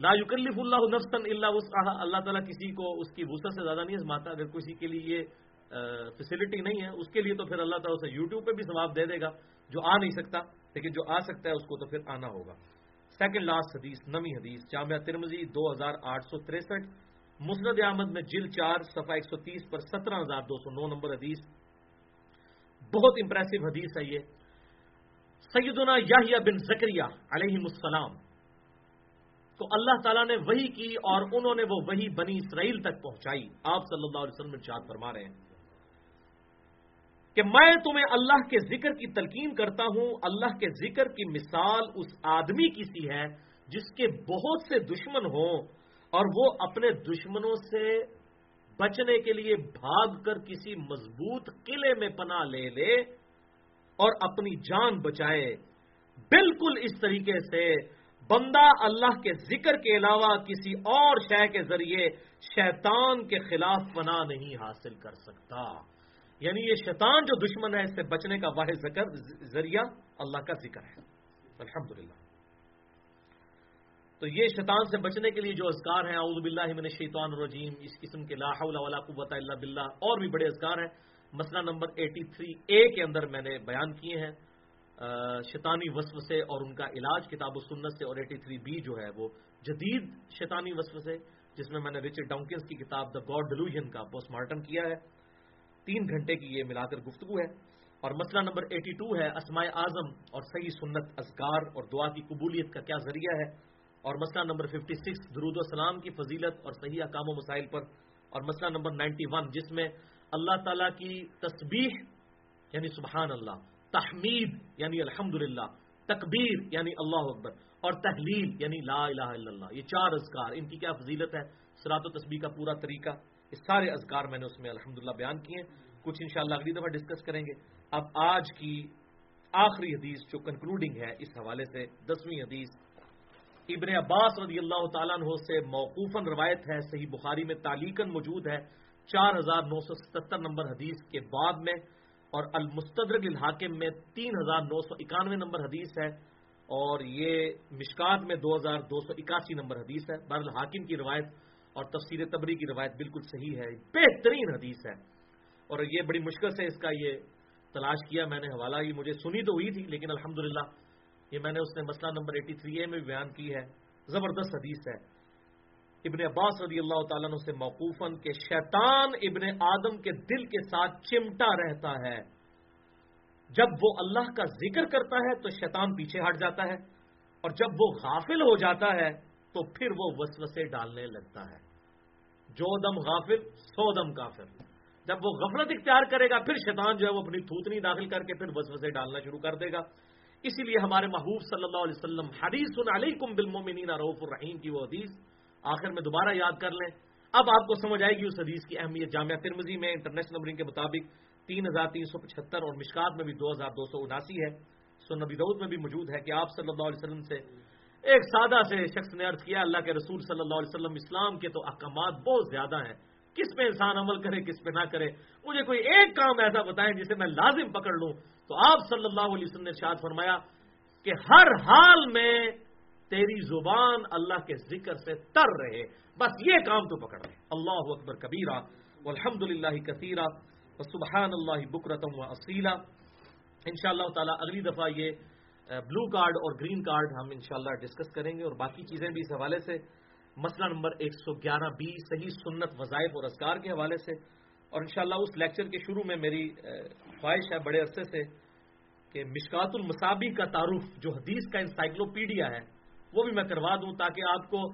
لا یکلف اللہ نفسن اللہ وسعہ اللہ تعالیٰ کسی کو اس کی وسعت سے زیادہ نہیں ازماتا، اگر کسی کے لیے یہ فیسلٹی نہیں ہے، اس کے لیے تو پھر اللہ تعالیٰ اسے یوٹیوب پہ بھی ثواب دے دے گا، جو آ نہیں سکتا، لیکن جو آ سکتا ہے اس کو تو پھر آنا ہوگا۔ سیکنڈ لاسٹ حدیث، نمی حدیث، جامعہ ترمزی دو ہزار آٹھ سو تریسٹھ، مسند احمد میں جل چار، صفحہ ایک سو تیس پر سترہ ہزار دو سو نو نمبر حدیث۔ بہت امپریسو حدیث ہے یہ۔ سیدنا یاہیا بن زکریہ علیہ السلام۔ تو اللہ تعالیٰ نے وہی کی اور انہوں نے وہ وہی بنی اسرائیل تک پہنچائی۔ آپ صلی اللہ علیہ وسلم چاد فرما رہے ہیں کہ میں تمہیں اللہ کے ذکر کی تلقین کرتا ہوں۔ اللہ کے ذکر کی مثال اس آدمی کی سی ہے جس کے بہت سے دشمن ہوں اور وہ اپنے دشمنوں سے بچنے کے لیے بھاگ کر کسی مضبوط قلعے میں پناہ لے لے۔ اور اپنی جان بچائے۔ بالکل اس طریقے سے بندہ اللہ کے ذکر کے علاوہ کسی اور شے کے ذریعے شیطان کے خلاف پناہ نہیں حاصل کر سکتا۔ یعنی یہ شیطان جو دشمن ہے، اس سے بچنے کا واحد ذکر، ذریعہ اللہ کا ذکر ہے۔ الحمد تو یہ شیطان سے بچنے کے لیے جو اذکار ہیں، اعوذ باللہ من الشیطان الرجیم، اس قسم کے لا حول ولا قوت الا باللہ، اور بھی بڑے اذکار ہیں۔ مسئلہ نمبر ایٹی تھری اے کے اندر میں نے بیان کیے ہیں شیطانی وصف سے اور ان کا علاج کتاب و سنت سے اور ایٹی تھری بی جو ہے وہ جدید شیطانی وصف سے، جس میں میں نے رچرڈ ڈاؤنکنس کی کتاب دا گاڈ ڈلوژن کا پوسٹ مارٹم کیا ہے۔ تین گھنٹے کی یہ ملا کر گفتگو ہے۔ اور مسئلہ نمبر ایٹی ٹو ہے، اسماء اعظم اور صحیح سنت ازکار اور دعا کی قبولیت کا کیا ذریعہ ہے۔ اور مسئلہ نمبر ففٹی سکس درود و سلام کی فضیلت اور صحیح اقام و مسائل پر۔ اور مسئلہ نمبر نائنٹی ون جس میں اللہ تعالیٰ کی تسبیح یعنی سبحان اللہ، تحمید یعنی الحمد تکبیر یعنی اللہ اکبر، اور تحلیل یعنی لا الہ الا اللہ، یہ چار ازکار ان کی کیا فضیلت ہے؟ سرات و تسبیح کا پورا طریقہ، یہ سارے ازکار میں نے اس میں الحمدللہ بیان کیے کچھ انشاءاللہ اگلی دفعہ ڈسکس کریں گے۔ اب آج کی آخری حدیث جو کنکلوڈنگ ہے، اس حوالے سے دسویں حدیث، ابن عباس رضی اللہ تعالیٰ عنہ سے موقوفاً روایت ہے، صحیح بخاری میں تعلیقن موجود ہے۔ چار ہزار نو سو ستر نمبر حدیث کے بعد میں اور المستدرک الحاکم میں تین ہزار نو سو اکانوے نمبر حدیث ہے اور یہ مشکات میں دو ہزار دو سو اکاسی نمبر حدیث ہے۔ بر الحاکم کی روایت اور تفسیر تبری کی روایت بالکل صحیح ہے۔ بہترین حدیث ہے۔ اور یہ بڑی مشکل سے اس کا یہ تلاش کیا میں نے، حوالہ یہ مجھے سنی تو ہوئی تھی، لیکن الحمدللہ یہ میں نے اس نے مسئلہ نمبر ایٹی تھری اے میں بیان کی ہے۔ زبردست حدیث ہے۔ ابن عباس رضی اللہ تعالیٰ سے موقوفاً کہ شیطان ابن آدم کے دل کے ساتھ چمٹا رہتا ہے۔ جب وہ اللہ کا ذکر کرتا ہے تو شیطان پیچھے ہٹ جاتا ہے اور جب وہ غافل ہو جاتا ہے تو پھر وہ وسوسے ڈالنے لگتا ہے۔ جو دم غافل، سو دم کافر۔ جب وہ غفلت اختیار کرے گا، پھر شیطان جو ہے وہ اپنی تھوتنی داخل کر کے پھر وسوسے ڈالنا شروع کر دے گا۔ اسی لیے ہمارے محبوب صلی اللہ علیہ وسلم حدیث علیکم بالمؤمنین روف الرحیم کی وہ حدیث آخر میں دوبارہ یاد کر لیں۔ اب آپ کو سمجھ آئے گی اس حدیث کی اہمیت۔ جامعہ ترمزی میں انٹرنیشنل نمبرنگ کے مطابق تین ہزار تین سو پچہتر اور مشکات میں بھی دو ہزار دو سو اناسی ہے۔ سو نبی دعود میں بھی موجود ہے کہ آپ صلی اللہ علیہ وسلم سے ایک سادہ سے شخص نے عرض کیا، اللہ کے رسول صلی اللہ علیہ وسلم اسلام کے تو احکامات بہت زیادہ ہیں۔ کس پہ انسان عمل کرے، کس پہ نہ کرے؟ مجھے کوئی ایک کام ایسا بتائیں جسے میں لازم پکڑ لوں۔ تو آپ صلی اللہ علیہ وسلم نے شاد فرمایا کہ ہر حال میں تیری زبان اللہ کے ذکر سے تر رہے۔ بس یہ کام تو پکڑ رہے اللہ اکبر کبیرہ۔ الحمد للہ کثیرہ۔ سبحان اللہ بکرتم و اصیلا ان شاء اللہ تعالیٰ اگلی دفعہ یہ بلو کارڈ اور گرین کارڈ ہم انشاءاللہ ڈسکس کریں گے اور باقی چیزیں بھی اس حوالے سے۔ مسئلہ نمبر ایک سو گیارہ بی، صحیح سنت وظائف اور اسکار کے حوالے سے۔ اور انشاءاللہ اس لیکچر کے شروع میں میری خواہش ہے بڑے عرصے سے کہ مشکات المصابی کا تعارف، جو حدیث کا انسائکلوپیڈیا ہے وہ بھی میں کروا دوں تاکہ آپ کو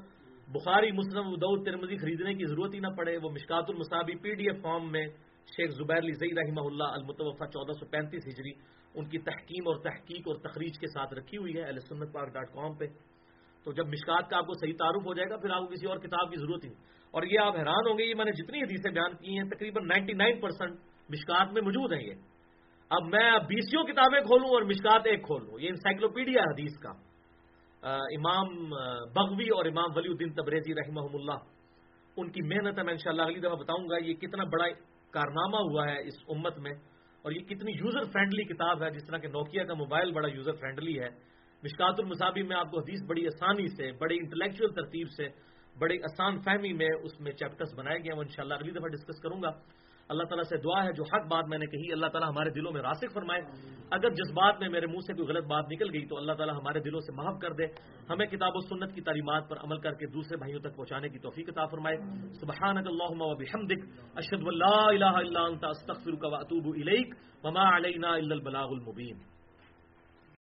بخاری، مسلم ادعود ترمزی خریدنے کی ضرورت ہی نہ پڑے۔ وہ مشکات المصابی پی ڈی ایف فارم میں شیخ زبیر علی رحمہ اللہ المتوفہ چودہ سو پینتیس ہجری ان کی تحکیم اور تحقیق اور تخریج کے ساتھ رکھی ہوئی ہے سنت پاک ڈاٹ کام پہ۔ تو جب مشکات کا آپ کو صحیح تعارف ہو جائے گا، پھر آپ کو کسی اور کتاب کی ضرورت ہی نہیں۔ اور یہ آپ حیران ہوں گے، یہ میں نے جتنی حدیثیں بیان کی ہیں، تقریباً نائنٹی نائن پرسینٹ مشکات میں موجود ہیں یہ۔ اب میں بیسوں کتابیں کھولوں اور مشکات ایک کھولوں یہ انسائکلوپیڈیا حدیث کا۔ امام بغوی اور امام ولی الدین تبریزی رحمہ اللہ، ان کی محنت ہے، میں انشاءاللہ اگلی دفعہ بتاؤں گا یہ کتنا بڑا کارنامہ ہوا ہے اس امت میں، اور یہ کتنی یوزر فرینڈلی کتاب ہے، جس طرح کہ نوکیا کا موبائل بڑا یوزر فرینڈلی ہے۔ مشکات المصابی میں آپ کو حدیث بڑی آسانی سے بڑی انٹلیکچوئل ترتیب سے بڑی آسان فہمی میں اس میں چیپٹرس بنائے گئے ہیں، وہ انشاءاللہ اگلی دفعہ ڈسکس کروں گا۔ اللہ تعالیٰ سے دعا ہے، جو حق بات میں نے کہی، اللہ تعالیٰ ہمارے دلوں میں راسک فرمائے۔ اگر جس بات میں میرے منہ سے کوئی غلط بات نکل گئی تو اللہ تعالیٰ ہمارے دلوں سے معاف کر دے۔ ہمیں کتاب و سنت کی تعلیمات پر عمل کر کے دوسرے بھائیوں تک پہنچانے کی توفیق عطا فرمائے۔ سبحانك اللهم وبحمدك اشهد ان لا اله الا انت استغفرك وما علینا الا البلاغ المبین۔